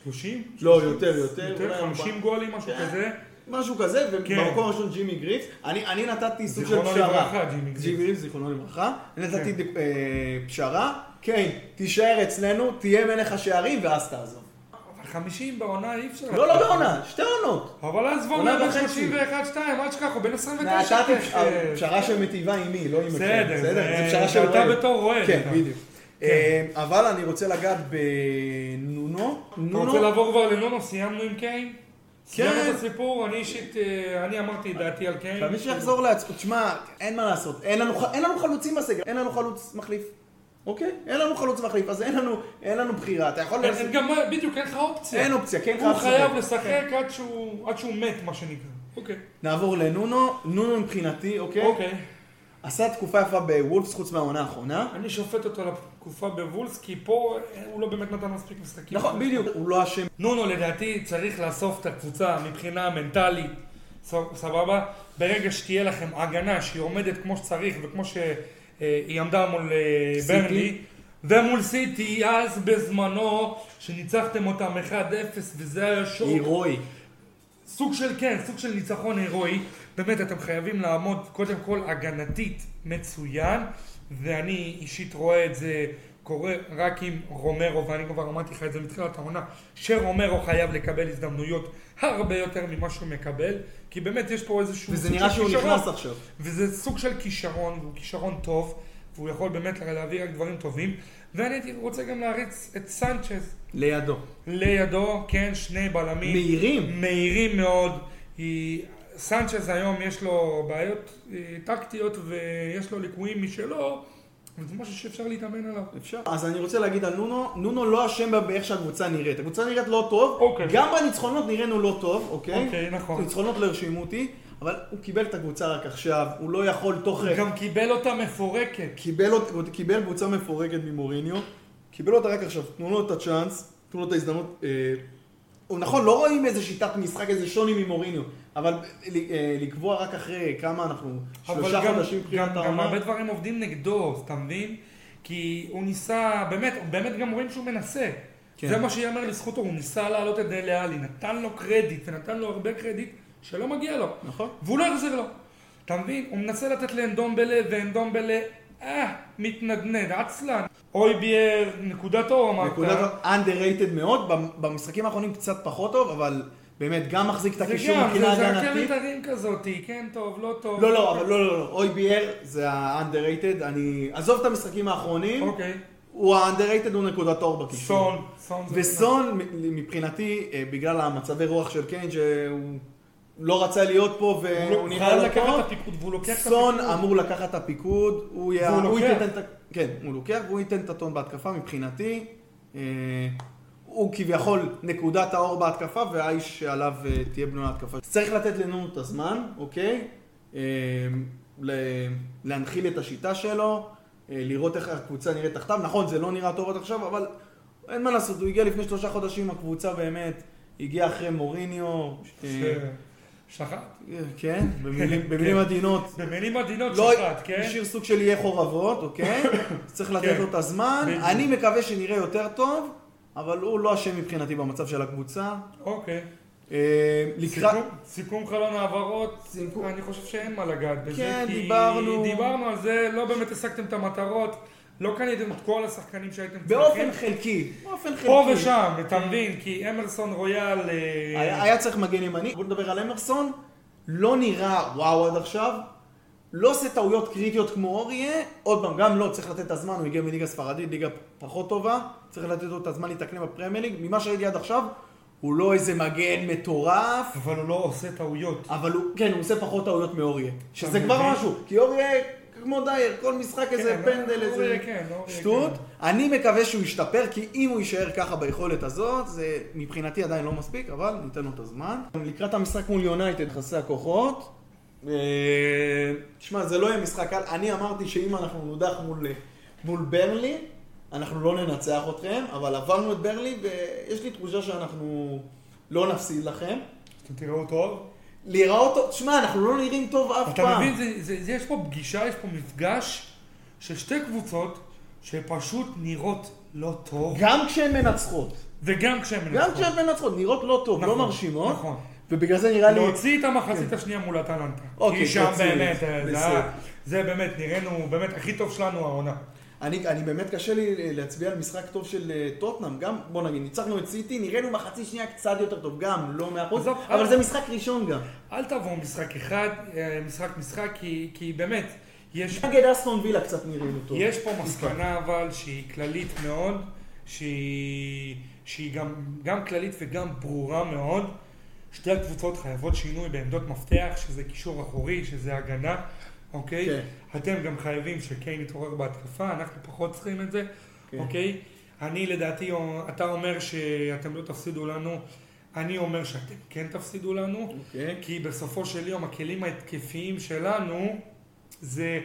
30? לא, יותר, יותר. יותר, 50 גולים, משהו כן. כזה. משהו כזה, כן. ובמקום הראשון ג'ימי גריפס. אני, אני נתתי סוג של זיכרונו פשרה. לברכה, ג'ימי גריפס. ג'ימי גריפס, זיכרונו לברכה. אני נתתי כן. אה, פשרה, כן, תישאר אצלנו, תהיה מלך השערים, ואז תעזוב. אבל 50 בעונה אי אפשר. לא, לא בעונה, שתי עונות. אבל אז וורנר וחצי. 31-2, אל תשכח, הוא בן 29. נתתי תכף. פש- פשרה שמיטיבה עימי, לא עם בסדר, מכם. זה- פשרה של אתה. בתור אוהד, כן. בדיוק. אה, אבל אני רוצה לגעת בנונו. אתה רוצה לעבור כבר לנונו? סיימנו עם קיין? סיימנו כן. את הסיפור, אני אישית, אה, אני אמרתי את דעתי על קיין. חייבים שיחזור לעצמו. תשמע, אין מה לעשות. אין לנו חלוצים בסגל, אין לנו חלוץ מחליף. אוקיי? אין לנו חלוץ מחליף, אז אין לנו- אין לנו בחירה. אתה יכול... אין- גם, בדיוק, אין לך אופציה. אין אופציה, כן הוא חייב לשחק. לשחק עד שהוא עד שהוא מת, מה שנקרא. אוקיי. נעבור לנונו. נונו מבחינתי, אוקיי? אוקיי. עשה תקופה יפה בוולפס חוץ מהעונה האחרונה. אני שופט אותו לתקופה בוולס, כי פה אה, הוא לא באמת נתן מספיק משחקים. נכון, בדיוק, הוא לא אשם. נונו לדעתי צריך לאסוף את הקבוצה מבחינה מנטלית, סבבה? ברגע שתהיה לכם הגנה שהיא עומדת כמו שצריך וכמו שהיא עמדה מול אה. ברנלי ומול סיטי אז בזמנו שניצחתם אותם 1-0 וזה היה שוק. הירואי. סוג של כן, סוג של ניצחון הירואי. באמת אתם חייבים לעמוד קודם כל הגנתית מצוין ואני אישית רואה את זה קורה רק עם רומרו ואני כבר אמרתי לך את זה מתחילת העונה שרומרו חייב לקבל הזדמנויות הרבה יותר ממה שהוא מקבל כי באמת יש פה איזשהו וזה סוג נראה של שהוא כישרון. נכנס עכשיו. וזה סוג של כישרון והוא כישרון טוב והוא יכול באמת להביא רק דברים טובים ואני הייתי רוצה גם להריץ את סנצ'ז לידו. לידו, כן, שני בלמים. מהירים. מהירים מאוד. היא... סנצ'ז היום יש לו בעיות אה, טקטיות ויש לו ליקויים משלו, וזה משהו שאפשר להתאמן עליו. אפשר. אז אני רוצה להגיד על נונו, נונו לא אשם באיך שהקבוצה נראית. הקבוצה נראית לא טוב, אוקיי. גם בניצחונות נראינו לא טוב, אוקיי? אוקיי, נכון. ניצחונות לא הרשימו אותי, אבל הוא קיבל את הקבוצה רק עכשיו, הוא לא יכול תוך... הוא גם קיבל אותה מפורקת. קיבל, קיבל קבוצה מפורקת ממוריניו, קיבל אותה רק עכשיו, תנו לו את הצ'אנס, תנו לו את ההזדמנות. אה, נכון, לא רואים איזה שיטת משחק, איזה שוני ממוריניו, אבל אה, לקבוע רק אחרי כמה אנחנו, שלושה גם, חודשים גם, מבחינת גם העונה. הרבה דברים עובדים נגדו, אתה מבין? כי הוא ניסה, באמת, באמת גם רואים שהוא מנסה. כן. זה מה שיאמר לזכותו, הוא ניסה להעלות את דלה עלי, נתן לו קרדיט, ונתן לו הרבה קרדיט שלא מגיע לו. נכון. והוא לא יחזיר לו. אתה מבין? הוא מנסה לתת לאנדומבלה, ואנדומבלה, אה, מתנדנד, עצלן. אוי בייר, נקודת אור אמרת. נקודת underrated מאוד, במשחקים האחרונים קצת פחות טוב, אבל באמת גם מחזיק את זה הקישור גם, מבחינה זה הגנתית. עקרת הרים כזאתי, כן טוב, לא טוב. לא, לא, אבל לא, לא, לא, אוי ביאר זה ה-underrated, אני... עזוב את המשחקים האחרונים, אוקיי. הוא ה-underrated הוא נקודת אור בקישור. סון, סון זה... וסון, מבחינתי, אה, בגלל המצבי רוח של קיין, שהוא לא רצה להיות פה הוא והוא לא- נראה חייב לא לקחת טוב, את הפיקוד, סון. אמור לקחת את הפיקוד, הוא הוא. ייתן את. כן, הוא לוקח והוא ייתן את הטון בהתקפה מבחינתי. הוא כביכול נקודת האור בהתקפה והאיש שעליו אה, תהיה בנויה התקפה. צריך לתת לנו את הזמן, אוקיי? אה, להנחיל את השיטה שלו, אה, לראות איך הקבוצה נראית תחתיו. נכון, זה לא נראה טוב עד עכשיו, אבל אין מה לעשות, הוא הגיע לפני שלושה חודשים, הקבוצה באמת הגיעה אחרי מוריניו. שחט. כן, במילים- כן. עדינות. במילים עדינות לא, שחט, כן? השאיר סוג של יהיה חורבות, אוקיי? צריך לתת כן. לו את הזמן. אני מקווה שנראה יותר טוב, אבל הוא לא אשם מבחינתי במצב של הקבוצה. אוקיי. אה, לקראת... סיכום- סיכום חלון העברות, סיכום. אני חושב שאין מה לגעת בזה. כן, כי דיברנו. דיברנו על זה, לא באמת השגתם את המטרות, לא קניתם את כל השחקנים שהייתם באופן חלקי. באופן חלקי. פה ושם, אתה מבין? כי אמרסון רויאל... אה, היה, היה צריך מגן ימני. בוא נדבר על אמרסון. לא נראה וואו עד עכשיו. לא עושה טעויות קריטיות כמו אוריה. עוד פעם, גם לא, צריך לתת את הזמן, הוא הגיע מליגה ספרדית, ליגה פחות טובה. צריך לתת לו את הזמן להתאקלם בפרמייר ליג. ממה שראיתי עד עכשיו, הוא לא איזה מגן מטורף. אבל הוא לא עושה טעויות. אבל הוא, כן, הוא עושה פחות טעויות מאוריה. שזה כבר? משהו. כי אוריה, כמו דייר, כל משחק איזה כן, פנדל, איזה אוריה כן, אוריה שטות. כן. אני מקווה שהוא ישתפר, כי אם הוא יישאר ככה ביכולת הזאת, זה מבחינתי עדיין לא מספיק, אבל ניתן לו את הזמן. לקראת המשחק מול יונייטד, חסרי הכוחות, תשמע, זה לא יהיה משחק קל. אני אמרתי שאם אנחנו נודח מול, מול ברלי, אנחנו לא ננצח אתכם, אבל עברנו את ברלי, ויש לי תחושה שאנחנו לא נפסיד לכם. אתם תראו טוב. להיראות טוב, תשמע, אנחנו לא נראים טוב אף אתה פעם. מבין, זה, זה, זה, יש פה פגישה, יש פה מפגש של שתי קבוצות שפשוט נראות לא טוב, גם כשהן מנצחות. וגם כשהן גם מנצחות. כשהן מנצחות, נראות לא טוב, לא נכון, מרשימות. נכון. ובגלל זה נראה לי... להוציא את המחצית השנייה מול אטלנטה. אוקיי, כי שם באמת, אה, זה באמת, נראינו באמת הכי טוב שלנו העונה. אני, אני באמת קשה לי להצביע על משחק טוב של אה, טוטנאם, גם, בוא נגיד, ניצחנו את סיטי, נראינו מחצי שנייה קצת יותר טוב, גם, לא מאה אחוז, אבל אה. זה משחק ראשון גם. אל תבואו משחק אחד, אה, משחק משחק, כי, כי באמת, יש, נגד אסטון וילה קצת נראינו טוב. יש פה מסקנה אבל שהיא כללית מאוד, שהיא, שהיא גם, גם כללית וגם ברורה מאוד. שתי הקבוצות חייבות שינוי בעמדות מפתח, שזה קישור אחורי, שזה הגנה, אוקיי? כן. אתם גם חייבים שקיין יתעורר בהתקפה, אנחנו פחות צריכים את זה, כן. אוקיי? אני לדעתי, אתה אומר שאתם לא תפסידו לנו, אני אומר שאתם כן תפסידו לנו, אוקיי. כי בסופו של יום הכלים ההתקפיים שלנו זה...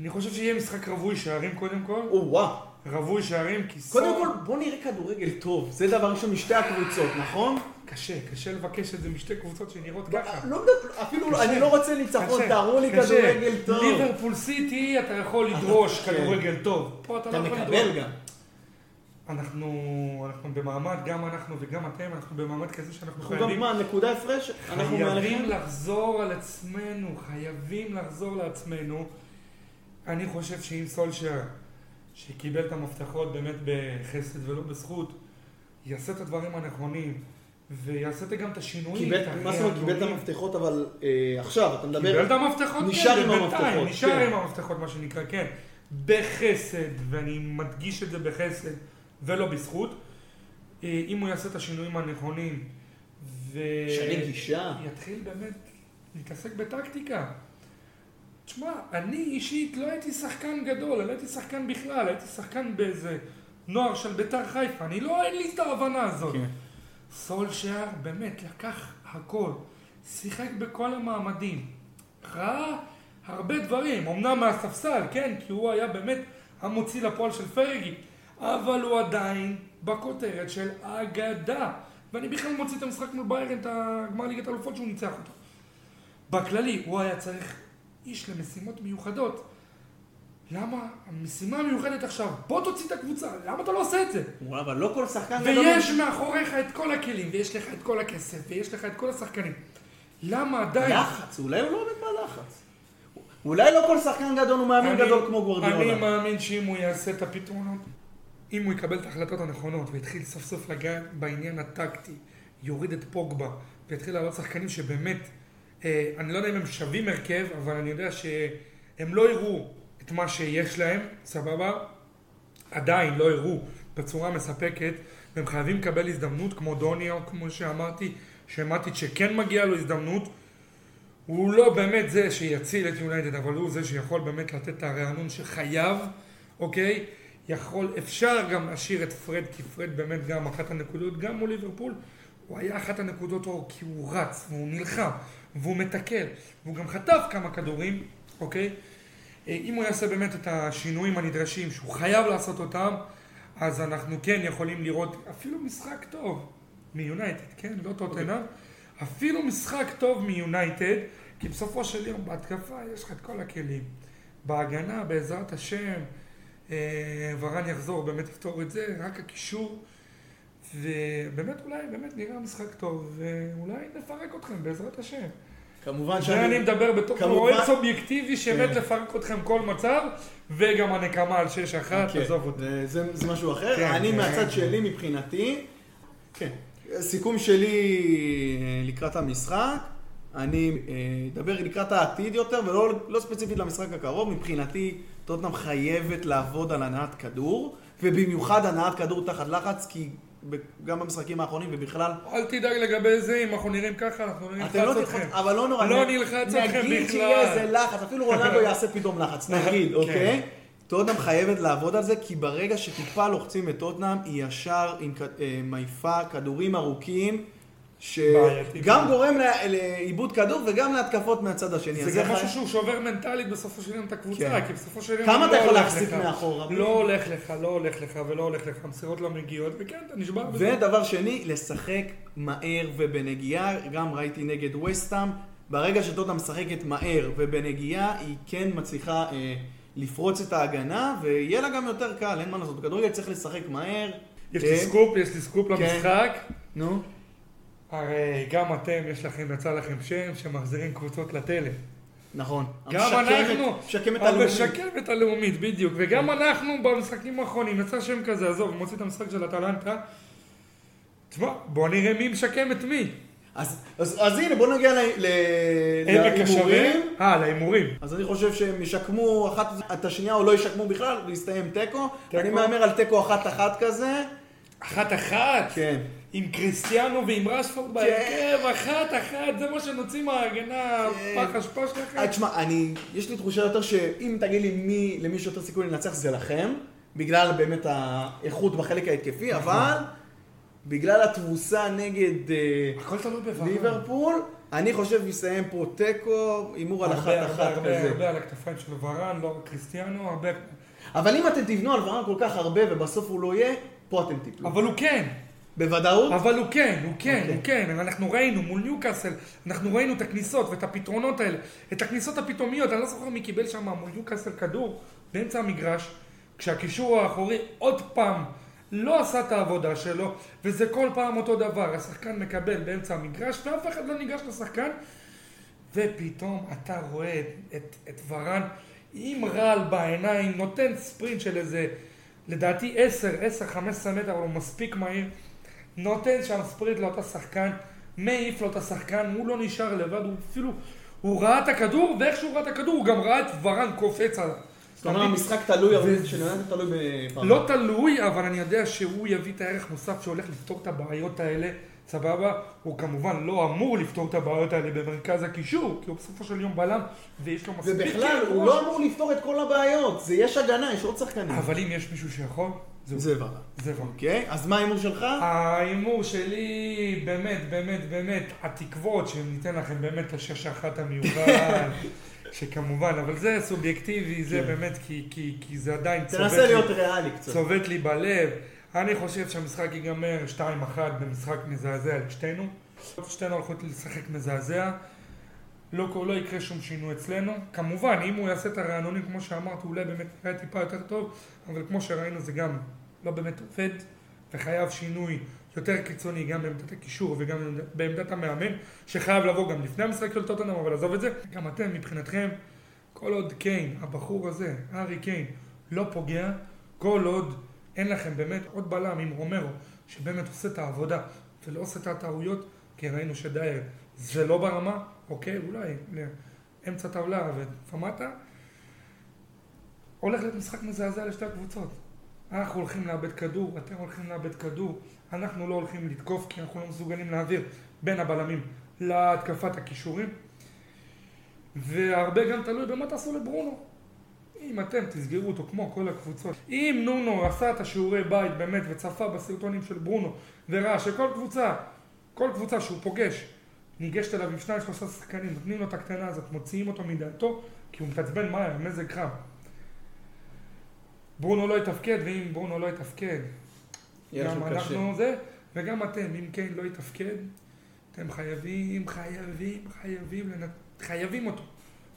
אני חושב שיהיה משחק רווי שערים קודם כל, או וואו. רווי שערים, כי קודם סול... כל, בוא נראה כדורגל טוב. זה דבר ראשון משתי הקבוצות, נכון? קשה, קשה לבקש את זה משתי קבוצות שנראות ככה. לא אפילו, קשה. אני לא רוצה ניצחון, תראו לי. כדורגל טוב. ליברפול סיטי, אתה יכול לדרוש כן. כדורגל טוב. פה אתה אתה לא יכול מקבל לדרוש. גם. אנחנו, אנחנו במעמד, גם אנחנו וגם אתם, אנחנו במעמד כזה שאנחנו אנחנו גם חייבים, מה, נקודה הפרש? אנחנו חייבים? לחזור על עצמנו, חייבים לחזור לעצמנו. אני חושב שאם סולשר, שקיבל את המפתחות באמת בחסד ולא בזכות, יעשה את הדברים הנכונים, ויעשה גם את השינויים. קיבל, את מה זאת אומרת, קיבל את. המפתחות, אבל אה, עכשיו, אתה מדבר... קיבל את המפתחות, נשאר כן, עם בינתיים, המפתחות, נשאר כן. עם המפתחות, מה שנקרא, כן. בחסד, ואני מדגיש את זה בחסד, ולא בזכות. אה, אם הוא יעשה את השינויים הנכונים, ו... שני גישה. יתחיל באמת להתעסק בטקטיקה. תשמע, אני אישית לא הייתי שחקן גדול, אני לא הייתי שחקן בכלל, הייתי שחקן באיזה נוער של ביתר חיפה, אני לא, אין לי את ההבנה הזאת. כן. סולשייר באמת לקח הכל, שיחק בכל המעמדים, ראה הרבה דברים, אמנם מהספסל, כן, כי הוא היה באמת המוציא לפועל של פרגי, אבל הוא עדיין בכותרת של אגדה, ואני בכלל מוציא את המשחק מול ביירן, את הגמר ליגת האלופות שהוא ניצח אותו. בכללי, הוא היה צריך איש למשימות מיוחדות. למה המשימה המיוחדת עכשיו? בוא תוציא את הקבוצה, למה אתה לא עושה את זה? וואלה, אבל לא כל שחקן גדול... ויש מאחוריך את כל הכלים, ויש לך את כל הכסף, ויש לך את כל השחקנים. למה עדיין... לחץ, אולי הוא לא עומד בלחץ. אולי לא כל שחקן גדול הוא מאמין אני- גדול כמו אני גוורדיולה. מאמין שאם הוא יעשה את הפתרונות, אם הוא יקבל את ההחלטות הנכונות, ויתחיל סוף סוף לגעת בעניין הטקטי, יוריד את פוגבה, ויתחיל לעלות שחקנים שבאמת, אה, אני לא יודע אם הם שווים הרכב, אבל אני יודע שהם לא יראו את מה שיש להם, סבבה? עדיין לא יראו בצורה מספקת, והם חייבים לקבל הזדמנות כמו דוניה, או כמו שאמרתי, שמעתי שכן מגיעה לו הזדמנות. הוא לא באמת זה שיציל את יונייטד, אבל הוא זה שיכול באמת לתת את הרענון שחייב, אוקיי? יכול, אפשר גם להשאיר את פרד, כי פרד באמת גם אחת הנקודות, גם מול ליברפול, הוא היה אחת הנקודות אור, כי הוא רץ, והוא נלחם, והוא מתקל, והוא גם חטף כמה כדורים, אוקיי? אה, אם הוא יעשה באמת את השינויים הנדרשים, שהוא חייב לעשות אותם, אז אנחנו כן יכולים לראות אפילו משחק טוב מיונייטד, כן? לא טוטנאם. אפילו משחק טוב מיונייטד, כי בסופו של יום בהתקפה יש לך את כל הכלים. בהגנה, בעזרת השם, אה, ורן יחזור, באמת יפתור את זה, רק הקישור. ובאמת אולי באמת נראה משחק טוב, ואולי נפרק אתכם בעזרת השם. כמובן שאני... מדבר בתור כמובן- אוהד סובייקטיבי שמת כן. לפרק אתכם כל מצב, וגם הנקמה על 6-1, כן, עזוב אותי. זה- זה זה משהו אחר. כן, אני כן. מהצד שלי מבחינתי, כן. סיכום שלי אה, לקראת המשחק, אני אה, אדבר לקראת העתיד יותר, ולא לא ספציפית למשחק הקרוב. מבחינתי, טוטנאם חייבת לעבוד על הנעת כדור, ובמיוחד הנעת כדור תחת לחץ, כי גם במשחקים האחרונים ובכלל... אל תדאג לגבי זה, אם אנחנו נראים ככה, אנחנו נלחץ לא אתכם. אבל לא נורא. לא נלחץ אתכם נגיד בכלל. שיהיה איזה לחץ, אפילו רונלדו יעשה פתאום לחץ, נגיד, כן. אוקיי? טוטנאם חייבת לעבוד על זה, כי ברגע שטיפה לוחצים את טוטנאם, היא ישר עם אה, מעיפה כדורים ארוכים. שגם גורם לאיבוד כדור וגם להתקפות מהצד השני. זה גם משהו שהוא שובר מנטלית בסופו של יום את הקבוצה, כן. כי בסופו של יום... כמה לא אתה יכול להחזיק. מאחורה? לא הולך לך, לא הולך לך ולא הולך לך, המסירות לא מגיעות, וכן, אתה נשבר בזה. ודבר שני, לשחק מהר ובנגיעה, גם ראיתי נגד וסטהאם, ברגע שטוטה משחקת מהר ובנגיעה, היא כן מצליחה אה, לפרוץ את ההגנה, ויהיה לה גם יותר קל, אין מה לעשות. בכדורגל צריך לשחק מהר. יש כן. לי סקופ, יש לי סקופ כן. למשחק. נו. הרי גם אתם, יש לכם, יצא לכם שם שמחזירים קבוצות לתלם. נכון. גם המשקמת- אנחנו, משקמת הלאומית. המשקמת הלאומית, בדיוק. וגם אנחנו במשחקים האחרונים, יצא שם כזה, עזוב, מוציא את המשחק של אטלנטה. תשמע, בוא נראה מי משקם את מי. אז, אז, אז הנה, בוא נגיע. להימורים. אה, להימורים. אז אני חושב שהם ישקמו אחת את השנייה או לא ישקמו בכלל, ויסתיים. תיקו. אני מהמר על תיקו אחת-אחת כזה. אחת אחת. כן. עם קריסטיאנו ועם רשפורד בהרכב, אחת אחת, זה מה שנוציא מההגנה, כן. פח אשפה שלכם. אה, תשמע, אני, יש לי תחושה יותר שאם תגיד לי מי, למי שיותר סיכוי לנצח זה לכם, בגלל באמת האיכות בחלק ההתקפי, נכון. אבל בגלל התבוסה נגד אה. ליברפול, אני חושב יסיים פה תיקו, הימור על אחת-אחת הרבה, הרבה, כזה. הרבה על הכתפיים של ורן, לא קריסטיאנו, הרבה. אבל אם אתם תבנו על ורן כל כך הרבה ובסוף הוא לא יהיה, פה אתם תיפלו. אבל הוא כן, בוודאות? אבל הוא כן, הוא כן, אוקיי. הוא כן. אנחנו ראינו מול ניוקאסל, אנחנו ראינו את הכניסות ואת הפתרונות האלה, את הכניסות הפתאומיות, אני לא זוכר מי קיבל שם מול ניוקאסל כדור באמצע המגרש, כשהקישור האחורי עוד פעם לא עשה את העבודה שלו, וזה כל פעם אותו דבר, השחקן מקבל באמצע המגרש ואף אחד לא ניגש לשחקן, ופתאום אתה רואה את, את, את ורן עם רעל בעיניים, נותן ספרינט של איזה, לדעתי 10, 10, 15 מטר, אבל הוא מספיק מהיר, נותן שם ספרינט לאותה שחקן, מעיף לו את השחקן, הוא לא נשאר לבד, הוא אפילו, הוא ראה את הכדור, ואיך שהוא ראה את הכדור, הוא גם ראה את ורן קופץ עליו. זאת אומרת, המשחק תלוי, שנולד תלוי בפעם. לא תלוי, אבל אני יודע שהוא יביא את הערך מוסף שהולך לפתור את הבעיות האלה, סבבה? הוא כמובן לא אמור לפתור את הבעיות האלה במרכז הקישור, כי הוא בסופו של יום בלם, ויש לו מספיק... ובכלל, הוא ראש. לא אמור לפתור את כל הבעיות. זה יש הגנה, יש עוד שחקנים. אבל אם יש מישהו שיכול, זהו. זה ורן. זה ורן. אוקיי, אז מה ההימור שלך? ההימור שלי, באמת, באמת, באמת, התקוות שניתן לכם באמת השש אחת המיוחד, שכמובן, אבל זה סובייקטיבי, זה כן. באמת, כי, כי, כי זה עדיין צובט תנסה לי, להיות ריאלי קצת. צובט לי בלב. אני חושב שהמשחק ייגמר 2-1 במשחק מזעזע לשתינו. שתינו הולכות לשחק מזעזע. לא, לא יקרה שום שינוי אצלנו. כמובן, אם הוא יעשה את הרענונים כמו שאמרת, אולי באמת יראה טיפה יותר טוב, אבל כמו שראינו זה גם לא באמת עובד, וחייב שינוי יותר קיצוני גם בעמדת הקישור וגם בעמדת המאמן, שחייב לבוא גם לפני המשחק של טוטנאם, אבל עזוב את זה. גם אתם, מבחינתכם, כל עוד קיין, הבחור הזה, הארי קיין, לא פוגע, כל עוד אין לכם באמת עוד בלם עם רומרו, שבאמת עושה את העבודה ולא עושה את הטעויות, כי ראינו שדייר זה לא ברמה, אוקיי, אולי לאמצע טבלה ומטה, הולך להיות משחק מזעזע לשתי הקבוצות. אנחנו הולכים לאבד כדור, אתם הולכים לאבד כדור, אנחנו לא הולכים לתקוף כי אנחנו לא מסוגלים להעביר בין הבלמים להתקפת הכישורים. והרבה גם תלוי במה תעשו לברונו. אם אתם תסגרו אותו כמו כל הקבוצות, אם נונו עשה את השיעורי בית באמת וצפה בסרטונים של ברונו וראה שכל קבוצה, כל קבוצה שהוא פוגש, ניגשת אליו עם שניים שלושה שחקנים, נותנים לו את הקטנה הזאת, מוציאים אותו מדעתו, כי הוא מתעצבן מהר, מזג חם. ברונו לא יתפקד, ואם ברונו לא יתפקד, גם לכם קשה. אנחנו זה, וגם אתם, אם קיין לא יתפקד, אתם חייבים, חייבים, חייבים. חייבים אותו.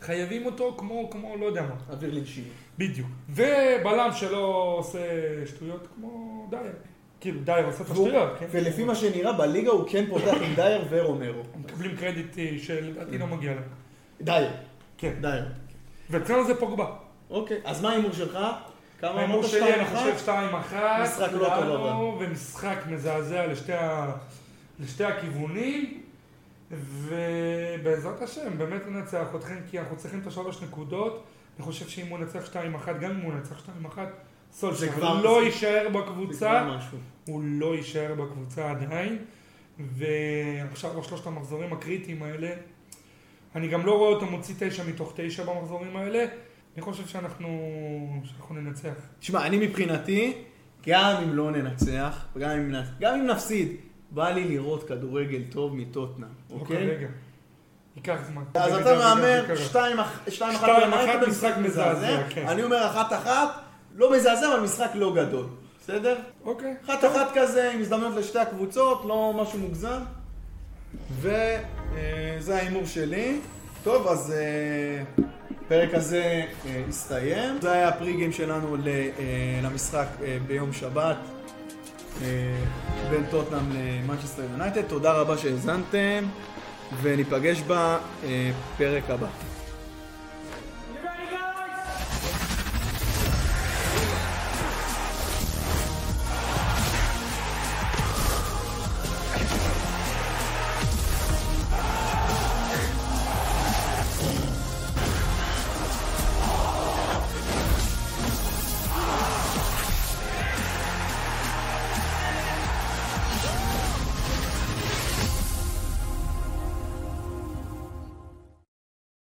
חייבים אותו כמו, כמו, לא יודע מה. אוויר לנשימה. בדיוק. ובלם שלא עושה שטויות כמו דייר. כאילו, דייר עושה את השטויות, כן? ולפי מה שנראה בליגה הוא כן פותח עם דייר ורומרו. הם מקבלים קרדיט אה, שלדעתי לא מגיע להם. דייר. כן. דייר. ואצלנו זה פוגבה. אוקיי, אז מה ההימור שלך? כמה אמרת? שלי, אני שתיים חושב אחת? 2-1. משחק לא טוב, לנו, ומשחק מזעזע לשתי, ה... לשתי הכיוונים. ובעזרת השם, באמת ננצח אתכם, כי אנחנו צריכים את השלוש נקודות. אני חושב שאם הוא ינצח 2-1, גם אם הוא ינצח 2-1, זה סולשר כבר- לא זה- יישאר בקבוצה. הוא לא יישאר בקבוצה עדיין, ועכשיו בשלושת המחזורים הקריטיים האלה, אני גם לא רואה אותו מוציא תשע מתוך תשע במחזורים האלה, אני חושב שאנחנו, שאנחנו ננצח. תשמע, אני מבחינתי, גם אם לא ננצח, וגם אם, גם אם נפסיד, בא לי לראות כדורגל טוב מטוטנאם, לא אוקיי? כרגע. ייקח זמן. אז אתה מהמר יקרה. 2-1 שתיים אחת משחק מזעזע, כן. אני אומר 1-1, לא מזעזע, אבל משחק לא גדול, בסדר? אוקיי. 1-1 כזה, עם הזדמנות לשתי הקבוצות, לא משהו מוגזם. וזה ההימור שלי. טוב, אז אה, הפרק הזה אה, הסתיים. זה היה הפריגיים שלנו אה, למשחק אה, ביום שבת אה, בין טוטנאם למנצ'סטר יונייטד. תודה רבה שהאזנתם, וניפגש בפרק הבא.